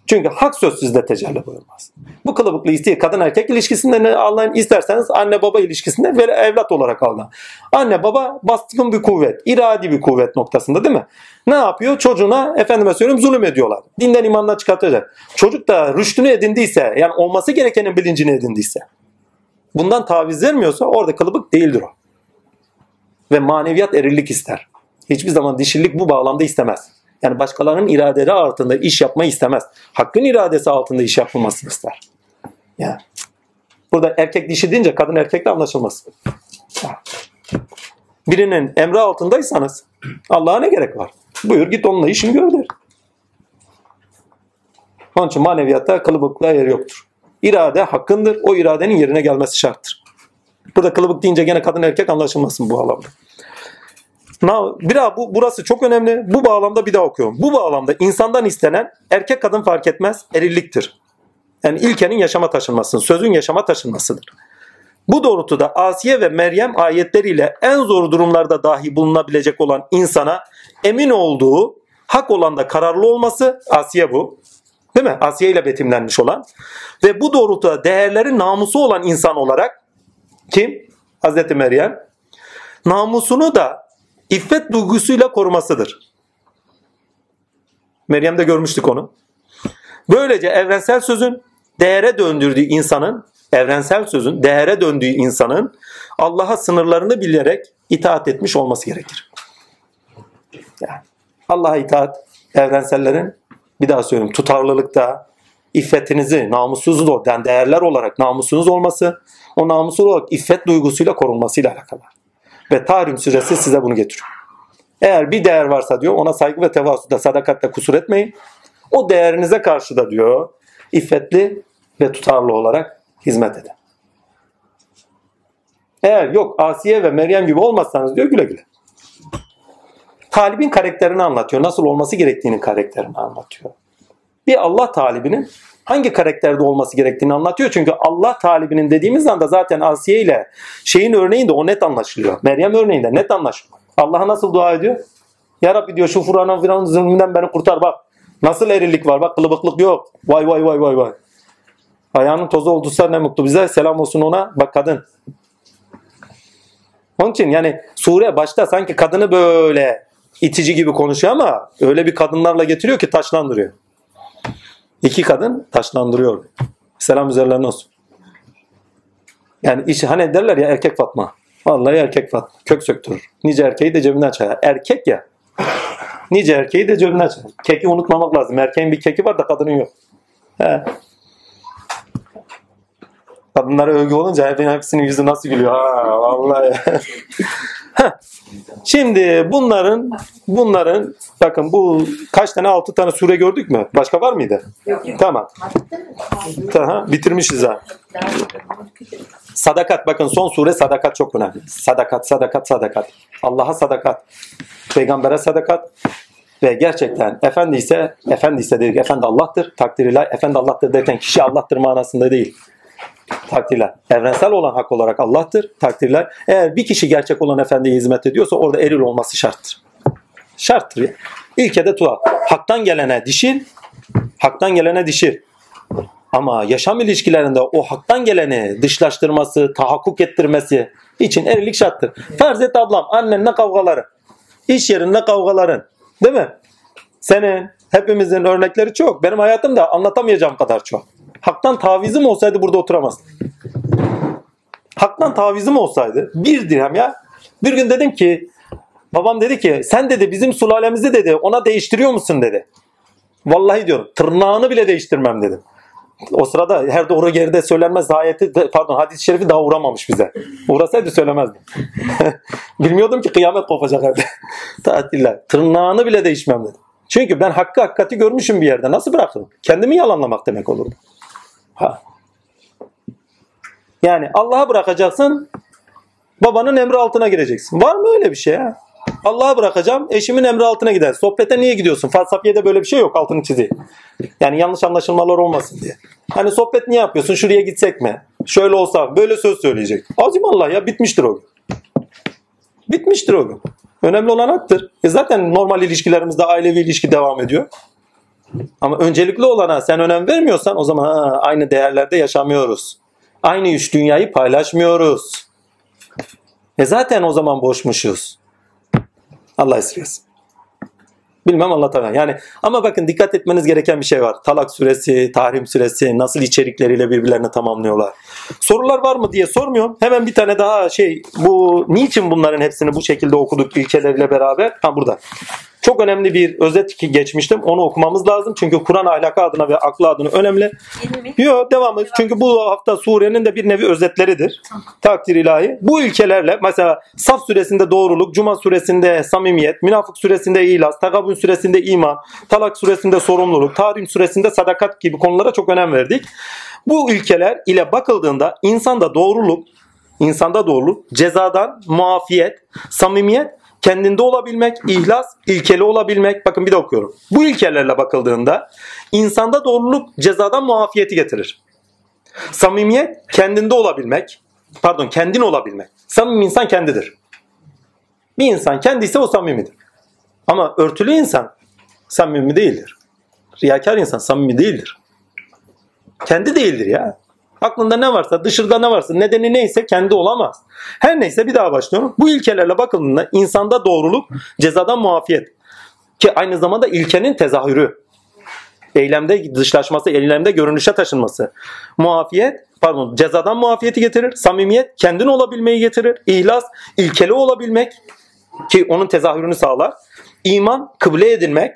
Çünkü hak sözsüzde tecelli buyurmaz. Bu kılıbıklı isteği kadın erkek ilişkisinde ne Allah'ın isterseniz anne baba ilişkisinde ve evlat olarak algılan. Anne baba baskın bir kuvvet, iradi bir kuvvet noktasında değil mi? Ne yapıyor? Çocuğuna efendime söyleyeyim zulüm ediyorlar. Dinden imandan çıkartacak. Çocuk da rüştünü edindiyse yani olması gerekenin bilincini edindiyse bundan taviz vermiyorsa orada kılıbık değildir o. Ve maneviyat erillik ister. Hiçbir zaman dişillik bu bağlamda istemez. Yani başkalarının iradeleri altında iş yapmayı istemez. Hakkın iradesi altında iş yapılmasını ister. Yani. Burada erkek dişi deyince kadın erkekle anlaşılmaz. Birinin emri altındaysanız Allah'a ne gerek var? Buyur git onunla işini gör der. Onun için maneviyatta kılıbıklığa yer yoktur. İrade hakkındır. O iradenin yerine gelmesi şarttır. Burada kılıbık deyince gene kadın erkek anlaşılmasın bu bağlamda. Na- Bir daha bu, burası çok önemli. Bu bağlamda bir daha okuyorum. Bu bağlamda insandan istenen erkek kadın fark etmez erilliktir. Yani ilkenin yaşama taşınması, sözün yaşama taşınmasıdır. Bu doğrultuda Asiye ve Meryem ayetleriyle en zor durumlarda dahi bulunabilecek olan insana emin olduğu, hak olanda kararlı olması, Asiye bu. Değil mi? Asiye ile betimlenmiş olan. Ve bu doğrultuda değerleri namusu olan insan olarak kim? Hazreti Meryem. Namusunu da iffet duygusuyla korumasıdır. Meryem'de görmüştük onu. Böylece evrensel sözün değere döndürdüğü insanın, evrensel sözün değere döndüğü insanın Allah'a sınırlarını bilerek itaat etmiş olması gerekir. Yani Allah'a itaat evrensellerin bir daha söyleyeyim tutarlılıkta, iffetinizi, namusunuzu da yani değerler olarak namusunuz olması, o namussuz olarak iffet duygusuyla korunmasıyla alakalı. Ve Tahrim suresi size bunu getiriyor. Eğer bir değer varsa diyor ona saygı ve tevasuda, sadakatle kusur etmeyin. O değerinize karşı da diyor iffetli ve tutarlı olarak hizmet edin. Eğer yok Asiye ve Meryem gibi olmazsanız diyor güle güle. Talibin karakterini anlatıyor. Nasıl olması gerektiğinin karakterini anlatıyor. Bir Allah talibinin hangi karakterde olması gerektiğini anlatıyor. Çünkü Allah talibinin dediğimiz anda zaten Asiye ile şeyin örneğinde o net anlaşılıyor. Meryem örneğinde net anlaşılıyor. Allah'a nasıl dua ediyor? Ya Rabbi diyor şu Fura'nın filan zulmünden beni kurtar bak. Nasıl erillik var bak kılıbıklık yok. Vay vay vay vay vay. Ayağının tozu olduysa ne mutlu bize. Selam olsun ona. Bak kadın. Onun için yani sure başta sanki kadını böyle itici gibi konuşuyor ama öyle bir kadınlarla getiriyor ki taşlandırıyor. İki kadın taşlandırıyor. Selam üzerlerine olsun. Yani iş hani derler ya erkek Fatma. Vallahi erkek Fatma. Kök söktürür. Nice erkeği de cebinden çıkar. Erkek ya. Nice erkeği de cebinden çıkar. Keki unutmamak lazım. Erkeğin bir keki var da kadının yok. He. Kadınlara övgü olunca hepsinin yüzü nasıl gülüyor? Ha, vallahi. Heh. Şimdi bunların bunların bakın bu kaç tane altı tane sure gördük mü? Başka var mıydı? Yok yok. Tamam. Tamam. Bitirmişiz ha. Sadakat bakın son sure sadakat çok önemli. Sadakat, sadakat, sadakat. Allah'a sadakat. Peygambere sadakat. Ve gerçekten efendi ise efendi ise dedik efendi Allah'tır. Takdiriyle efendi Allah'tır derken kişi Allah'tır manasında değil. Takdirler. Evrensel olan hak olarak Allah'tır. Takdirler. Eğer bir kişi gerçek olan efendiye hizmet ediyorsa orada eril olması şarttır. Şarttır. İlkede tuha. Haktan gelene dişil, haktan gelene dişil. Ama yaşam ilişkilerinde o haktan geleni dışlaştırması, tahakkuk ettirmesi için erilik şarttır. Farz et ablam annenle kavgaları, iş yerinde kavgaların. Değil mi? Senin, hepimizin örnekleri çok. Benim hayatımda anlatamayacağım kadar çok. Haktan tavizim olsaydı burada oturamazdım. Haktan tavizim olsaydı bir dirhem ya. Bir gün dedim ki babam dedi ki sen dedi bizim sulalemizi dedi ona değiştiriyor musun dedi. Vallahi diyorum tırnağını bile değiştirmem dedim. O sırada her doğru geride söylenmez ayeti pardon hadis-i şerifi daha uğramamış bize. Uğrasaydı söylemezdim. Bilmiyordum ki kıyamet kopacak evde. Tatiller. Tırnağını bile değişmem dedim. Çünkü ben hakkı hakikati görmüşüm bir yerde. Nasıl bırakırım? Kendimi yalanlamak demek olurdu. Ha. Yani Allah'a bırakacaksın, babanın emri altına gireceksin. Var mı öyle bir şey ya? Allah'a bırakacağım, eşimin emri altına gider. Sohbete niye gidiyorsun? Felsefede böyle bir şey yok, altını çizeyim. Yani yanlış anlaşılmalar olmasın diye. Hani sohbet niye yapıyorsun? Şuraya gitsek mi? Şöyle olsa, böyle söz söyleyecek. Azim Allah ya, bitmiştir o gün. Bitmiştir o gün. Önemli olan haktır. E zaten normal ilişkilerimizde ailevi ilişki devam ediyor. Ama öncelikli olana sen önem vermiyorsan o zaman ha, aynı değerlerde yaşamıyoruz. Aynı üç dünyayı paylaşmıyoruz. E zaten o zaman boşmuşuz. Allah esirgesin. Bilmem anlatamam. Yani ama bakın dikkat etmeniz gereken bir şey var. Talak suresi, Tahrim suresi nasıl içerikleriyle birbirlerini tamamlıyorlar. Sorular var mı diye sormuyorum. Hemen bir tane daha şey bu niçin bunların hepsini bu şekilde okuduk ilkeleriyle beraber? Ha burada. Çok önemli bir özet ki geçmiştim. Onu okumamız lazım. Çünkü Kur'an ahlakı adına ve aklı adına önemli. Yok devamı. Çünkü bu hafta surenin de bir nevi özetleridir. Takdir ilahi. Bu ilkelerle mesela Saf suresinde doğruluk, Cuma suresinde samimiyet, Münafık suresinde ilas, Tagabun suresinde iman, Talak suresinde sorumluluk, Tahrim suresinde sadakat gibi konulara çok önem verdik. Bu ilkeler ile bakıldığında insanda doğruluk, insanda doğruluk, cezadan muafiyet, samimiyet, kendinde olabilmek, ihlas, ilkeli olabilmek. Bakın bir de okuyorum. Bu ilkelerle bakıldığında insanda doğruluk cezadan muafiyeti getirir. Samimiyet kendinde olabilmek, pardon kendin olabilmek. Samimi insan kendidir. Bir insan kendiyse o samimidir. Ama örtülü insan samimi değildir. Riyakar insan samimi değildir. Kendi değildir ya. Aklında ne varsa, dışarıda ne varsa, nedeni neyse kendi olamaz. Her neyse bir daha başlıyorum. Bu ilkelerle bakıldığında insanda doğruluk, cezadan muafiyet. Ki aynı zamanda ilkenin tezahürü. Eylemde dışlaşması, eylemde görünüşe taşınması. Muafiyet, pardon cezadan muafiyeti getirir. Samimiyet, kendin olabilmeyi getirir. İhlas, ilkeli olabilmek ki onun tezahürünü sağlar. İman, kıble edinmek.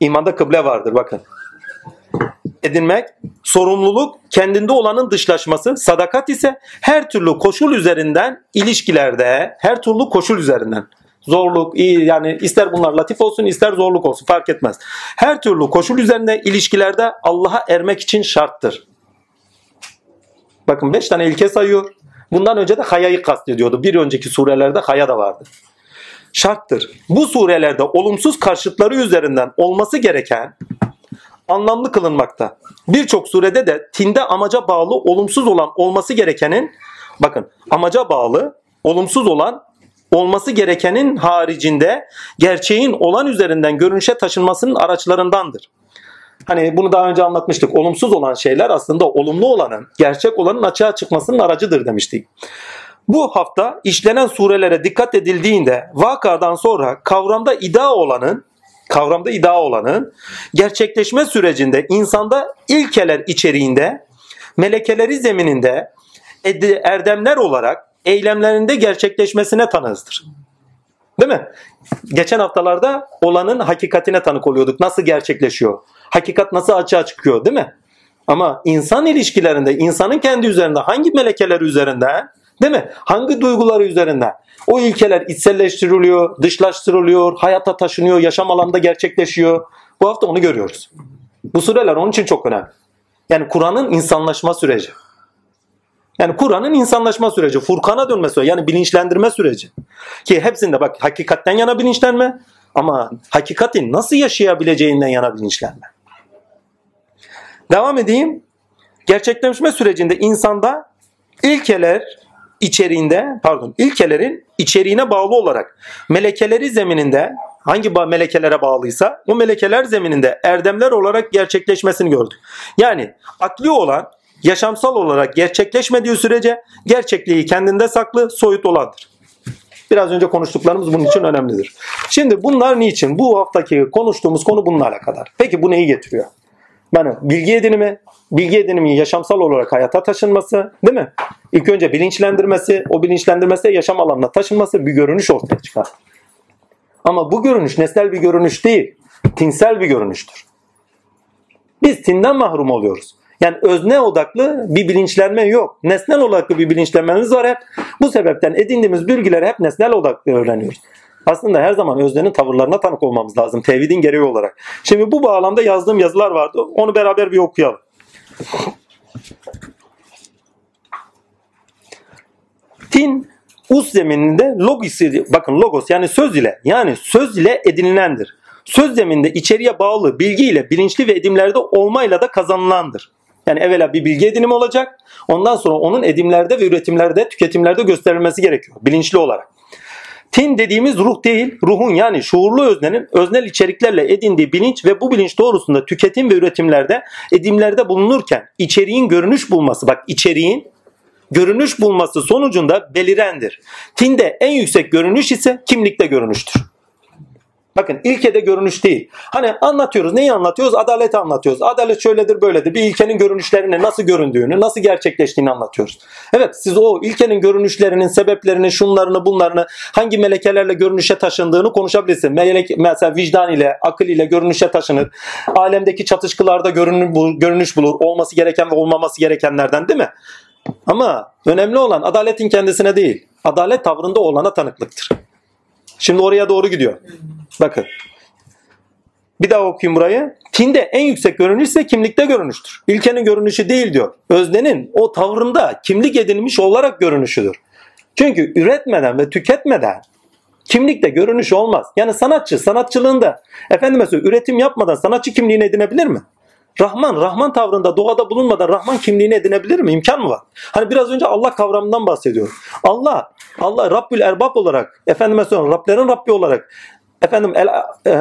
İmanda kıble vardır bakın edinmek, sorumluluk, kendinde olanın dışlaşması, sadakat ise her türlü koşul üzerinden ilişkilerde, her türlü koşul üzerinden zorluk, iyi yani ister bunlar latif olsun ister zorluk olsun fark etmez. Her türlü koşul üzerinde ilişkilerde Allah'a ermek için şarttır. Bakın 5 tane ilke sayıyor. Bundan önce de hayayı kastediyordu. Bir önceki surelerde haya da vardı. Şarttır. Bu surelerde olumsuz karşıtları üzerinden olması gereken anlamlı kılınmakta. Birçok surede de tinde amaca bağlı olumsuz olan olması gerekenin bakın amaca bağlı olumsuz olan olması gerekenin haricinde gerçeğin olan üzerinden görünüşe taşınmasının araçlarındandır. Hani bunu daha önce anlatmıştık. Olumsuz olan şeyler aslında olumlu olanın, gerçek olanın açığa çıkmasının aracıdır demiştik. Bu hafta işlenen surelere dikkat edildiğinde vakadan sonra kavramda iddia olanın kavramda iddia olanın gerçekleşme sürecinde insanda ilkeler içeriğinde melekeleri zemininde erdemler olarak eylemlerinde gerçekleşmesine tanığızdır. Değil mi? Geçen haftalarda olanın hakikatine tanık oluyorduk. Nasıl gerçekleşiyor? Hakikat nasıl açığa çıkıyor değil mi? Ama insan ilişkilerinde, insanın kendi üzerinde, hangi melekeler üzerinde, değil mi? Hangi duyguları üzerinde o ilkeler içselleştiriliyor, dışlaştırılıyor, hayata taşınıyor, yaşam alanında gerçekleşiyor. Bu hafta onu görüyoruz. Bu sureler onun için çok önemli. Yani Kur'an'ın insanlaşma süreci. Yani Kur'an'ın insanlaşma süreci, Furkan'a dönme süreci, yani bilinçlendirme süreci. Ki hepsinde bak hakikatten yana bilinçlenme ama hakikatin nasıl yaşayabileceğinden yana bilinçlenme. Devam edeyim. Gerçekleşme sürecinde insanda ilkeler içeriğinde, pardon, ilkelerin içeriğine bağlı olarak melekeleri zemininde hangi melekelere bağlıysa o melekeler zemininde erdemler olarak gerçekleşmesini gördük. Yani akli olan yaşamsal olarak gerçekleşmediği sürece gerçekliği kendinde saklı, soyut olandır. Biraz önce konuştuklarımız bunun için önemlidir. Şimdi bunlar niçin? Bu haftaki konuştuğumuz konu bununla alakadar. Peki bu neyi getiriyor? Yani bilgi edinimi, bilgi edinimi yaşamsal olarak hayata taşınması, değil mi? İlk önce bilinçlendirmesi, o bilinçlendirmesi yaşam alanına taşınması bir görünüş ortaya çıkar. Ama bu görünüş nesnel bir görünüş değil, tinsel bir görünüştür. Biz tinden mahrum oluyoruz. Yani özne odaklı bir bilinçlenme yok. Nesnel odaklı bir bilinçlenmemiz var hep. Bu sebepten edindiğimiz bilgileri hep nesnel odaklı öğreniyoruz. Aslında her zaman öznenin tavırlarına tanık olmamız lazım. Tevhidin gereği olarak. Şimdi bu bağlamda yazdığım yazılar vardı. Onu beraber bir okuyalım. Tin us zemininde logos bakın logos yani söz ile yani söz ile edinilendir. Söz zemininde içeriye bağlı bilgiyle bilinçli ve edimlerde olmayla da kazanılandır. Yani evvela bir bilgi edinimi olacak. Ondan sonra onun edimlerde ve üretimlerde, tüketimlerde gösterilmesi gerekiyor. Bilinçli olarak. Tin dediğimiz ruh değil, ruhun yani şuurlu öznenin öznel içeriklerle edindiği bilinç ve bu bilinç doğrusunda tüketim ve üretimlerde, edimlerde bulunurken içeriğin görünüş bulması, bak içeriğin görünüş bulması sonucunda belirendir. Tinde en yüksek görünüş ise kimlikte görünüştür. Bakın ilkede görünüş değil. Hani anlatıyoruz. Neyi anlatıyoruz? Adaleti anlatıyoruz. Adalet şöyledir böyledir. Bir ilkenin görünüşlerine nasıl göründüğünü, nasıl gerçekleştiğini anlatıyoruz. Evet siz o ilkenin görünüşlerinin sebeplerini, şunlarını, bunlarını hangi melekelerle görünüşe taşındığını konuşabilirsiniz. Melek, mesela vicdan ile, akıl ile görünüşe taşınır. Alemdeki çatışkılarda görünü- görünüş bulur. Olması gereken ve olmaması gerekenlerden değil mi? Ama önemli olan adaletin kendisine değil. Adalet tavrında olana tanıklıktır. Şimdi oraya doğru gidiyor. Bakın. Bir daha okuyayım burayı. Tinde en yüksek görünüş ise kimlikte görünüştür. İlkenin görünüşü değil diyor. Öznenin o tavrında kimlik edinilmiş olarak görünüşüdür. Çünkü üretmeden ve tüketmeden kimlikte görünüş olmaz. Yani sanatçı sanatçılığında efendime söyleyeyim üretim yapmadan sanatçı kimliğini edinebilir mi? Rahman, Rahman tavrında doğada bulunmadan Rahman kimliğini edinebilir mi? İmkan mı var? Hani biraz önce Allah kavramından bahsediyor. Allah, Allah Rabbül Erbab olarak, efendime söyleyeyim Rablerin Rabbi olarak, efendim el, e,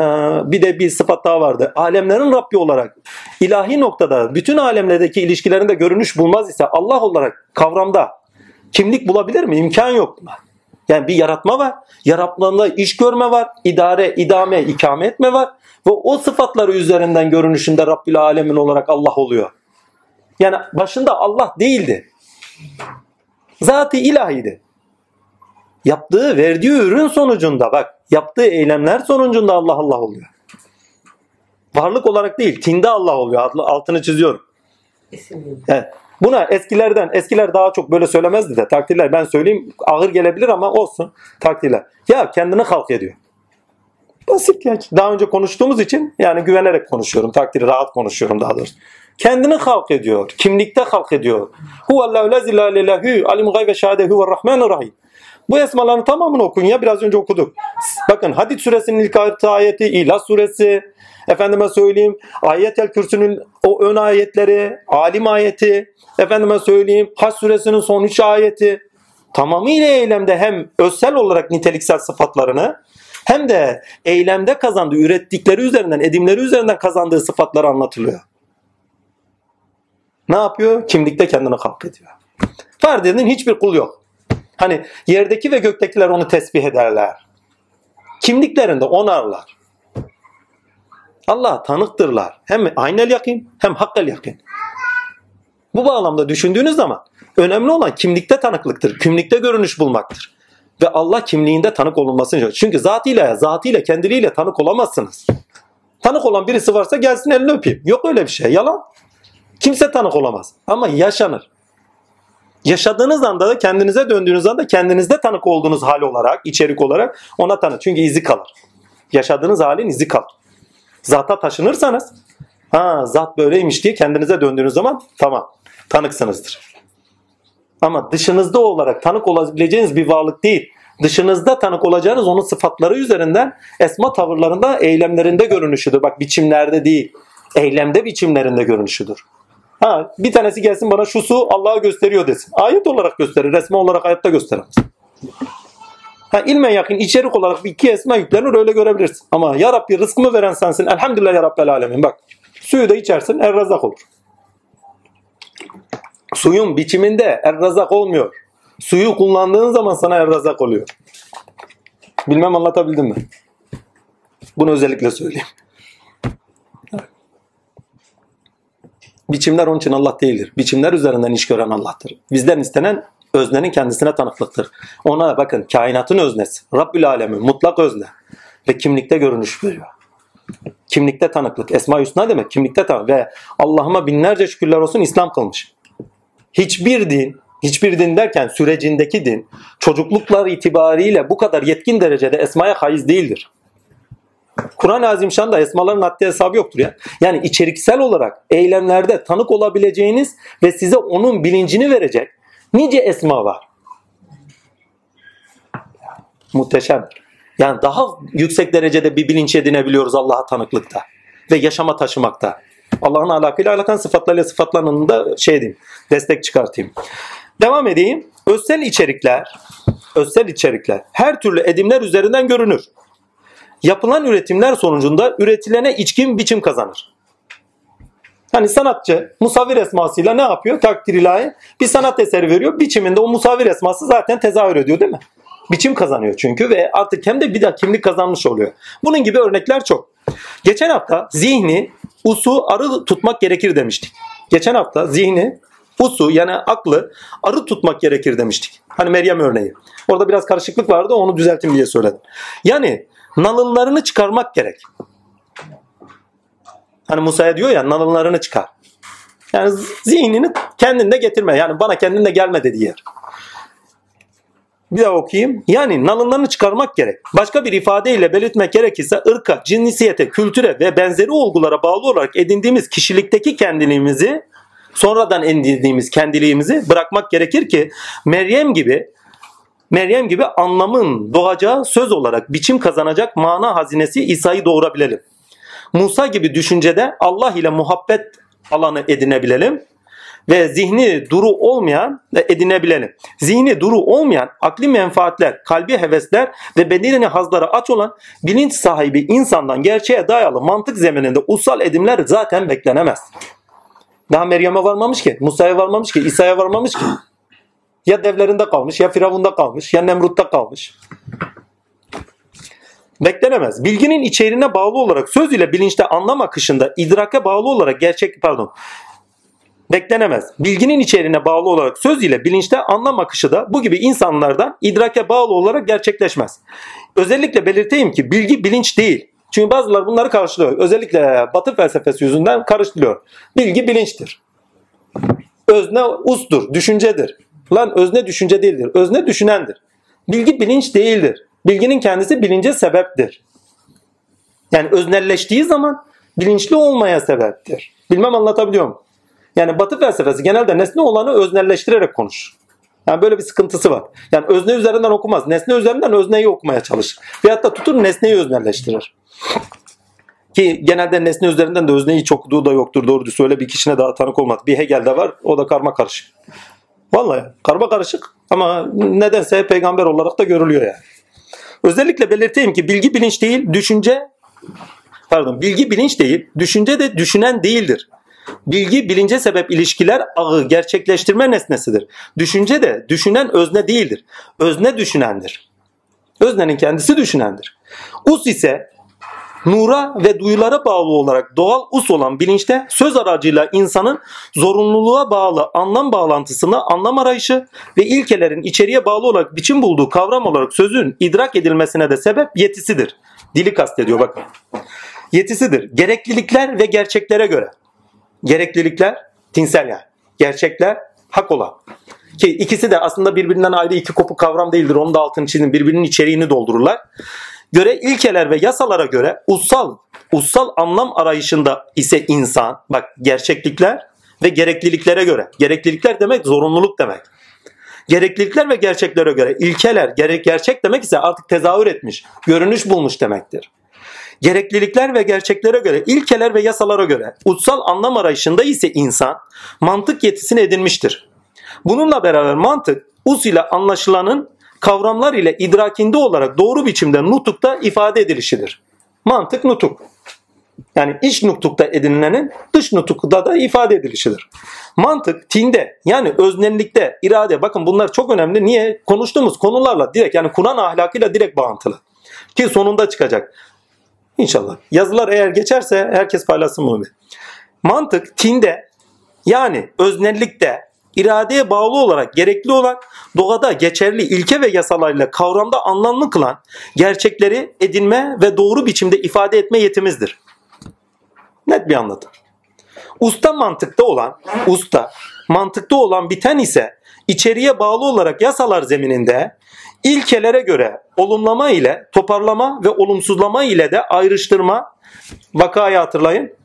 bir de bir sıfat daha vardı. Alemlerin Rabbi olarak, ilahi noktada bütün alemlerdeki ilişkilerinde görünüş bulmaz ise Allah olarak kavramda kimlik bulabilir mi? İmkan yok. Yani bir yaratma var. Yaratmada iş görme var. idare, idame, ikame etme var. Ve o sıfatları üzerinden görünüşünde Rabbül Alemin olarak Allah oluyor. Yani başında Allah değildi. Zatı ilahiydi. Yaptığı, verdiği ürün sonucunda bak, yaptığı eylemler sonucunda Allah Allah oluyor. Varlık olarak değil, tinde Allah oluyor. Altını çiziyorum. Değil. Evet. Buna eskilerden, eskiler daha çok böyle söylemezdi de takdirler. Ben söyleyeyim ağır gelebilir ama olsun takdirler. Ya kendini halk ediyor. Basit ya. Daha önce konuştuğumuz için yani güvenerek konuşuyorum. Takdiri rahat konuşuyorum daha doğrusu. Kendini halk ediyor. Kimlikte halk ediyor. Huvallahu la ilahe alim gaybe şehade huve rahmanur rahim. Bu esmaların tamamını okuyun ya biraz önce okuduk. Bakın Hadid suresinin ilk ayeti İhlas suresi, efendime söyleyeyim Ayetel Kürsü'nün o ön ayetleri, Alim ayeti, efendime söyleyeyim Haç suresinin son üç ayeti tamamıyla eylemde hem özsel olarak niteliksel sıfatlarını hem de eylemde kazandığı, ürettikleri üzerinden, edimleri üzerinden kazandığı sıfatları anlatılıyor. Ne yapıyor? Kimlikte kendini halk ediyor. Ferdi'nin hiçbir kul yok. Hani yerdeki ve göktekiler onu tesbih ederler. Kimliklerinde onarlar. Allah tanıktırlar. Hem aynel yakin hem hakkel yakin. Bu bağlamda düşündüğünüz zaman önemli olan kimlikte tanıklıktır. Kimlikte görünüş bulmaktır. Ve Allah kimliğinde tanık olunmasını. Çünkü zatıyla, zatıyla, kendiliğiyle tanık olamazsınız. Tanık olan birisi varsa gelsin elini öpeyim. Yok öyle bir şey. Yalan. Kimse tanık olamaz. Ama yaşanır. Yaşadığınız anda da kendinize döndüğünüz anda kendinizde tanık olduğunuz hal olarak, içerik olarak ona tanık. Çünkü izi kalır. Yaşadığınız halin izi kalır. Zata taşınırsanız ha zat böyleymiş diye kendinize döndüğünüz zaman tamam tanıksınızdır. Ama dışınızda olarak tanık olabileceğiniz bir varlık değil. Dışınızda tanık olacağınız onun sıfatları üzerinden esma tavırlarında, eylemlerinde görünüşüdür. Bak biçimlerde değil, eylemde biçimlerinde görünüşüdür. Ha, bir tanesi gelsin bana şu su Allah'a gösteriyor desin. Ayet olarak gösterir, resmi olarak hayatta gösteremez. Ha, ilmen yakın içerik olarak bir iki esma yüklenir öyle görebilirsin. Ama ya Rabbi rızkımı veren sensin. Elhamdülillah ya Rabbil alemin. Bak suyu da içersin er razak olur. Suyun biçiminde er razak olmuyor. Suyu kullandığın zaman sana er razak oluyor. Bilmem anlatabildim mi? Bunu özellikle söyleyeyim. Biçimler onun için Allah değildir. Biçimler üzerinden iş gören Allah'tır. Bizden istenen öznenin kendisine tanıklıktır. Ona bakın kainatın öznesi. Rabbül alemin mutlak özne. Ve kimlikte görünüş veriyor. Kimlikte tanıklık. Esma-i Hüsna demek kimlikte tanık. Ve Allah'ıma binlerce şükürler olsun İslam kılmış. Hiçbir din, hiçbir din derken sürecindeki din çocukluklar itibariyle bu kadar yetkin derecede esmaya haiz değildir. Kur'an-ı Azimşan'da esmaların haddi hesabı yoktur ya. Yani içeriksel olarak eylemlerde tanık olabileceğiniz ve size onun bilincini verecek nice esma var. Muhteşem. Yani daha yüksek derecede bir bilinç edinebiliyoruz Allah'a tanıklıkta ve yaşama taşımakta. Allah'ın alakayla alakan sıfatlarıyla sıfatlarının da şey diyeyim, destek çıkartayım. Devam edeyim. Özsel içerikler özsel içerikler her türlü edimler üzerinden görünür. Yapılan üretimler sonucunda üretilene içkin biçim kazanır. Hani sanatçı musavvir esmasıyla ne yapıyor? Takdir ilahi bir sanat eseri veriyor. Biçiminde o musavvir esması zaten tezahür ediyor değil mi? Biçim kazanıyor çünkü ve artık hem de bir de kimlik kazanmış oluyor. Bunun gibi örnekler çok. Geçen hafta zihni usu arı tutmak gerekir demiştik. Geçen hafta zihni usu yani aklı arı tutmak gerekir demiştik. Hani Meryem örneği. Orada biraz karışıklık vardı onu düzeltin diye söyledim. Yani nalınlarını çıkarmak gerek. Hani Musa'ya diyor ya nalınlarını çıkar. Yani zihnini kendinde getirme. Yani bana kendinde gelme dediği yer. Bir daha okuyayım. Yani nalınlarını çıkarmak gerek. Başka bir ifadeyle belirtmek gerekirse ırka, cinsiyete, kültüre ve benzeri olgulara bağlı olarak edindiğimiz kişilikteki kendiliğimizi sonradan edindiğimiz kendiliğimizi bırakmak gerekir ki Meryem gibi Meryem gibi anlamın doğacağı söz olarak biçim kazanacak mana hazinesi İsa'yı doğurabilelim. Musa gibi düşüncede Allah ile muhabbet alanı edinebilelim ve zihni duru olmayan da edinebilelim. Zihni duru olmayan akli menfaatler, kalbi hevesler ve bedeni hazlara aç olan bilinç sahibi insandan gerçeğe dayalı mantık zemininde ussal edimler zaten beklenemez. Daha Meryem'e varmamış ki, Musa'ya varmamış ki, İsa'ya varmamış ki. Ya devlerinde kalmış, ya Firavun'da kalmış, ya Nemrut'ta kalmış. Beklenemez. Bilginin içeriğine bağlı olarak söz ile bilinçte anlam akışında idrake bağlı olarak gerçek pardon beklenemez. Bilginin içeriğine bağlı olarak söz ile bilinçte anlam akışı da bu gibi insanlardan idrake bağlı olarak gerçekleşmez. Özellikle belirteyim ki bilgi bilinç değil. Çünkü bazıları bunları karşılıyor. Özellikle Batı felsefesi yüzünden karıştırıyor. Bilgi bilinçtir. Özne ustur, düşüncedir. Lan özne düşünce değildir. Özne düşünendir. Bilgi bilinç değildir. Bilginin kendisi bilince sebeptir. Yani öznelleştiği zaman bilinçli olmaya sebeptir. Bilmem anlatabiliyor muyum? Yani Batı felsefesi genelde nesne olanı öznelleştirerek konuşur. Yani böyle bir sıkıntısı var. Yani özne üzerinden okumaz. Nesne üzerinden özneyi okumaya çalışır. Veyahut da tutur nesneyi öznelleştirir. Ki genelde nesne üzerinden de özneyi çok okuduğu da yoktur. Doğru düz öyle bir kişine daha tanık olmadı. Bir Hegel'de var. O da karma karışık. Vallahi karma karışık ama nedense peygamber olarak da görülüyor yani. Özellikle belirteyim ki bilgi bilinç değil, düşünce pardon, bilgi bilinç değil, düşünce de düşünen değildir. Bilgi bilince sebep ilişkiler ağı gerçekleştirme nesnesidir. Düşünce de düşünen özne değildir. Özne düşünendir. Öznenin kendisi düşünendir. Us ise nura ve duyulara bağlı olarak doğal us olan bilinçte söz aracıyla insanın zorunluluğa bağlı anlam bağlantısını anlam arayışı ve ilkelerin içeriye bağlı olarak biçim bulduğu kavram olarak sözün idrak edilmesine de sebep yetisidir. Dili kastediyor bakın. Yetisidir. Gereklilikler ve gerçeklere göre. Gereklilikler tinsel yani. Gerçekler hak olan. Ki ikisi de aslında birbirinden ayrı iki kopuk kavram değildir. Onun da altını çizin. Birbirinin içeriğini doldururlar göre ilkeler ve yasalara göre ussal ussal anlam arayışında ise insan bak gerçeklikler ve gerekliliklere göre gereklilikler demek zorunluluk demek. Gereklilikler ve gerçeklere göre ilkeler gerek gerçek demek ise artık tezahür etmiş, görünüş bulmuş demektir. Gereklilikler ve gerçeklere göre, ilkeler ve yasalara göre ussal anlam arayışında ise insan mantık yetisini edinmiştir. Bununla beraber mantık us ile anlaşılanın kavramlar ile idrakinde olarak doğru biçimde nutukta ifade edilişidir. Mantık nutuk. Yani iç nutukta edinilenin dış nutukta da ifade edilişidir. Mantık tinde yani öznellikte irade bakın bunlar çok önemli. Niye? Konuştuğumuz konularla direkt yani Kur'an ahlakıyla direkt bağıntılı. Ki sonunda çıkacak. İnşallah. Yazılar eğer geçerse herkes paylaşsın bunu. Mantık tinde yani öznellikte iradeye bağlı olarak gerekli olan doğada geçerli ilke ve yasalarıyla kavramda anlamlı kılan gerçekleri edinme ve doğru biçimde ifade etme yetimizdir. Net bir anlatım. Usta mantıkta olan, usta mantıkta olan biten ise içeriye bağlı olarak yasalar zemininde ilkelere göre olumlama ile toparlama ve olumsuzlama ile de ayrıştırma vakayı hatırlayın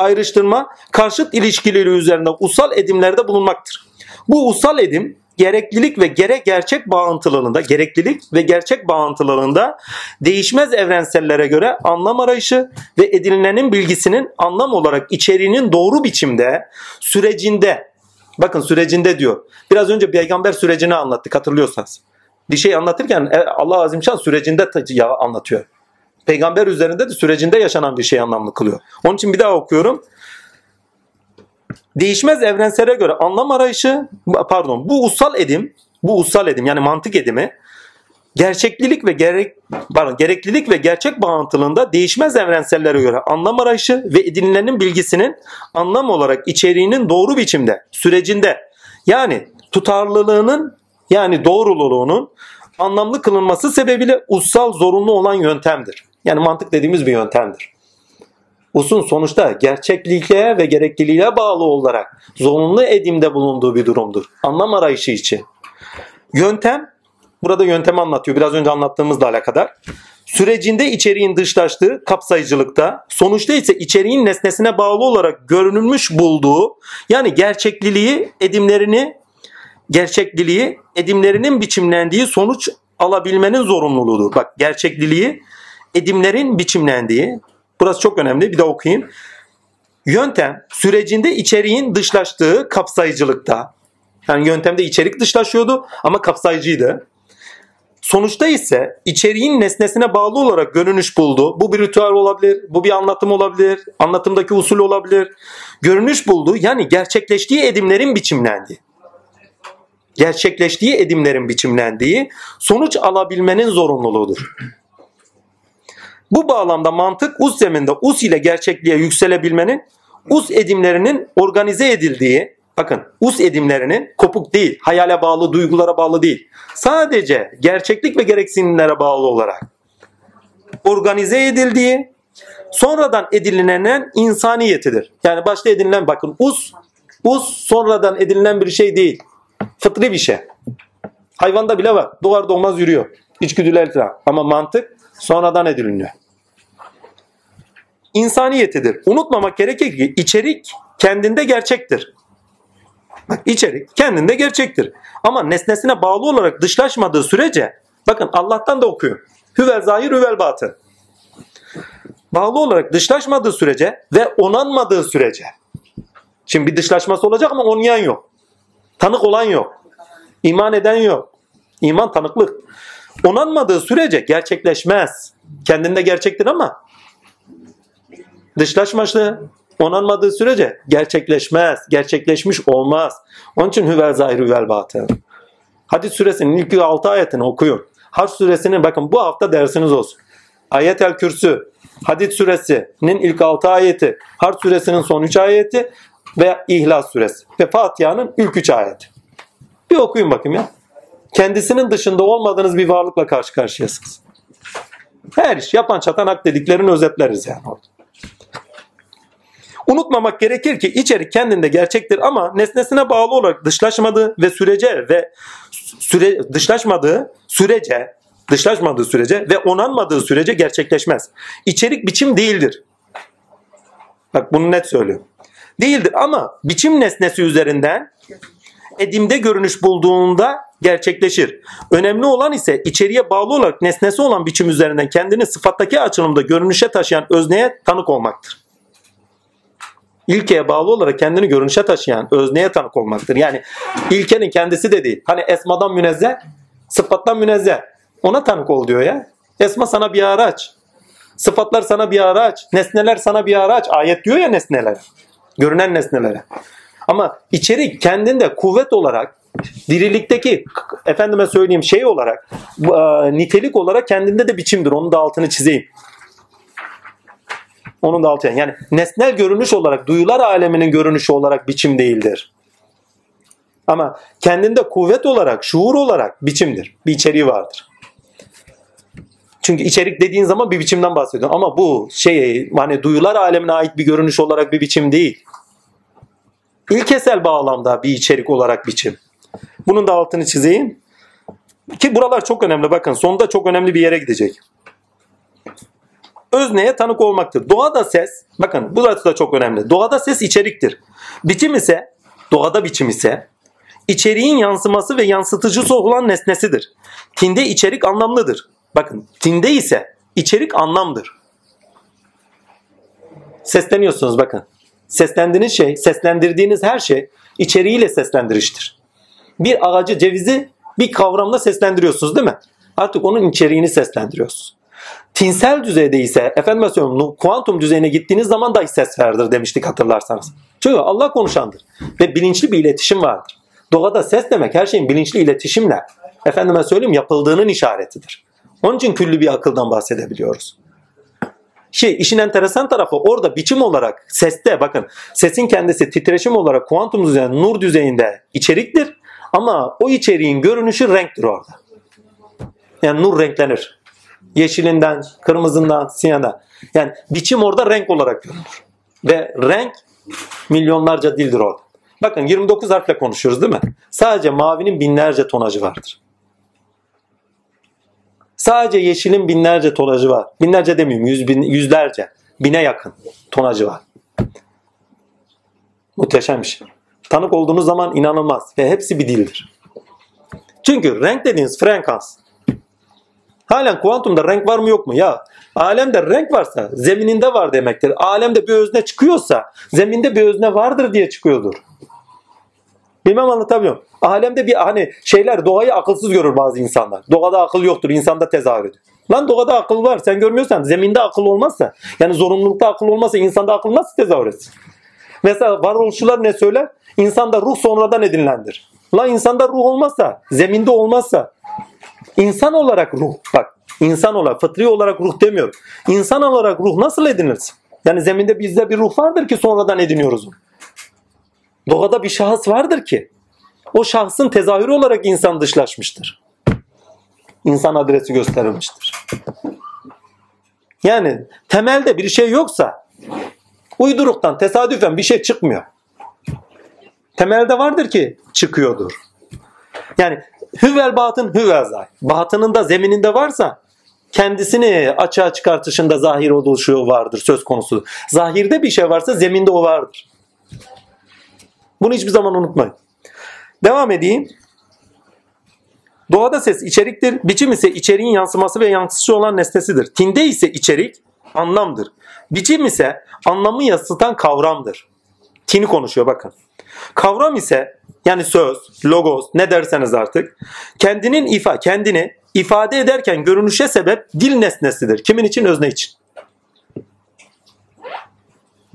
ayrıştırma karşıt ilişkileri üzerinde ussal edimlerde bulunmaktır. Bu ussal edim gereklilik ve gerek gerçek bağıntılığında, gereklilik ve gerçek bağıntılığında değişmez evrensellere göre anlam arayışı ve edinilenin bilgisinin anlam olarak içeriğinin doğru biçimde sürecinde bakın sürecinde diyor. Biraz önce peygamber sürecini anlattık hatırlıyorsanız. bir şey anlatırken e, Allah Azimşan sürecinde ya anlatıyor. Peygamber üzerinde de sürecinde yaşanan bir şey anlamlı kılıyor. Onun için bir daha okuyorum. Değişmez evrensele göre anlam arayışı pardon bu ussal edim bu ussal edim yani mantık edimi gerçeklilik ve gerek pardon, gereklilik ve gerçek bağıntılığında değişmez evrensellere göre anlam arayışı ve edinilenin bilgisinin anlam olarak içeriğinin doğru biçimde sürecinde yani tutarlılığının yani doğruluğunun anlamlı kılınması sebebiyle ussal zorunlu olan yöntemdir. Yani mantık dediğimiz bir yöntemdir. Usun sonuçta gerçekliğe ve gerekliliğe bağlı olarak zorunlu edimde bulunduğu bir durumdur. Anlam arayışı için. Yöntem, burada yöntemi anlatıyor biraz önce anlattığımızla alakadar. Sürecinde içeriğin dışlaştığı kapsayıcılıkta, sonuçta ise içeriğin nesnesine bağlı olarak görünülmüş bulduğu yani gerçekliliği, edimlerini, gerçekliliği, edimlerinin biçimlendiği sonuç alabilmenin zorunluluğudur. Bak gerçekliliği, edimlerin biçimlendiği, burası çok önemli bir de okuyayım. Yöntem sürecinde içeriğin dışlaştığı kapsayıcılıkta. Yani yöntemde içerik dışlaşıyordu ama kapsayıcıydı. Sonuçta ise içeriğin nesnesine bağlı olarak görünüş buldu. Bu bir ritüel olabilir, bu bir anlatım olabilir, anlatımdaki usul olabilir. Görünüş buldu yani gerçekleştiği edimlerin biçimlendiği. Gerçekleştiği edimlerin biçimlendiği sonuç alabilmenin zorunluluğudur. Bu bağlamda mantık us zeminde us ile gerçekliğe yükselebilmenin us edimlerinin organize edildiği bakın us edimlerinin kopuk değil, hayale bağlı, duygulara bağlı değil. Sadece gerçeklik ve gereksinimlere bağlı olarak organize edildiği sonradan edinilen insaniyetidir. Yani başta edinilen bakın us us sonradan edinilen bir şey değil. Fıtri bir şey. Hayvanda bile var. Doğar doğmaz yürüyor. İçgüdüler falan. Ama mantık sonradan ediliniyor insaniyetidir. Unutmamak gerekir ki içerik kendinde gerçektir. Bak içerik kendinde gerçektir. Ama nesnesine bağlı olarak dışlaşmadığı sürece bakın Allah'tan da okuyun. Hüvel zahir hüvel batın. Bağlı olarak dışlaşmadığı sürece ve onanmadığı sürece. Şimdi bir dışlaşması olacak ama onlayan yok. Tanık olan yok. İman eden yok. İman tanıklık. Onanmadığı sürece gerçekleşmez. Kendinde gerçektir ama dışlaşması onanmadığı sürece gerçekleşmez. Gerçekleşmiş olmaz. Onun için hüvel zahir hüvel batın. Hadis suresinin ilk 6 ayetini okuyun. Hac suresinin bakın bu hafta dersiniz olsun. Ayet-el Kürsü, Hadid suresinin ilk 6 ayeti, Hac suresinin son 3 ayeti ve İhlas suresi ve Fatiha'nın ilk 3 ayeti. Bir okuyun bakayım ya. Kendisinin dışında olmadığınız bir varlıkla karşı karşıyasınız. Her iş yapan çatan hak dediklerini özetleriz yani orada. Unutmamak gerekir ki içerik kendinde gerçektir ama nesnesine bağlı olarak dışlaşmadığı ve sürece ve süre, dışlaşmadığı sürece dışlaşmadığı sürece ve onanmadığı sürece gerçekleşmez. İçerik biçim değildir. Bak bunu net söylüyorum. Değildir ama biçim nesnesi üzerinden edimde görünüş bulduğunda gerçekleşir. Önemli olan ise içeriye bağlı olarak nesnesi olan biçim üzerinden kendini sıfattaki açılımda görünüşe taşıyan özneye tanık olmaktır ilkeye bağlı olarak kendini görünüşe taşıyan özneye tanık olmaktır. Yani ilkenin kendisi de değil. Hani esmadan münezzeh, sıfattan münezzeh. Ona tanık ol diyor ya. Esma sana bir araç. Sıfatlar sana bir araç. Nesneler sana bir araç. Ayet diyor ya nesneler. Görünen nesnelere. Ama içerik kendinde kuvvet olarak dirilikteki efendime söyleyeyim şey olarak nitelik olarak kendinde de biçimdir. Onun da altını çizeyim. Onun da altı yani. yani nesnel görünüş olarak, duyular aleminin görünüşü olarak biçim değildir. Ama kendinde kuvvet olarak, şuur olarak biçimdir. Bir içeriği vardır. Çünkü içerik dediğin zaman bir biçimden bahsediyorsun. Ama bu şey hani duyular alemine ait bir görünüş olarak bir biçim değil. İlkesel bağlamda bir içerik olarak biçim. Bunun da altını çizeyim. Ki buralar çok önemli. Bakın sonunda çok önemli bir yere gidecek özneye tanık olmaktır. Doğada ses, bakın burası da çok önemli. Doğada ses içeriktir. Biçim ise, doğada biçim ise içeriğin yansıması ve yansıtıcısı olan nesnesidir. Tinde içerik anlamlıdır. Bakın tinde ise içerik anlamdır. Sesleniyorsunuz bakın. Seslendiğiniz şey, seslendirdiğiniz her şey içeriğiyle seslendiriştir. Bir ağacı cevizi bir kavramla seslendiriyorsunuz değil mi? Artık onun içeriğini seslendiriyorsunuz. Tinsel düzeyde ise efendim söylüyorum kuantum düzeyine gittiğiniz zaman dahi ses vardır demiştik hatırlarsanız. Çünkü Allah konuşandır ve bilinçli bir iletişim vardır. Doğada ses demek her şeyin bilinçli iletişimle efendime söyleyeyim yapıldığının işaretidir. Onun için küllü bir akıldan bahsedebiliyoruz. Şey işin enteresan tarafı orada biçim olarak seste bakın sesin kendisi titreşim olarak kuantum düzeyinde nur düzeyinde içeriktir ama o içeriğin görünüşü renktir orada. Yani nur renklenir. Yeşilinden, kırmızından, siyahından. Yani biçim orada renk olarak görünür. Ve renk milyonlarca dildir orada. Bakın 29 harfle konuşuyoruz değil mi? Sadece mavinin binlerce tonajı vardır. Sadece yeşilin binlerce tonajı var. Binlerce demeyeyim, yüz bin, yüzlerce, bine yakın tonajı var. Muhteşem bir şey. Tanık olduğunuz zaman inanılmaz ve hepsi bir dildir. Çünkü renk dediğiniz frekans. Halen kuantumda renk var mı yok mu? Ya alemde renk varsa zemininde var demektir. Alemde bir özne çıkıyorsa zeminde bir özne vardır diye çıkıyordur. Bilmem anlatabiliyor muyum? Alemde bir hani şeyler doğayı akılsız görür bazı insanlar. Doğada akıl yoktur, insanda tezahür ediyor. Lan doğada akıl var sen görmüyorsan zeminde akıl olmazsa yani zorunlulukta akıl olmazsa insanda akıl nasıl tezahür etsin? Mesela varoluşçular ne söyler? İnsanda ruh sonradan edinilendir. Lan insanda ruh olmazsa, zeminde olmazsa insan olarak ruh bak insan olarak fıtri olarak ruh demiyorum. İnsan olarak ruh nasıl edinirsin? Yani zeminde bizde bir ruh vardır ki sonradan ediniyoruz. Doğada bir şahıs vardır ki o şahsın tezahürü olarak insan dışlaşmıştır. İnsan adresi gösterilmiştir. Yani temelde bir şey yoksa uyduruktan tesadüfen bir şey çıkmıyor. Temelde vardır ki çıkıyordur. Yani hüvel batın hüvel zahir. Batının da zemininde varsa kendisini açığa çıkartışında zahir oluşu vardır söz konusu. Zahirde bir şey varsa zeminde o vardır. Bunu hiçbir zaman unutmayın. Devam edeyim. Doğada ses içeriktir. Biçim ise içeriğin yansıması ve yansıtıcı olan nesnesidir. Tinde ise içerik anlamdır. Biçim ise anlamı yansıtan kavramdır. Tini konuşuyor bakın. Kavram ise yani söz, logos ne derseniz artık kendinin ifa kendini ifade ederken görünüşe sebep dil nesnesidir. Kimin için? Özne için.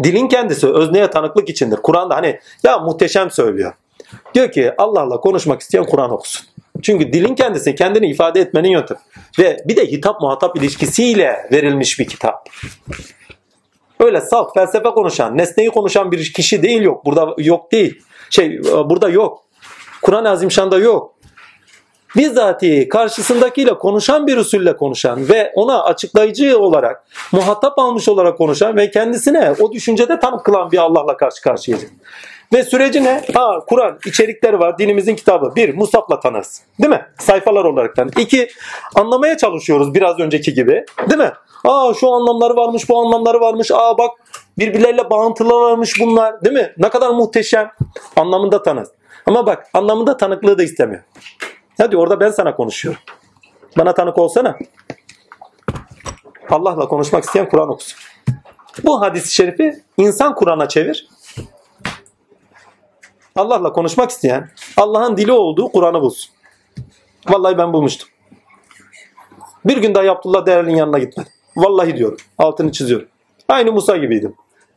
Dilin kendisi özneye tanıklık içindir. Kur'an'da hani ya muhteşem söylüyor. Diyor ki Allah'la konuşmak isteyen Kur'an okusun. Çünkü dilin kendisi kendini ifade etmenin yöntemi. Ve bir de hitap muhatap ilişkisiyle verilmiş bir kitap. Öyle salt felsefe konuşan, nesneyi konuşan bir kişi değil yok. Burada yok değil. Şey burada yok. Kur'an-ı Azimşan'da yok. Bizzati karşısındakiyle konuşan bir usulle konuşan ve ona açıklayıcı olarak muhatap almış olarak konuşan ve kendisine o düşüncede tanık kılan bir Allah'la karşı karşıyayız. Ve süreci ne? Ha, Kur'an içerikleri var. Dinimizin kitabı. Bir, Musab'la tanırız. Değil mi? Sayfalar olarak tanır. İki, anlamaya çalışıyoruz biraz önceki gibi. Değil mi? Aa şu anlamları varmış, bu anlamları varmış. Aa bak birbirleriyle bağıntılar varmış bunlar. Değil mi? Ne kadar muhteşem. Anlamında tanır. Ama bak anlamında tanıklığı da istemiyor. Hadi orada ben sana konuşuyorum. Bana tanık olsana. Allah'la konuşmak isteyen Kur'an okusun. Bu hadis-i şerifi insan Kur'an'a çevir. Allah'la konuşmak isteyen Allah'ın dili olduğu Kur'an'ı bulsun. Vallahi ben bulmuştum. Bir gün daha Abdullah Değerli'nin yanına gitmedim. Vallahi diyorum. Altını çiziyorum. Aynı Musa gibiydim.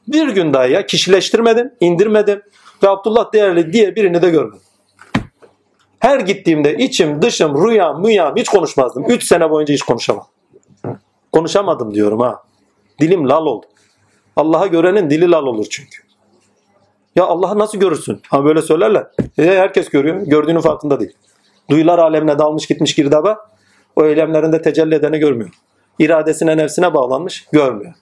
Bir gün daha ya kişileştirmedim, indirmedim ve Abdullah Değerli diye birini de görmedim. Her gittiğimde içim, dışım, rüyam, müyam hiç konuşmazdım. Üç sene boyunca hiç konuşamadım. Konuşamadım diyorum ha. Dilim lal oldu. Allah'a görenin dili lal olur çünkü. Ya Allah'ı nasıl görürsün? Ha böyle söylerler. E, herkes görüyor. Gördüğünün farkında değil. Duyular alemine dalmış gitmiş girdaba. O eylemlerinde tecelli edeni görmüyor. İradesine nefsine bağlanmış görmüyor.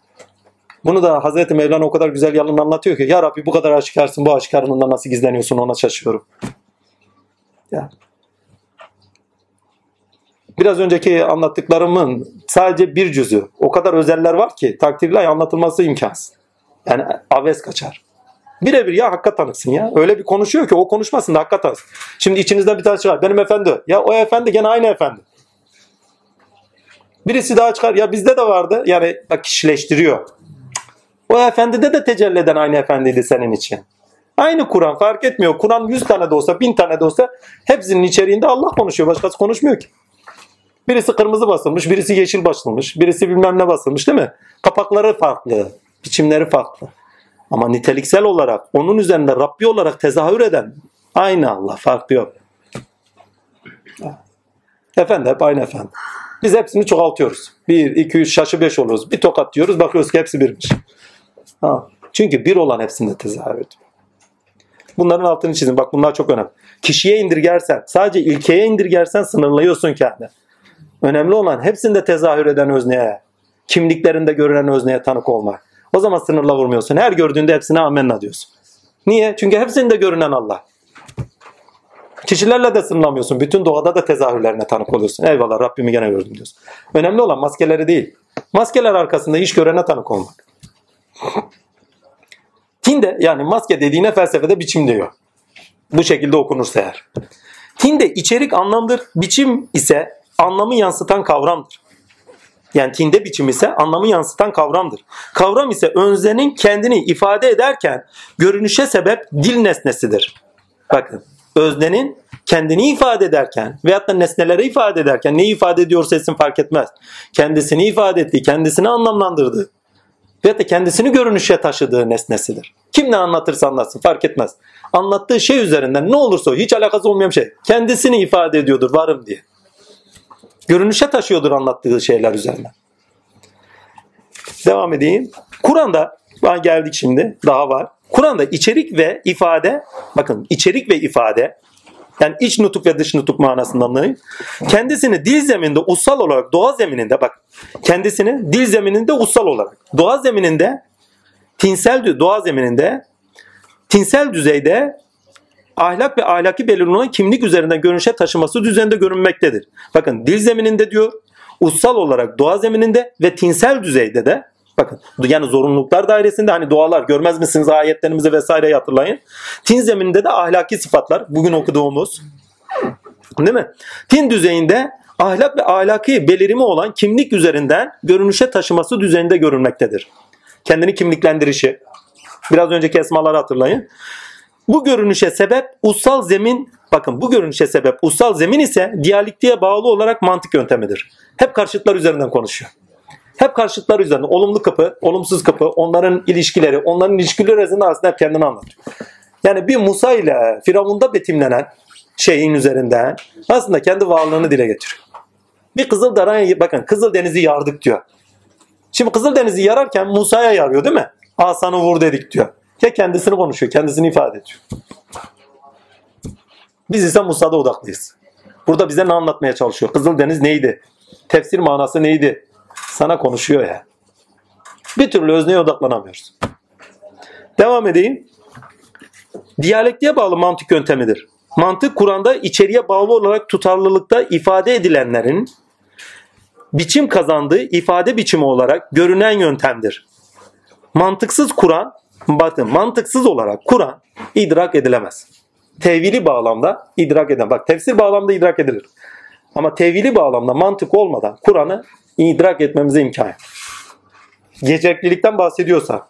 Bunu da Hazreti Mevlana o kadar güzel yalın anlatıyor ki Ya Rabbi bu kadar aşikarsın bu aşikarlığında nasıl gizleniyorsun ona şaşıyorum. Ya. Biraz önceki anlattıklarımın sadece bir cüzü. O kadar özeller var ki takdirle anlatılması imkansız. Yani aves kaçar. Birebir ya hakka tanıksın ya. Öyle bir konuşuyor ki o konuşmasın da hakka tanısın. Şimdi içinizde bir tane çıkar. Benim efendi. Ya o efendi gene aynı efendi. Birisi daha çıkar. Ya bizde de vardı. Yani bak kişileştiriyor. O efendide de tecelli eden aynı efendiydi senin için. Aynı Kur'an fark etmiyor. Kur'an 100 tane de olsa 1000 tane de olsa hepsinin içeriğinde Allah konuşuyor. Başkası konuşmuyor ki. Birisi kırmızı basılmış, birisi yeşil basılmış, birisi bilmem ne basılmış değil mi? Kapakları farklı, biçimleri farklı. Ama niteliksel olarak onun üzerinde Rabbi olarak tezahür eden aynı Allah, farkı yok. Efendi hep aynı efendi. Biz hepsini çoğaltıyoruz. 1, 2, 3, şaşı 5 oluruz. Bir tokat diyoruz bakıyoruz ki hepsi birmiş. Ha. Çünkü bir olan hepsinde tezahür ediyor. Bunların altını çizin. Bak bunlar çok önemli. Kişiye indirgersen, sadece ilkeye indirgersen sınırlıyorsun kendini. Önemli olan hepsinde tezahür eden özneye, kimliklerinde görünen özneye tanık olmak. O zaman sınırla vurmuyorsun. Her gördüğünde hepsine amenna diyorsun. Niye? Çünkü hepsinde görünen Allah. Kişilerle de sınırlamıyorsun. Bütün doğada da tezahürlerine tanık oluyorsun. Eyvallah Rabbimi gene gördüm diyorsun. Önemli olan maskeleri değil. Maskeler arkasında iş görene tanık olmak. Tinde yani maske dediğine felsefede biçim diyor. Bu şekilde okunursa eğer. Tinde içerik anlamdır. Biçim ise anlamı yansıtan kavramdır. Yani tinde biçim ise anlamı yansıtan kavramdır. Kavram ise önzenin kendini ifade ederken görünüşe sebep dil nesnesidir. Bakın öznenin kendini ifade ederken veyahut da nesneleri ifade ederken neyi ifade ediyorsa etsin fark etmez. Kendisini ifade ettiği, kendisini anlamlandırdığı veyahut da kendisini görünüşe taşıdığı nesnesidir. Kim ne anlatırsa anlatsın fark etmez. Anlattığı şey üzerinden ne olursa hiç alakası olmayan şey. Kendisini ifade ediyordur varım diye. Görünüşe taşıyordur anlattığı şeyler üzerinden. Devam edeyim. Kur'an'da Bana geldik şimdi daha var. Kur'an'da içerik ve ifade bakın içerik ve ifade yani iç nutuk ve dış nutuk manasında anlayın. Kendisini dil zemininde ussal olarak doğa zemininde bak kendisini dil zemininde ussal olarak doğa zemininde tinsel doğa zemininde tinsel düzeyde ahlak ve ahlaki belirli olan kimlik üzerinden görünüşe taşıması düzeninde görünmektedir. Bakın dil zemininde diyor, ussal olarak doğa zemininde ve tinsel düzeyde de bakın yani zorunluluklar dairesinde hani doğalar görmez misiniz ayetlerimizi vesaireyi hatırlayın. Tin zemininde de ahlaki sıfatlar bugün okuduğumuz değil mi? Tin düzeyinde ahlak ve ahlaki belirimi olan kimlik üzerinden görünüşe taşıması düzeninde görünmektedir. Kendini kimliklendirişi. Biraz önceki esmaları hatırlayın. Bu görünüşe sebep ussal zemin bakın bu görünüşe sebep ussal zemin ise diyalektiğe bağlı olarak mantık yöntemidir. Hep karşıtlar üzerinden konuşuyor. Hep karşıtlar üzerinden olumlu kapı, olumsuz kapı, onların ilişkileri, onların ilişkileri arasında hep kendini anlatıyor. Yani bir Musa ile Firavun'da betimlenen şeyin üzerinden aslında kendi varlığını dile getiriyor. Bir Kızıldera'ya bakın Kızıldeniz'i yardık diyor. Şimdi Kızıldeniz'i yararken Musa'ya yarıyor değil mi? Asanı vur dedik diyor. Ya kendisini konuşuyor, kendisini ifade ediyor. Biz ise Musa'da odaklıyız. Burada bize ne anlatmaya çalışıyor? Kızıldeniz neydi? Tefsir manası neydi? Sana konuşuyor ya. Bir türlü özneye odaklanamıyoruz. Devam edeyim. Diyalektiğe bağlı mantık yöntemidir. Mantık Kur'an'da içeriye bağlı olarak tutarlılıkta ifade edilenlerin biçim kazandığı ifade biçimi olarak görünen yöntemdir. Mantıksız Kur'an, bakın mantıksız olarak Kur'an idrak edilemez. Tevili bağlamda idrak eden. Bak tefsir bağlamda idrak edilir. Ama tevili bağlamda mantık olmadan Kur'an'ı idrak etmemize imkan yok. Gerçeklilikten bahsediyorsa,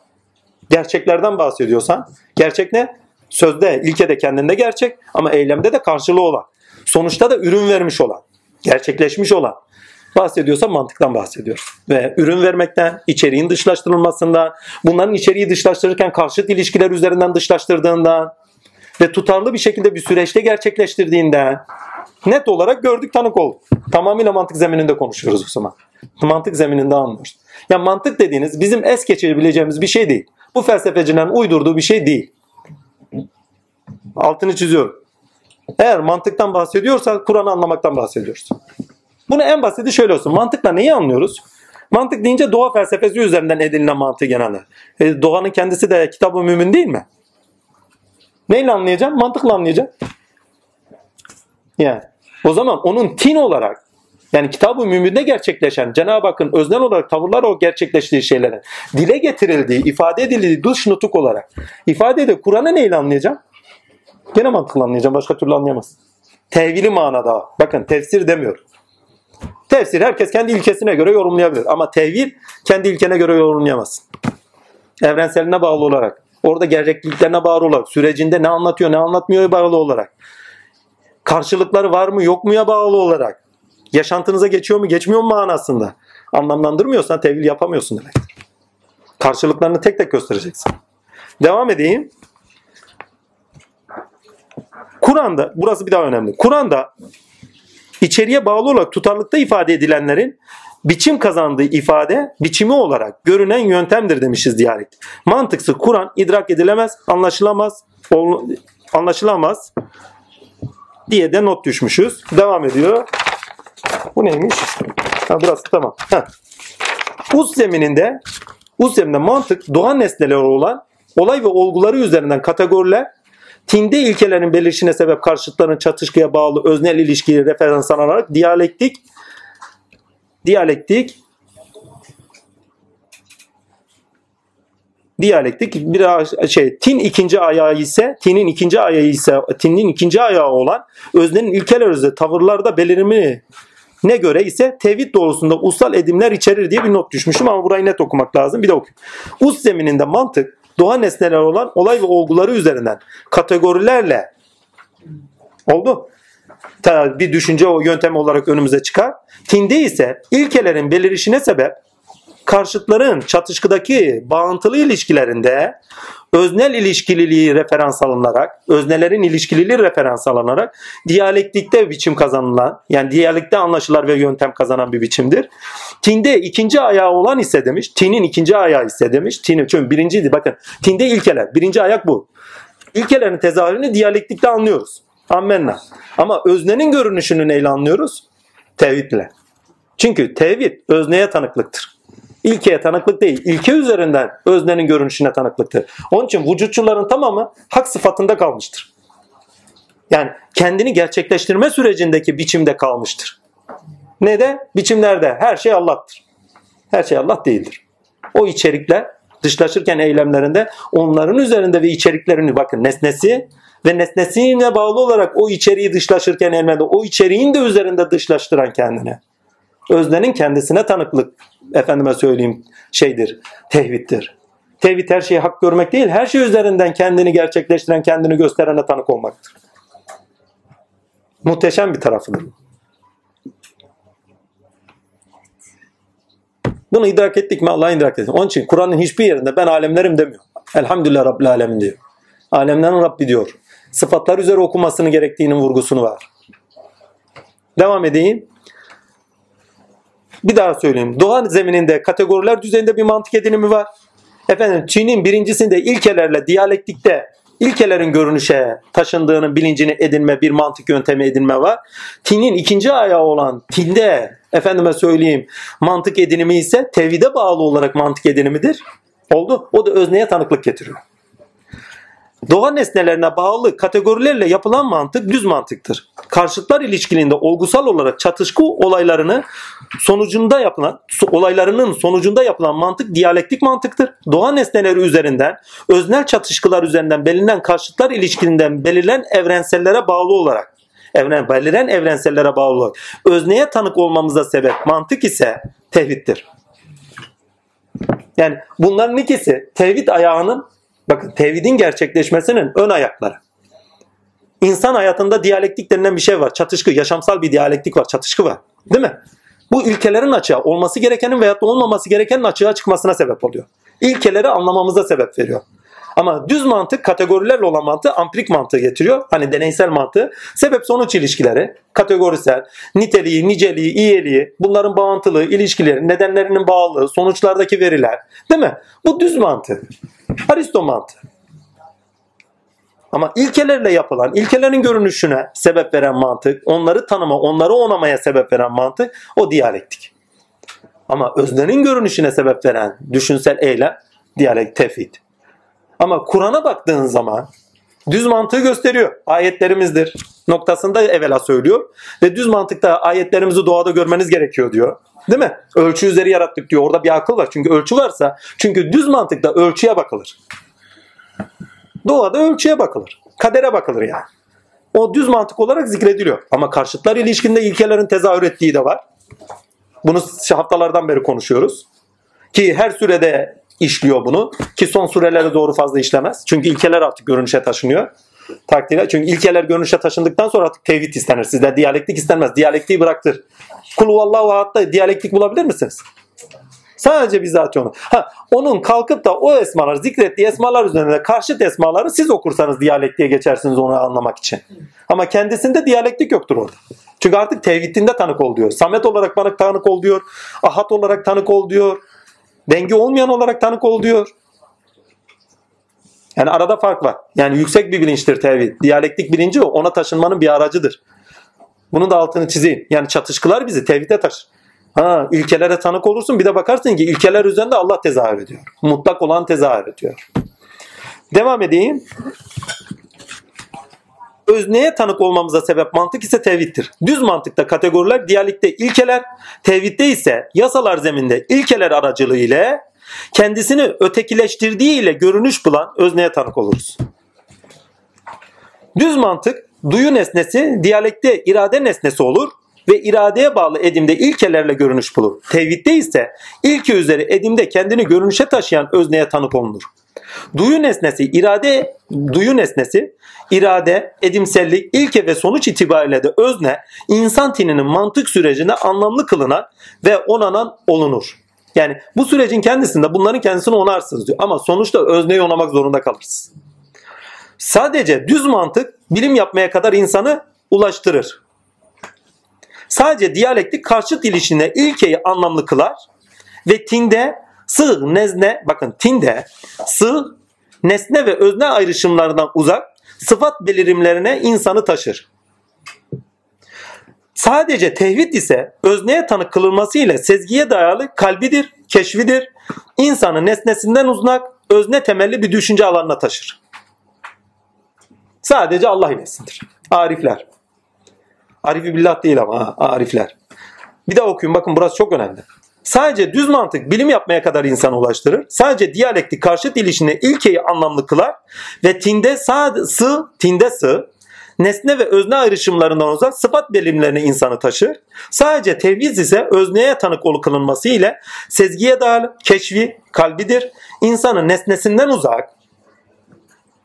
gerçeklerden bahsediyorsan, gerçek ne? Sözde, ilkede kendinde gerçek ama eylemde de karşılığı olan. Sonuçta da ürün vermiş olan, gerçekleşmiş olan bahsediyorsa mantıktan bahsediyoruz. Ve ürün vermekten, içeriğin dışlaştırılmasından, bunların içeriği dışlaştırırken karşıt ilişkiler üzerinden dışlaştırdığından ve tutarlı bir şekilde bir süreçte gerçekleştirdiğinden net olarak gördük tanık olduk. Tamamıyla mantık zemininde konuşuyoruz o zaman. Mantık zemininde anlıyoruz. Ya mantık dediğiniz bizim es geçirebileceğimiz bir şey değil. Bu felsefecilerin uydurduğu bir şey değil. Altını çiziyorum. Eğer mantıktan bahsediyorsak Kur'an'ı anlamaktan bahsediyoruz. Bunu en basiti şöyle olsun. Mantıkla neyi anlıyoruz? Mantık deyince doğa felsefesi üzerinden edinilen mantığı genelde. E, doğanın kendisi de kitab-ı mümin değil mi? Neyle anlayacağım? Mantıkla anlayacağım. Yani o zaman onun tin olarak yani kitab-ı müminde gerçekleşen Cenab-ı Hakk'ın öznel olarak tavırlar o gerçekleştiği şeylerin dile getirildiği, ifade edildiği dış nutuk olarak ifade edip Kur'an'ı neyle anlayacağım? Gene mantıkla anlayacağım. Başka türlü anlayamaz. Tevili manada. Bakın tefsir demiyor. Tefsir herkes kendi ilkesine göre yorumlayabilir. Ama tevil kendi ilkene göre yorumlayamazsın. Evrenseline bağlı olarak. Orada gerekliliklerine bağlı olarak, sürecinde ne anlatıyor, ne anlatmıyor bağlı olarak. Karşılıkları var mı, yok muya bağlı olarak. Yaşantınıza geçiyor mu, geçmiyor mu manasında. Anlamlandırmıyorsan tevil yapamıyorsun demektir. Karşılıklarını tek tek göstereceksin. Devam edeyim. Kur'an'da, burası bir daha önemli. Kur'an'da içeriye bağlı olarak tutarlılıkta ifade edilenlerin biçim kazandığı ifade biçimi olarak görünen yöntemdir demişiz diyalektik. Mantıksız Kur'an idrak edilemez, anlaşılamaz, anlaşılamaz diye de not düşmüşüz. Devam ediyor. Bu neymiş? Ha, burası tamam. Heh. Uz zemininde Uz zemininde mantık doğan nesneleri olan olay ve olguları üzerinden kategoriler tinde ilkelerin belirişine sebep karşıtların çatışkıya bağlı öznel ilişkiyi referans alarak diyalektik diyalektik diyalektik bir şey tin ikinci ayağı ise tinin ikinci ayağı ise tinin ikinci ayağı olan öznenin ilkeler üzerinde tavırlarda belirimi ne göre ise tevhid doğrusunda ussal edimler içerir diye bir not düşmüşüm ama burayı net okumak lazım. Bir de okuyayım. Us zemininde mantık doğa nesneler olan olay ve olguları üzerinden kategorilerle oldu. Bir düşünce o yöntem olarak önümüze çıkar. Tinde ise ilkelerin belirişine sebep karşıtların çatışkıdaki bağıntılı ilişkilerinde öznel ilişkililiği referans alınarak, öznelerin ilişkililiği referans alınarak diyalektikte biçim kazanılan, yani diyalekte anlaşılar ve yöntem kazanan bir biçimdir. Tinde ikinci ayağı olan ise demiş, tinin ikinci ayağı ise demiş, tinin çünkü birinciydi bakın, tinde ilkeler, birinci ayak bu. İlkelerin tezahürünü diyalektikte anlıyoruz. Ammenna. Ama öznenin görünüşünü neyle anlıyoruz? Tevhidle. Çünkü tevhid özneye tanıklıktır. İlkeye tanıklık değil. İlke üzerinden öznenin görünüşüne tanıklıktır. Onun için vücutçuların tamamı hak sıfatında kalmıştır. Yani kendini gerçekleştirme sürecindeki biçimde kalmıştır. Ne de? Biçimlerde. Her şey Allah'tır. Her şey Allah değildir. O içerikler dışlaşırken eylemlerinde onların üzerinde ve içeriklerini bakın nesnesi ve nesnesine bağlı olarak o içeriği dışlaşırken elmede o içeriğin de üzerinde dışlaştıran kendine. Öznenin kendisine tanıklık efendime söyleyeyim şeydir, tevhiddir. Tevhid her şeyi hak görmek değil, her şey üzerinden kendini gerçekleştiren, kendini gösterene tanık olmaktır. Muhteşem bir tarafıdır. Bunu idrak ettik mi Allah'ı idrak ettik. Onun için Kur'an'ın hiçbir yerinde ben alemlerim demiyor. Elhamdülillah Rabbil Alemin diyor. Alemlerin Rabbi diyor. Sıfatlar üzere okumasını gerektiğinin vurgusunu var. Devam edeyim. Bir daha söyleyeyim. Doğa zemininde kategoriler düzeyinde bir mantık edinimi var. Efendim Çin'in birincisinde ilkelerle diyalektikte ilkelerin görünüşe taşındığının bilincini edinme bir mantık yöntemi edinme var. Tin'in ikinci ayağı olan tinde efendime söyleyeyim mantık edinimi ise tevhide bağlı olarak mantık edinimidir. Oldu. O da özneye tanıklık getiriyor. Doğa nesnelerine bağlı kategorilerle yapılan mantık düz mantıktır. Karşıtlar ilişkiliğinde olgusal olarak çatışkı olaylarını sonucunda yapılan olaylarının sonucunda yapılan mantık diyalektik mantıktır. Doğa nesneleri üzerinden öznel çatışkılar üzerinden belirlenen karşıtlar ilişkiliğinden belirlen evrensellere bağlı olarak evren belirlen evrensellere bağlı olarak özneye tanık olmamıza sebep mantık ise tevhiddir. Yani bunların ikisi tevhid ayağının bakın tevhidin gerçekleşmesinin ön ayakları. İnsan hayatında diyalektik denilen bir şey var. Çatışkı, yaşamsal bir diyalektik var. Çatışkı var. Değil mi? Bu ilkelerin açığa, olması gerekenin veyahut da olmaması gerekenin açığa çıkmasına sebep oluyor. İlkeleri anlamamıza sebep veriyor. Ama düz mantık kategorilerle olan mantığı ampirik mantığı getiriyor. Hani deneysel mantığı. Sebep sonuç ilişkileri, kategorisel, niteliği, niceliği, iyiliği, bunların bağıntılı ilişkileri, nedenlerinin bağlılığı, sonuçlardaki veriler. Değil mi? Bu düz mantık. Aristo mantığı. Ama ilkelerle yapılan, ilkelerin görünüşüne sebep veren mantık, onları tanıma, onları onamaya sebep veren mantık o diyalektik. Ama öznenin görünüşüne sebep veren düşünsel eylem diyalekt tevhid. Ama Kur'an'a baktığın zaman düz mantığı gösteriyor. Ayetlerimizdir noktasında evvela söylüyor. Ve düz mantıkta ayetlerimizi doğada görmeniz gerekiyor diyor. Değil mi? Ölçü üzeri yarattık diyor. Orada bir akıl var. Çünkü ölçü varsa çünkü düz mantıkta ölçüye bakılır. Doğada ölçüye bakılır. Kadere bakılır yani. O düz mantık olarak zikrediliyor. Ama karşıtlar ilişkinde ilkelerin tezahür ettiği de var. Bunu haftalardan beri konuşuyoruz. Ki her sürede işliyor bunu. Ki son surelere doğru fazla işlemez. Çünkü ilkeler artık görünüşe taşınıyor. Takdirler. Çünkü ilkeler görünüşe taşındıktan sonra artık tevhid istenir. Sizde diyalektik istenmez. Diyalektiği bıraktır. Kul vallahu ahad'da diyalektik bulabilir misiniz? Sadece bizzat onu. Ha, onun kalkıp da o esmalar, zikrettiği esmalar üzerinde karşıt esmaları siz okursanız diyalektiğe geçersiniz onu anlamak için. Ama kendisinde diyalektik yoktur orada. Çünkü artık tevhidinde tanık ol diyor. Samet olarak bana tanık ol diyor. Ahad olarak tanık ol diyor. Dengi olmayan olarak tanık ol diyor. Yani arada fark var. Yani yüksek bir bilinçtir tevhid. Diyalektik bilinci o. Ona taşınmanın bir aracıdır. Bunun da altını çizeyim. Yani çatışkılar bizi tevhide taşır. Ha, ilkelere tanık olursun bir de bakarsın ki ilkeler üzerinde Allah tezahür ediyor. Mutlak olan tezahür ediyor. Devam edeyim. Özneye tanık olmamıza sebep mantık ise tevhiddir. Düz mantıkta kategoriler diyalekte ilkeler, tevhidde ise yasalar zeminde ilkeler aracılığı ile kendisini ötekileştirdiği ile görünüş bulan özneye tanık oluruz. Düz mantık duyu nesnesi diyalekte irade nesnesi olur ve iradeye bağlı edimde ilkelerle görünüş bulur. Tevhidde ise ilke üzeri edimde kendini görünüşe taşıyan özneye tanık olunur. Duyu nesnesi irade duyu nesnesi irade, edimsellik, ilke ve sonuç itibariyle de özne insan tininin mantık sürecine anlamlı kılınan ve onanan olunur. Yani bu sürecin kendisinde bunların kendisini onarsınız diyor. Ama sonuçta özneyi onamak zorunda kalırsınız. Sadece düz mantık bilim yapmaya kadar insanı ulaştırır. Sadece diyalektik karşıt ilişkine ilkeyi anlamlı kılar ve tinde sığ nezne bakın tinde sığ nesne ve özne ayrışımlarından uzak sıfat belirimlerine insanı taşır. Sadece tevhid ise özneye tanık kılınması ile sezgiye dayalı kalbidir, keşfidir. İnsanı nesnesinden uzak, özne temelli bir düşünce alanına taşır. Sadece Allah ilesindir. Arifler. Arifi billah değil ama ha, arifler. Bir daha okuyun bakın burası çok önemli. Sadece düz mantık bilim yapmaya kadar insanı ulaştırır. Sadece diyalektik karşıt ilişkine ilkeyi anlamlı kılar ve tinde sı, tinde sı, nesne ve özne ayrışımlarından uzak sıfat bilimlerini insanı taşır. Sadece tevhid ise özneye tanık olu kılınması ile sezgiye dayalı keşfi kalbidir. İnsanın nesnesinden uzak,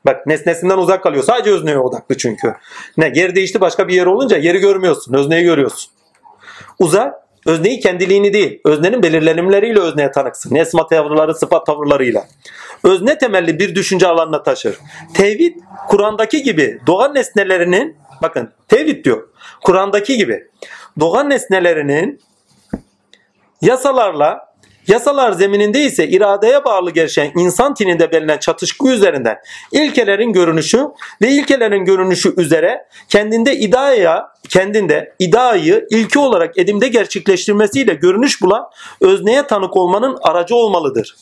Bak nesnesinden uzak kalıyor. Sadece özneye odaklı çünkü. Ne yer değişti başka bir yer olunca yeri görmüyorsun. Özneyi görüyorsun. Uzak özneyi kendiliğini değil, öznenin belirlenimleriyle özneye tanıksın. Esma tavırları, sıfat tavırlarıyla. Özne temelli bir düşünce alanına taşır. Tevhid, Kur'an'daki gibi doğan nesnelerinin, bakın tevhid diyor, Kur'an'daki gibi doğan nesnelerinin yasalarla Yasalar zemininde ise iradeye bağlı gelişen insan tininde belirlen çatışkı üzerinden ilkelerin görünüşü ve ilkelerin görünüşü üzere kendinde idaya, kendinde idayı ilke olarak edimde gerçekleştirmesiyle görünüş bulan özneye tanık olmanın aracı olmalıdır.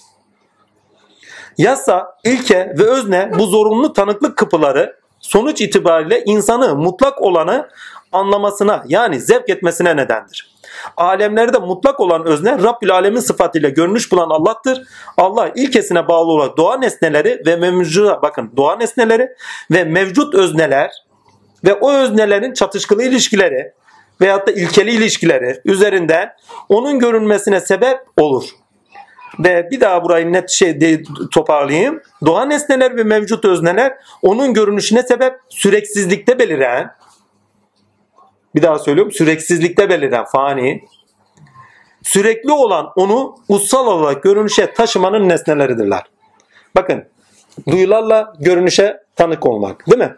Yasa, ilke ve özne bu zorunlu tanıklık kapıları sonuç itibariyle insanı mutlak olanı anlamasına yani zevk etmesine nedendir. Alemlerde mutlak olan özne Rabbül Alemin sıfatıyla görünüş bulan Allah'tır. Allah ilkesine bağlı olan doğa nesneleri ve mevcuda bakın doğa nesneleri ve mevcut özneler ve o öznelerin çatışkılı ilişkileri veyahut da ilkeli ilişkileri üzerinden onun görünmesine sebep olur. Ve bir daha burayı net şey de, toparlayayım. Doğa nesneler ve mevcut özneler onun görünüşüne sebep süreksizlikte beliren bir daha söylüyorum süreksizlikte beliren fani sürekli olan onu ussal olarak görünüşe taşımanın nesneleridirler. Bakın duyularla görünüşe tanık olmak değil mi?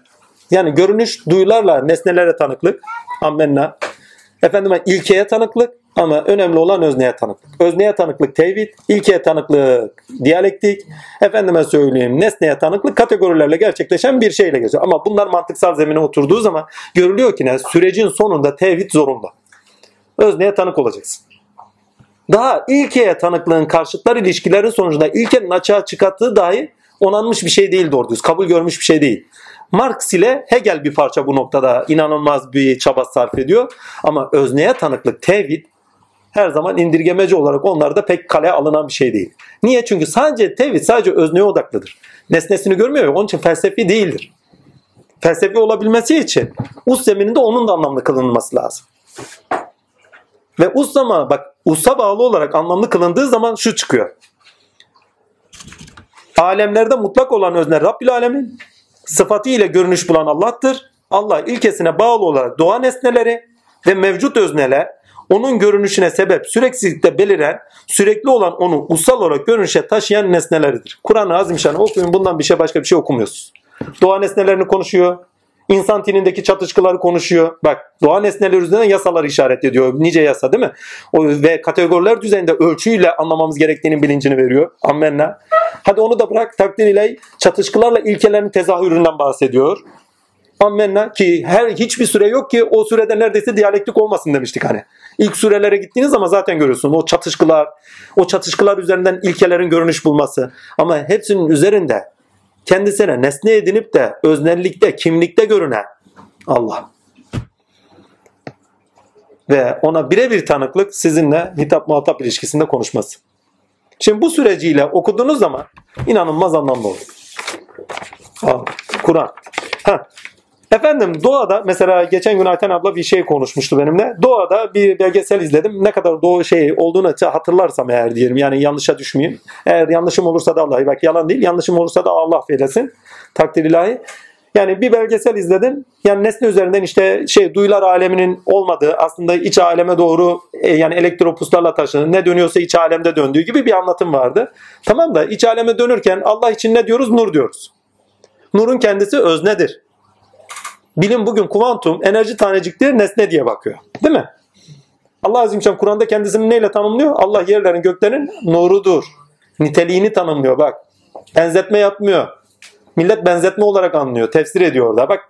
Yani görünüş duyularla nesnelere tanıklık. Ammenna. Efendim ilkeye tanıklık ama önemli olan özneye tanıklık. Özneye tanıklık tevhid, ilkeye tanıklık diyalektik, efendime söyleyeyim nesneye tanıklık kategorilerle gerçekleşen bir şeyle geçiyor. Ama bunlar mantıksal zemine oturduğu zaman görülüyor ki ne? Sürecin sonunda tevhid zorunda. Özneye tanık olacaksın. Daha ilkeye tanıklığın karşıtlar ilişkilerin sonucunda ilkenin açığa çıkarttığı dahi onanmış bir şey değil doğru düz. Kabul görmüş bir şey değil. Marx ile Hegel bir parça bu noktada inanılmaz bir çaba sarf ediyor. Ama özneye tanıklık, tevhid her zaman indirgemeci olarak onlarda pek kale alınan bir şey değil. Niye? Çünkü sadece tevhid sadece özneye odaklıdır. Nesnesini görmüyor ya onun için felsefi değildir. Felsefi olabilmesi için us zemininde onun da anlamlı kılınması lazım. Ve us zaman bak usa bağlı olarak anlamlı kılındığı zaman şu çıkıyor. Alemlerde mutlak olan özne Rabbil Alemin. Sıfatı ile görünüş bulan Allah'tır. Allah ilkesine bağlı olarak doğa nesneleri ve mevcut özneler onun görünüşüne sebep süreklilikte beliren, sürekli olan onu ussal olarak görünüşe taşıyan nesneleridir. Kur'an-ı Azimşan'ı okuyun bundan bir şey başka bir şey okumuyorsunuz. Doğa nesnelerini konuşuyor. İnsan tinindeki çatışkıları konuşuyor. Bak doğa nesneleri üzerinden yasaları işaret ediyor. Nice yasa değil mi? O, ve kategoriler düzeyinde ölçüyle anlamamız gerektiğinin bilincini veriyor. Ammenna. Hadi onu da bırak takdir ile çatışkılarla ilkelerin tezahüründen bahsediyor. Ammenna ki her hiçbir süre yok ki o sürede neredeyse diyalektik olmasın demiştik hani. İlk sürelere gittiğiniz zaman zaten görüyorsun o çatışkılar, o çatışkılar üzerinden ilkelerin görünüş bulması. Ama hepsinin üzerinde kendisine nesne edinip de öznellikte, kimlikte görünen Allah. Ve ona birebir tanıklık sizinle hitap muhatap ilişkisinde konuşması. Şimdi bu süreciyle okuduğunuz zaman inanılmaz anlamlı olur. Kur'an. Ha. Efendim doğada mesela geçen gün Ayten abla bir şey konuşmuştu benimle. Doğada bir belgesel izledim. Ne kadar doğu şey olduğunu hatırlarsam eğer diyelim. Yani yanlışa düşmeyeyim. Eğer yanlışım olursa da Allah'ı bak yalan değil. Yanlışım olursa da Allah affeylesin. Takdir ilahi. Yani bir belgesel izledim. Yani nesne üzerinden işte şey duyular aleminin olmadığı aslında iç aleme doğru e, yani elektropuslarla taşınan ne dönüyorsa iç alemde döndüğü gibi bir anlatım vardı. Tamam da iç aleme dönürken Allah için ne diyoruz? Nur diyoruz. Nurun kendisi öznedir. Bilim bugün kuantum enerji tanecikleri nesne diye bakıyor. Değil mi? Allah Azimşan Kur'an'da kendisini neyle tanımlıyor? Allah yerlerin göklerin nurudur. Niteliğini tanımlıyor bak. Benzetme yapmıyor. Millet benzetme olarak anlıyor. Tefsir ediyor orada. Bak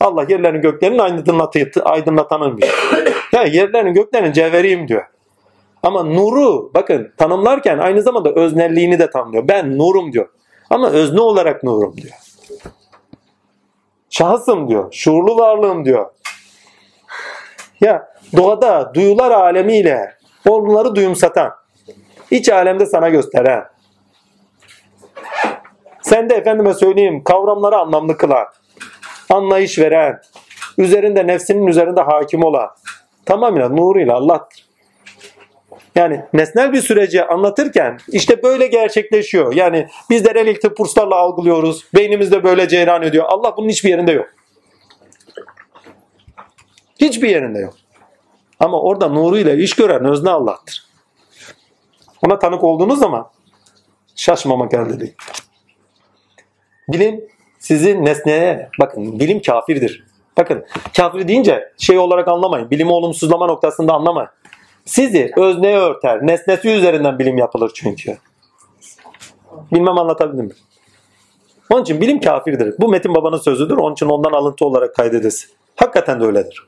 Allah yerlerin göklerin aydınlatı, aydınlatanıymış. ya yerlerin göklerin cevheriyim diyor. Ama nuru bakın tanımlarken aynı zamanda öznelliğini de tanımlıyor. Ben nurum diyor. Ama özne olarak nurum diyor. Şahısım diyor. Şuurlu varlığım diyor. Ya doğada duyular alemiyle onları duyumsatan, iç alemde sana gösteren, sen de efendime söyleyeyim kavramları anlamlı kılan, anlayış veren, üzerinde nefsinin üzerinde hakim olan, tamamıyla nuruyla Allah'tır. Yani nesnel bir süreci anlatırken işte böyle gerçekleşiyor. Yani bizler el iltipurslarla algılıyoruz. Beynimizde böyle ceyran ediyor. Allah bunun hiçbir yerinde yok. Hiçbir yerinde yok. Ama orada nuruyla iş gören özne Allah'tır. Ona tanık olduğunuz zaman şaşmamak elde değil. Bilim sizi nesneye, bakın bilim kafirdir. Bakın kafir deyince şey olarak anlamayın. Bilimi olumsuzlama noktasında anlamayın. Sizi özneye örter. Nesnesi üzerinden bilim yapılır çünkü. Bilmem anlatabildim mi? Onun için bilim kafirdir. Bu Metin Baba'nın sözüdür. Onun için ondan alıntı olarak kaydedilsin. Hakikaten de öyledir.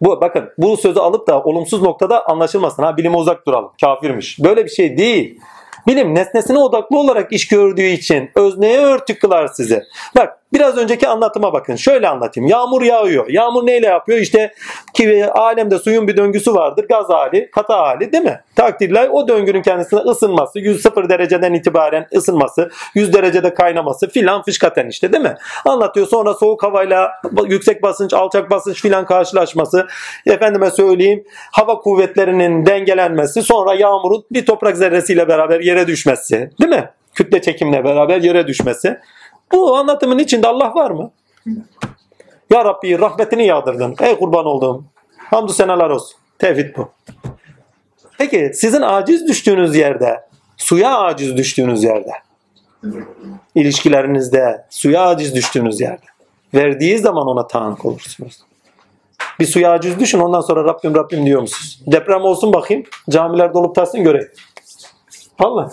Bu bakın bu sözü alıp da olumsuz noktada anlaşılmasın. Ha bilime uzak duralım. Kafirmiş. Böyle bir şey değil. Bilim nesnesine odaklı olarak iş gördüğü için özneye örtük kılar sizi. Bak biraz önceki anlatıma bakın. Şöyle anlatayım. Yağmur yağıyor. Yağmur neyle yapıyor? İşte ki alemde suyun bir döngüsü vardır. Gaz hali, katı hali değil mi? Takdirler o döngünün kendisine ısınması, 100 dereceden itibaren ısınması, 100 derecede kaynaması filan fışkaten işte değil mi? Anlatıyor. Sonra soğuk havayla yüksek basınç, alçak basınç filan karşılaşması. Efendime söyleyeyim hava kuvvetlerinin dengelenmesi. Sonra yağmurun bir toprak zerresiyle beraber yere düşmesi. Değil mi? Kütle çekimle beraber yere düşmesi. Bu anlatımın içinde Allah var mı? Ya Rabbi rahmetini yağdırdın. Ey kurban olduğum. Hamdü senalar olsun. Tevhid bu. Peki sizin aciz düştüğünüz yerde, suya aciz düştüğünüz yerde, ilişkilerinizde suya aciz düştüğünüz yerde, verdiği zaman ona tanık olursunuz. Bir suya aciz düşün ondan sonra Rabbim Rabbim diyor musunuz? Deprem olsun bakayım. Camiler dolup taşsın göreyim. Vallahi.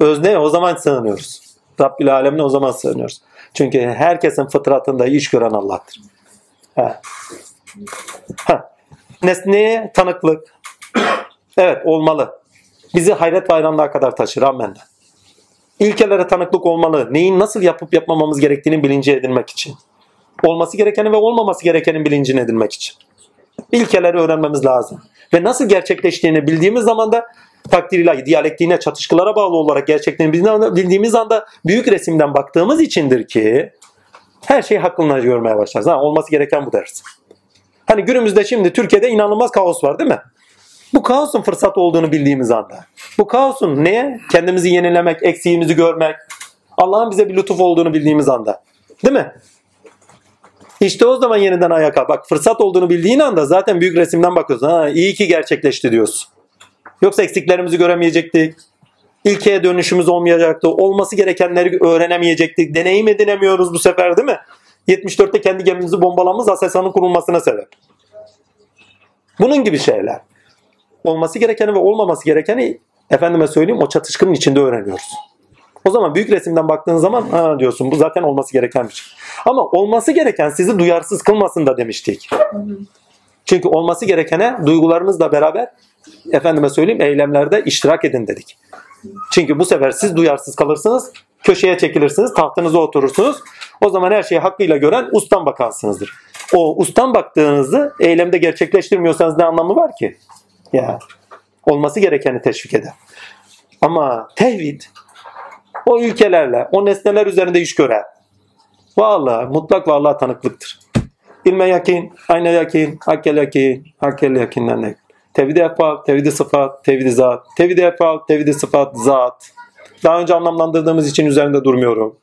Özne o zaman sığınıyoruz. Rabbil alemine o zaman sığınıyoruz. Çünkü herkesin fıtratında iş gören Allah'tır. Ha. Ha. Nesneye tanıklık. Evet olmalı. Bizi hayret bayramlığa kadar taşır amenna. İlkelere tanıklık olmalı. Neyin nasıl yapıp yapmamamız gerektiğini bilinci edinmek için. Olması gerekenin ve olmaması gerekenin bilincini edinmek için. İlkeleri öğrenmemiz lazım. Ve nasıl gerçekleştiğini bildiğimiz zaman da takdir ilahi diyalektiğine çatışkılara bağlı olarak gerçekten bildiğimiz anda büyük resimden baktığımız içindir ki her şey hakkında görmeye başlarız. Ha, olması gereken bu dersin. Hani günümüzde şimdi Türkiye'de inanılmaz kaos var değil mi? Bu kaosun fırsat olduğunu bildiğimiz anda. Bu kaosun neye? Kendimizi yenilemek, eksiğimizi görmek. Allah'ın bize bir lütuf olduğunu bildiğimiz anda. Değil mi? İşte o zaman yeniden ayağa. Bak fırsat olduğunu bildiğin anda zaten büyük resimden bakıyorsun. Ha, iyi ki gerçekleşti diyorsun. Yoksa eksiklerimizi göremeyecektik. İlkeye dönüşümüz olmayacaktı. Olması gerekenleri öğrenemeyecektik. Deneyim edinemiyoruz bu sefer değil mi? 74'te kendi gemimizi bombalamamız Aselsan'ın kurulmasına sebep. Bunun gibi şeyler. Olması gerekeni ve olmaması gerekeni efendime söyleyeyim o çatışkının içinde öğreniyoruz. O zaman büyük resimden baktığın zaman ha diyorsun bu zaten olması gereken bir şey. Ama olması gereken sizi duyarsız kılmasın da demiştik. Çünkü olması gerekene duygularınızla beraber efendime söyleyeyim eylemlerde iştirak edin dedik. Çünkü bu sefer siz duyarsız kalırsınız, köşeye çekilirsiniz, tahtınıza oturursunuz. O zaman her şeyi hakkıyla gören ustan bakansınızdır. O ustan baktığınızı eylemde gerçekleştirmiyorsanız ne anlamı var ki? Ya olması gerekeni teşvik eder. Ama tevhid o ilkelerle, o nesneler üzerinde iş gören vallahi mutlak varlığa tanıklıktır. İlme yakin, ayna yakin, hakkel yakin, hakkel yakinden ne? Tevhid efal, tevhid sıfat, tevhid zat. Tevhid efal, tevhid sıfat, zat. Daha önce anlamlandırdığımız için üzerinde durmuyorum.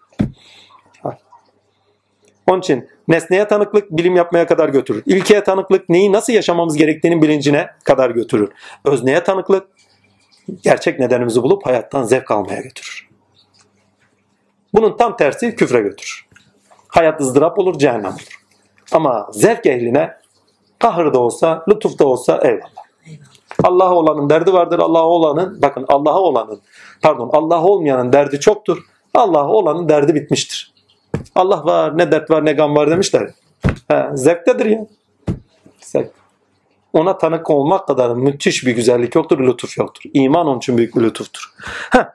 Onun için nesneye tanıklık bilim yapmaya kadar götürür. İlkeye tanıklık neyi nasıl yaşamamız gerektiğinin bilincine kadar götürür. Özneye tanıklık gerçek nedenimizi bulup hayattan zevk almaya götürür. Bunun tam tersi küfre götürür. Hayat ızdırap olur, cehennem olur. Ama zevk ehline kahır da olsa, lütuf da olsa eyvallah. Allah'a olanın derdi vardır. Allah'a olanın, bakın Allah'a olanın, pardon Allah'a olmayanın derdi çoktur. Allah'a olanın derdi bitmiştir. Allah var, ne dert var, ne gam var demişler. He, zevktedir ya. Zevk. Ona tanık olmak kadar müthiş bir güzellik yoktur, lütuf yoktur. İman onun için büyük bir lütuftur. Heh.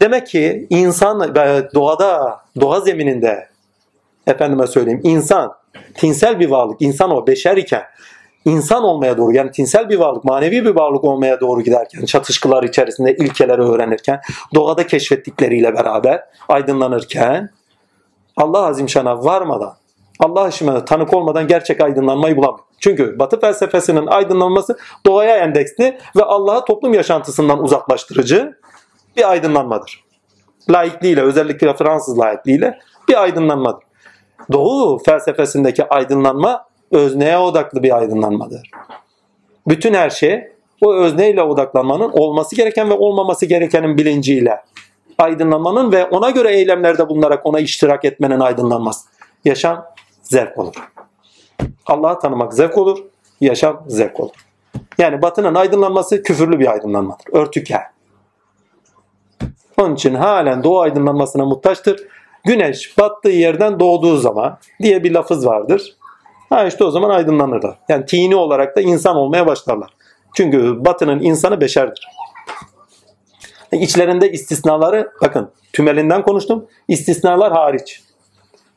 Demek ki insan doğada, doğa zemininde efendime söyleyeyim insan tinsel bir varlık, insan o beşer iken insan olmaya doğru yani tinsel bir varlık, manevi bir varlık olmaya doğru giderken, çatışkılar içerisinde ilkeleri öğrenirken, doğada keşfettikleriyle beraber aydınlanırken Allah Azimşan'a varmadan, Allah aşkına tanık olmadan gerçek aydınlanmayı bulamıyor. Çünkü Batı felsefesinin aydınlanması doğaya endeksli ve Allah'a toplum yaşantısından uzaklaştırıcı bir aydınlanmadır. Laikliğiyle, özellikle Fransız laikliğiyle bir aydınlanmadır. Doğu felsefesindeki aydınlanma özneye odaklı bir aydınlanmadır. Bütün her şey o özneyle odaklanmanın olması gereken ve olmaması gerekenin bilinciyle aydınlanmanın ve ona göre eylemlerde bulunarak ona iştirak etmenin aydınlanması. Yaşam zevk olur. Allah'ı tanımak zevk olur, yaşam zevk olur. Yani batının aydınlanması küfürlü bir aydınlanmadır. Örtük yani. Onun için halen doğu aydınlanmasına muhtaçtır. Güneş battığı yerden doğduğu zaman diye bir lafız vardır. Ha işte o zaman aydınlanırlar. Yani tini olarak da insan olmaya başlarlar. Çünkü batının insanı beşerdir. İçlerinde istisnaları bakın tümelinden konuştum. İstisnalar hariç.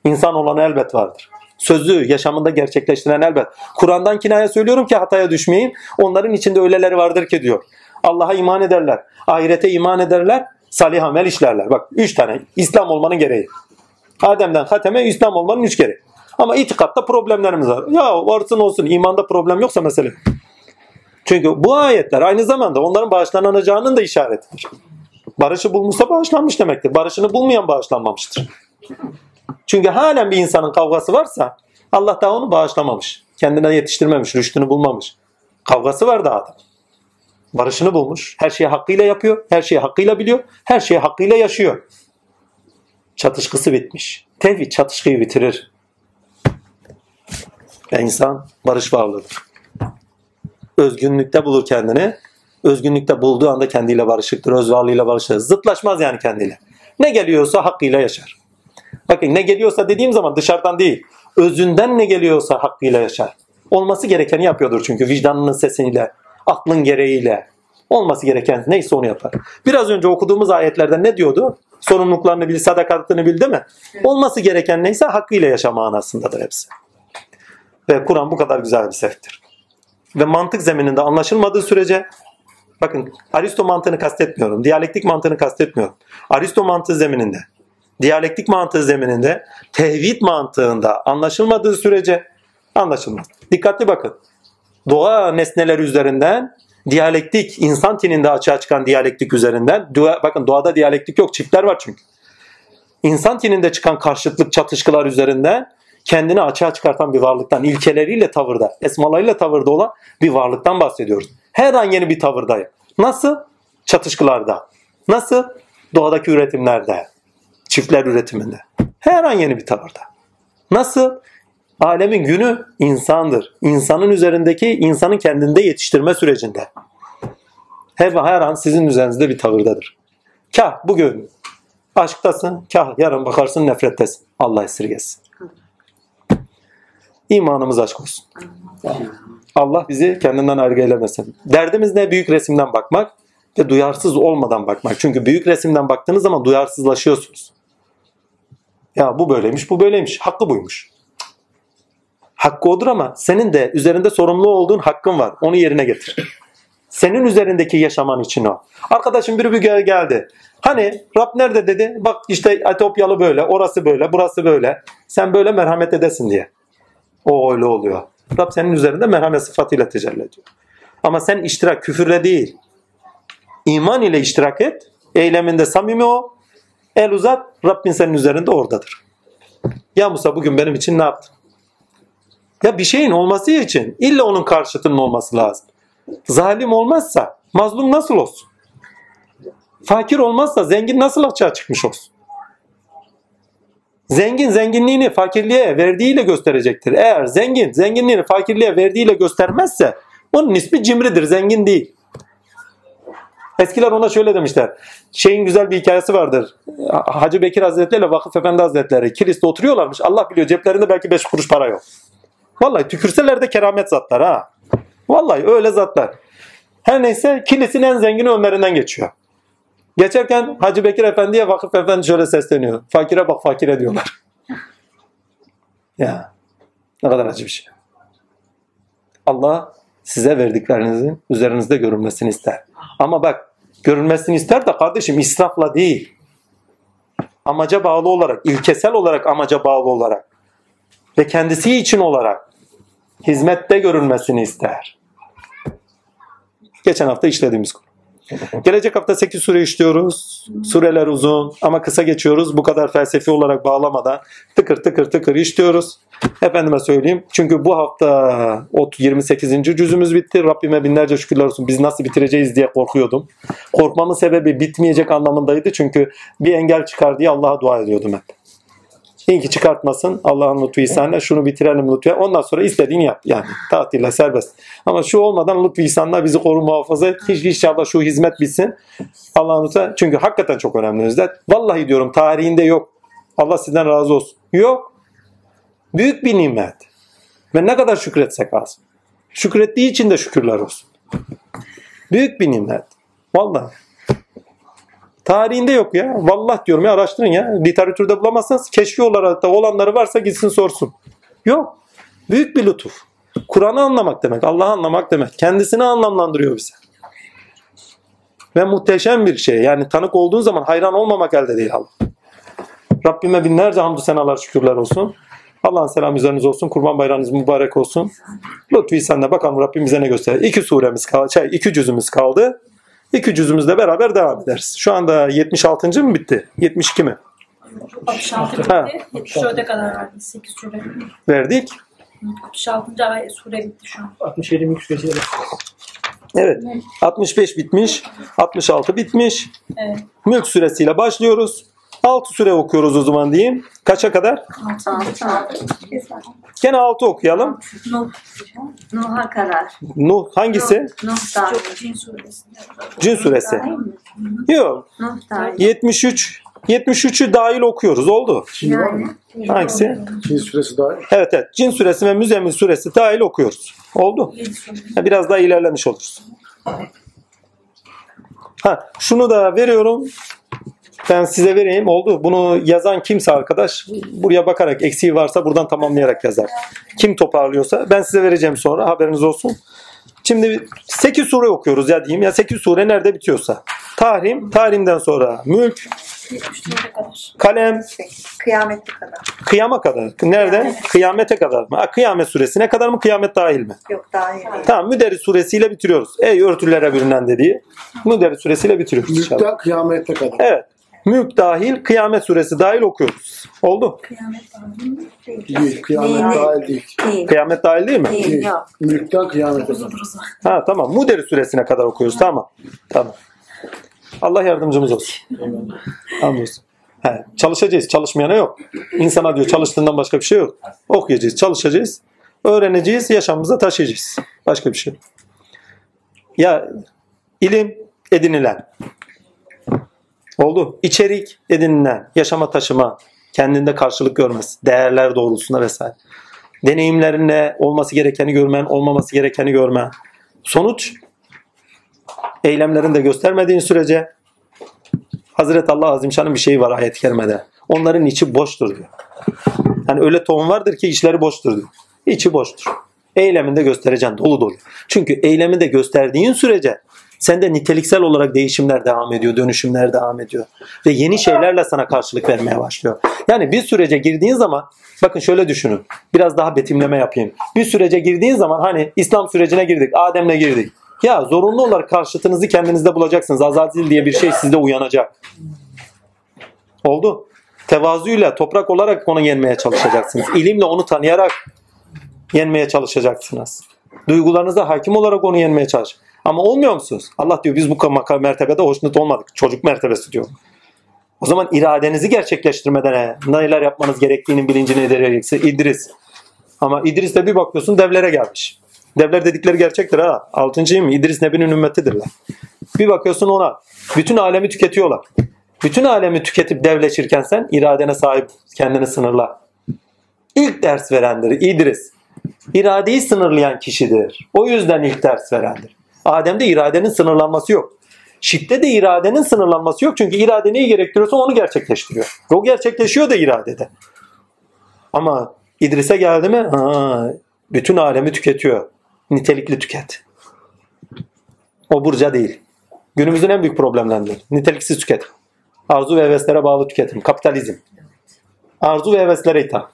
İnsan olan elbet vardır. Sözü yaşamında gerçekleştiren elbet. Kur'an'dan kinaya söylüyorum ki hataya düşmeyeyim. Onların içinde öyleleri vardır ki diyor. Allah'a iman ederler. Ahirete iman ederler. Salih amel işlerler. Bak üç tane. İslam olmanın gereği. Adem'den Hatem'e İslam olmanın üç gereği. Ama itikatta problemlerimiz var. Ya varsın olsun imanda problem yoksa mesele. Çünkü bu ayetler aynı zamanda onların bağışlanacağının da işaretidir. Barışı bulmuşsa bağışlanmış demektir. Barışını bulmayan bağışlanmamıştır. Çünkü halen bir insanın kavgası varsa Allah da onu bağışlamamış. Kendine yetiştirmemiş, rüştünü bulmamış. Kavgası var da adam. Barışını bulmuş. Her şeyi hakkıyla yapıyor. Her şeyi hakkıyla biliyor. Her şeyi hakkıyla yaşıyor. Çatışkısı bitmiş. Tevhid çatışkıyı bitirir. Ve insan barış varlığıdır. Özgünlükte bulur kendini. Özgünlükte bulduğu anda kendiyle barışıktır. Öz varlığıyla barışır. Zıtlaşmaz yani kendiyle. Ne geliyorsa hakkıyla yaşar. Bakın ne geliyorsa dediğim zaman dışarıdan değil. Özünden ne geliyorsa hakkıyla yaşar. Olması gerekeni yapıyordur çünkü vicdanının sesiyle, aklın gereğiyle. Olması gereken neyse onu yapar. Biraz önce okuduğumuz ayetlerde ne diyordu? Sorumluluklarını bil, sadakatini bil değil mi? Olması gereken neyse hakkıyla yaşa manasındadır hepsi. Ve Kur'an bu kadar güzel bir seftir. Ve mantık zemininde anlaşılmadığı sürece bakın Aristo mantığını kastetmiyorum. Diyalektik mantığını kastetmiyorum. Aristo mantığı zemininde diyalektik mantığı zemininde tevhid mantığında anlaşılmadığı sürece anlaşılmaz. Dikkatli bakın. Doğa nesneleri üzerinden diyalektik, insan tininde açığa çıkan diyalektik üzerinden, dua, bakın doğada diyalektik yok, çiftler var çünkü. İnsan tininde çıkan karşıtlık, çatışkılar üzerinden kendini açığa çıkartan bir varlıktan, ilkeleriyle tavırda, esmalarıyla tavırda olan bir varlıktan bahsediyoruz. Her an yeni bir tavırdayım. Nasıl? Çatışkılarda. Nasıl? Doğadaki üretimlerde, çiftler üretiminde. Her an yeni bir tavırda. Nasıl? Alemin günü insandır. İnsanın üzerindeki insanın kendinde yetiştirme sürecinde. Her, her an sizin üzerinizde bir tavırdadır. Kah bugün aşktasın, kah yarın bakarsın nefrettesin. Allah esirgesin. İmanımız aşk olsun. Allah bizi kendinden ayrı eylemesin. Derdimiz ne? Büyük resimden bakmak ve duyarsız olmadan bakmak. Çünkü büyük resimden baktığınız zaman duyarsızlaşıyorsunuz. Ya bu böyleymiş, bu böyleymiş. Hakkı buymuş. Hakkı odur ama senin de üzerinde sorumlu olduğun hakkın var. Onu yerine getir. Senin üzerindeki yaşaman için o. Arkadaşım bir gel- geldi. Hani Rab nerede dedi? Bak işte Etiyopyalı böyle, orası böyle, burası böyle. Sen böyle merhamet edesin diye. O öyle oluyor. Rab senin üzerinde merhamet sıfatıyla tecelli ediyor. Ama sen iştirak küfürle değil. iman ile iştirak et. Eyleminde samimi o. El uzat. Rabbin senin üzerinde oradadır. Ya Musa bugün benim için ne yaptın? Ya bir şeyin olması için illa onun karşıtının olması lazım. Zalim olmazsa mazlum nasıl olsun? Fakir olmazsa zengin nasıl açığa çıkmış olsun? Zengin zenginliğini fakirliğe verdiğiyle gösterecektir. Eğer zengin zenginliğini fakirliğe verdiğiyle göstermezse onun ismi cimridir, zengin değil. Eskiler ona şöyle demişler. Şeyin güzel bir hikayesi vardır. Hacı Bekir Hazretleri ile Vakıf Efendi Hazretleri kiliste oturuyorlarmış. Allah biliyor ceplerinde belki beş kuruş para yok. Vallahi tükürseler de keramet zatlar ha. Vallahi öyle zatlar. Her neyse kilisin en zengini önlerinden geçiyor. Geçerken Hacı Bekir Efendi'ye Vakıf Efendi şöyle sesleniyor. Fakire bak fakire diyorlar. ya ne kadar acı bir şey. Allah size verdiklerinizin üzerinizde görünmesini ister. Ama bak görünmesini ister de kardeşim israfla değil. Amaca bağlı olarak, ilkesel olarak amaca bağlı olarak ve kendisi için olarak hizmette görünmesini ister. Geçen hafta işlediğimiz konu. Gelecek hafta 8 sure işliyoruz. Sureler uzun ama kısa geçiyoruz. Bu kadar felsefi olarak bağlamadan tıkır tıkır tıkır işliyoruz. Efendime söyleyeyim. Çünkü bu hafta o 28. cüzümüz bitti. Rabbime binlerce şükürler olsun. Biz nasıl bitireceğiz diye korkuyordum. Korkmamın sebebi bitmeyecek anlamındaydı. Çünkü bir engel çıkar diye Allah'a dua ediyordum hep. İyi ki çıkartmasın Allah'ın lütfu ihsanıyla şunu bitirelim lütfen. Ondan sonra istediğini yap yani. Tatille serbest. Ama şu olmadan lütfu ihsanla bizi koru muhafaza et. Hiç inşallah şu hizmet bitsin. Allah'ın lütfu. Çünkü hakikaten çok önemli özlet. Vallahi diyorum tarihinde yok. Allah sizden razı olsun. Yok. Büyük bir nimet. Ve ne kadar şükretsek az. Şükrettiği için de şükürler olsun. Büyük bir nimet. Vallahi. Tarihinde yok ya. Vallahi diyorum ya araştırın ya. Literatürde bulamazsanız keşfi olarak da olanları varsa gitsin sorsun. Yok. Büyük bir lütuf. Kur'an'ı anlamak demek. Allah'ı anlamak demek. Kendisini anlamlandırıyor bize. Ve muhteşem bir şey. Yani tanık olduğun zaman hayran olmamak elde değil Allah. Rabbime binlerce hamdü senalar şükürler olsun. Allah'ın selamı üzerinize olsun. Kurban bayramınız mübarek olsun. Lütfü senle bakalım Rabbim bize ne gösterir. İki suremiz kaldı. Şey, iki cüzümüz kaldı. İki cüzümüzle beraber devam ederiz. Şu anda 76. mı bitti? 72 mi? 66 Ha. bitti. 74'e kadar verdi. 8 sure. Verdik. 66. ay sure bitti şu an. 67 mülk süresiyle Evet. 65 bitmiş. 66 bitmiş. Evet. Mülk suresiyle başlıyoruz. 6 süre okuyoruz o zaman diyeyim. Kaça kadar? Gene 6 okuyalım. Nuh. Nuh'a kadar. Nuh hangisi? Nuh da. Yok cin suresinde. Cin suresi. Yok. Nuh da. 73. 73'ü dahil okuyoruz. Oldu. Yani. Hangisi? Cin süresi dahil. Evet evet. Cin suresi ve Müzzemmil suresi dahil okuyoruz. Oldu. 7 sure. Ha, Biraz daha ilerlemiş oluruz. Ha, şunu da veriyorum. Ben size vereyim. Oldu. Bunu yazan kimse arkadaş buraya bakarak eksiği varsa buradan tamamlayarak yazar. Kim toparlıyorsa ben size vereceğim sonra haberiniz olsun. Şimdi 8 sure okuyoruz ya diyeyim ya 8 sure nerede bitiyorsa. Tahrim, tahrimden sonra mülk, 74'e kadar. Kalem kıyamete kadar. kıyama kadar. Nerede? Kıyamete kadar mı? Ha, kıyamet suresine kadar mı? Kıyamet dahil mi? Yok daha iyi değil. Tamam Müderris suresiyle bitiriyoruz. Ey örtülere bürünen dediği. Müderris suresiyle bitiriyoruz inşallah. Mülkten kıyamete kadar. Evet. Mülk dahil, kıyamet suresi dahil okuyoruz. Oldu. Kıyamet var. Değil. Kıyamet Değil. dahil değil. Değil. Kıyamet dahil değil mi? Değil. Değil. Yok. Mülkten kadar. Dururuz. Ha tamam. Müderris suresine kadar okuyoruz. Tamam. Tamam. Allah yardımcımız olsun. Anlıyorsun. He, çalışacağız. Çalışmayana yok. İnsana diyor çalıştığından başka bir şey yok. Okuyacağız, çalışacağız. Öğreneceğiz, yaşamımıza taşıyacağız. Başka bir şey yok. Ya ilim edinilen. Oldu. İçerik edinilen. Yaşama taşıma. Kendinde karşılık görmesi. Değerler doğrultusunda vesaire. Deneyimlerine olması gerekeni görmen, olmaması gerekeni görmen. Sonuç eylemlerinde göstermediğin sürece Hazreti Allah Azimşan'ın bir şeyi var ayet-i kerimede. Onların içi boştur diyor. Yani öyle tohum vardır ki içleri boştur diyor. İçi boştur. Eyleminde göstereceksin dolu dolu. Çünkü eyleminde gösterdiğin sürece sende niteliksel olarak değişimler devam ediyor, dönüşümler devam ediyor. Ve yeni şeylerle sana karşılık vermeye başlıyor. Yani bir sürece girdiğin zaman bakın şöyle düşünün. Biraz daha betimleme yapayım. Bir sürece girdiğin zaman hani İslam sürecine girdik, Adem'le girdik. Ya zorunlu olarak karşıtınızı kendinizde bulacaksınız. Azazil diye bir şey sizde uyanacak. Oldu. Tevazuyla, toprak olarak onu yenmeye çalışacaksınız. İlimle onu tanıyarak yenmeye çalışacaksınız. Duygularınıza hakim olarak onu yenmeye çalış. Ama olmuyor musunuz? Allah diyor biz bu makam mertebede hoşnut olmadık. Çocuk mertebesi diyor. O zaman iradenizi gerçekleştirmeden neler yapmanız gerektiğinin bilincine edeceksin. İdris. Ama İdris de bir bakıyorsun devlere gelmiş. Devler dedikleri gerçektir ha. Altıncıyım İdris Nebi'nin ümmetidirler. Bir bakıyorsun ona. Bütün alemi tüketiyorlar. Bütün alemi tüketip devleşirken sen iradene sahip kendini sınırla. İlk ders verendir İdris. İradeyi sınırlayan kişidir. O yüzden ilk ders verendir. Adem'de iradenin sınırlanması yok. Şifte de iradenin sınırlanması yok. Çünkü irade neyi gerektiriyorsa onu gerçekleştiriyor. O gerçekleşiyor da iradede. Ama İdris'e geldi mi? Ha, bütün alemi tüketiyor. Nitelikli tüket. O burca değil. Günümüzün en büyük problemlerinden. Niteliksiz tüketim. Arzu ve heveslere bağlı tüketim. Kapitalizm. Arzu ve heveslere itham.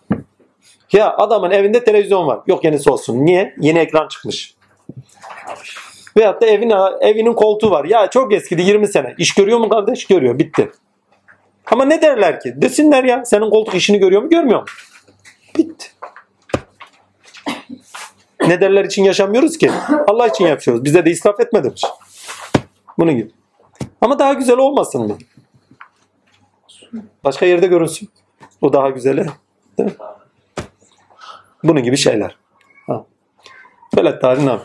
Ya adamın evinde televizyon var. Yok yenisi olsun. Niye? Yeni ekran çıkmış. Veyahut da evin, evinin koltuğu var. Ya çok eskidi 20 sene. İş görüyor mu kardeş? Görüyor. Bitti. Ama ne derler ki? Desinler ya. Senin koltuk işini görüyor mu? Görmüyor mu? Bitti. Ne derler için yaşamıyoruz ki? Allah için yapıyoruz. Bize de israf etme demiş. Bunun gibi. Ama daha güzel olmasın mı? Başka yerde görünsün. O daha güzeli. Değil mi? Bunun gibi şeyler. Ha. Böyle tarihin abi.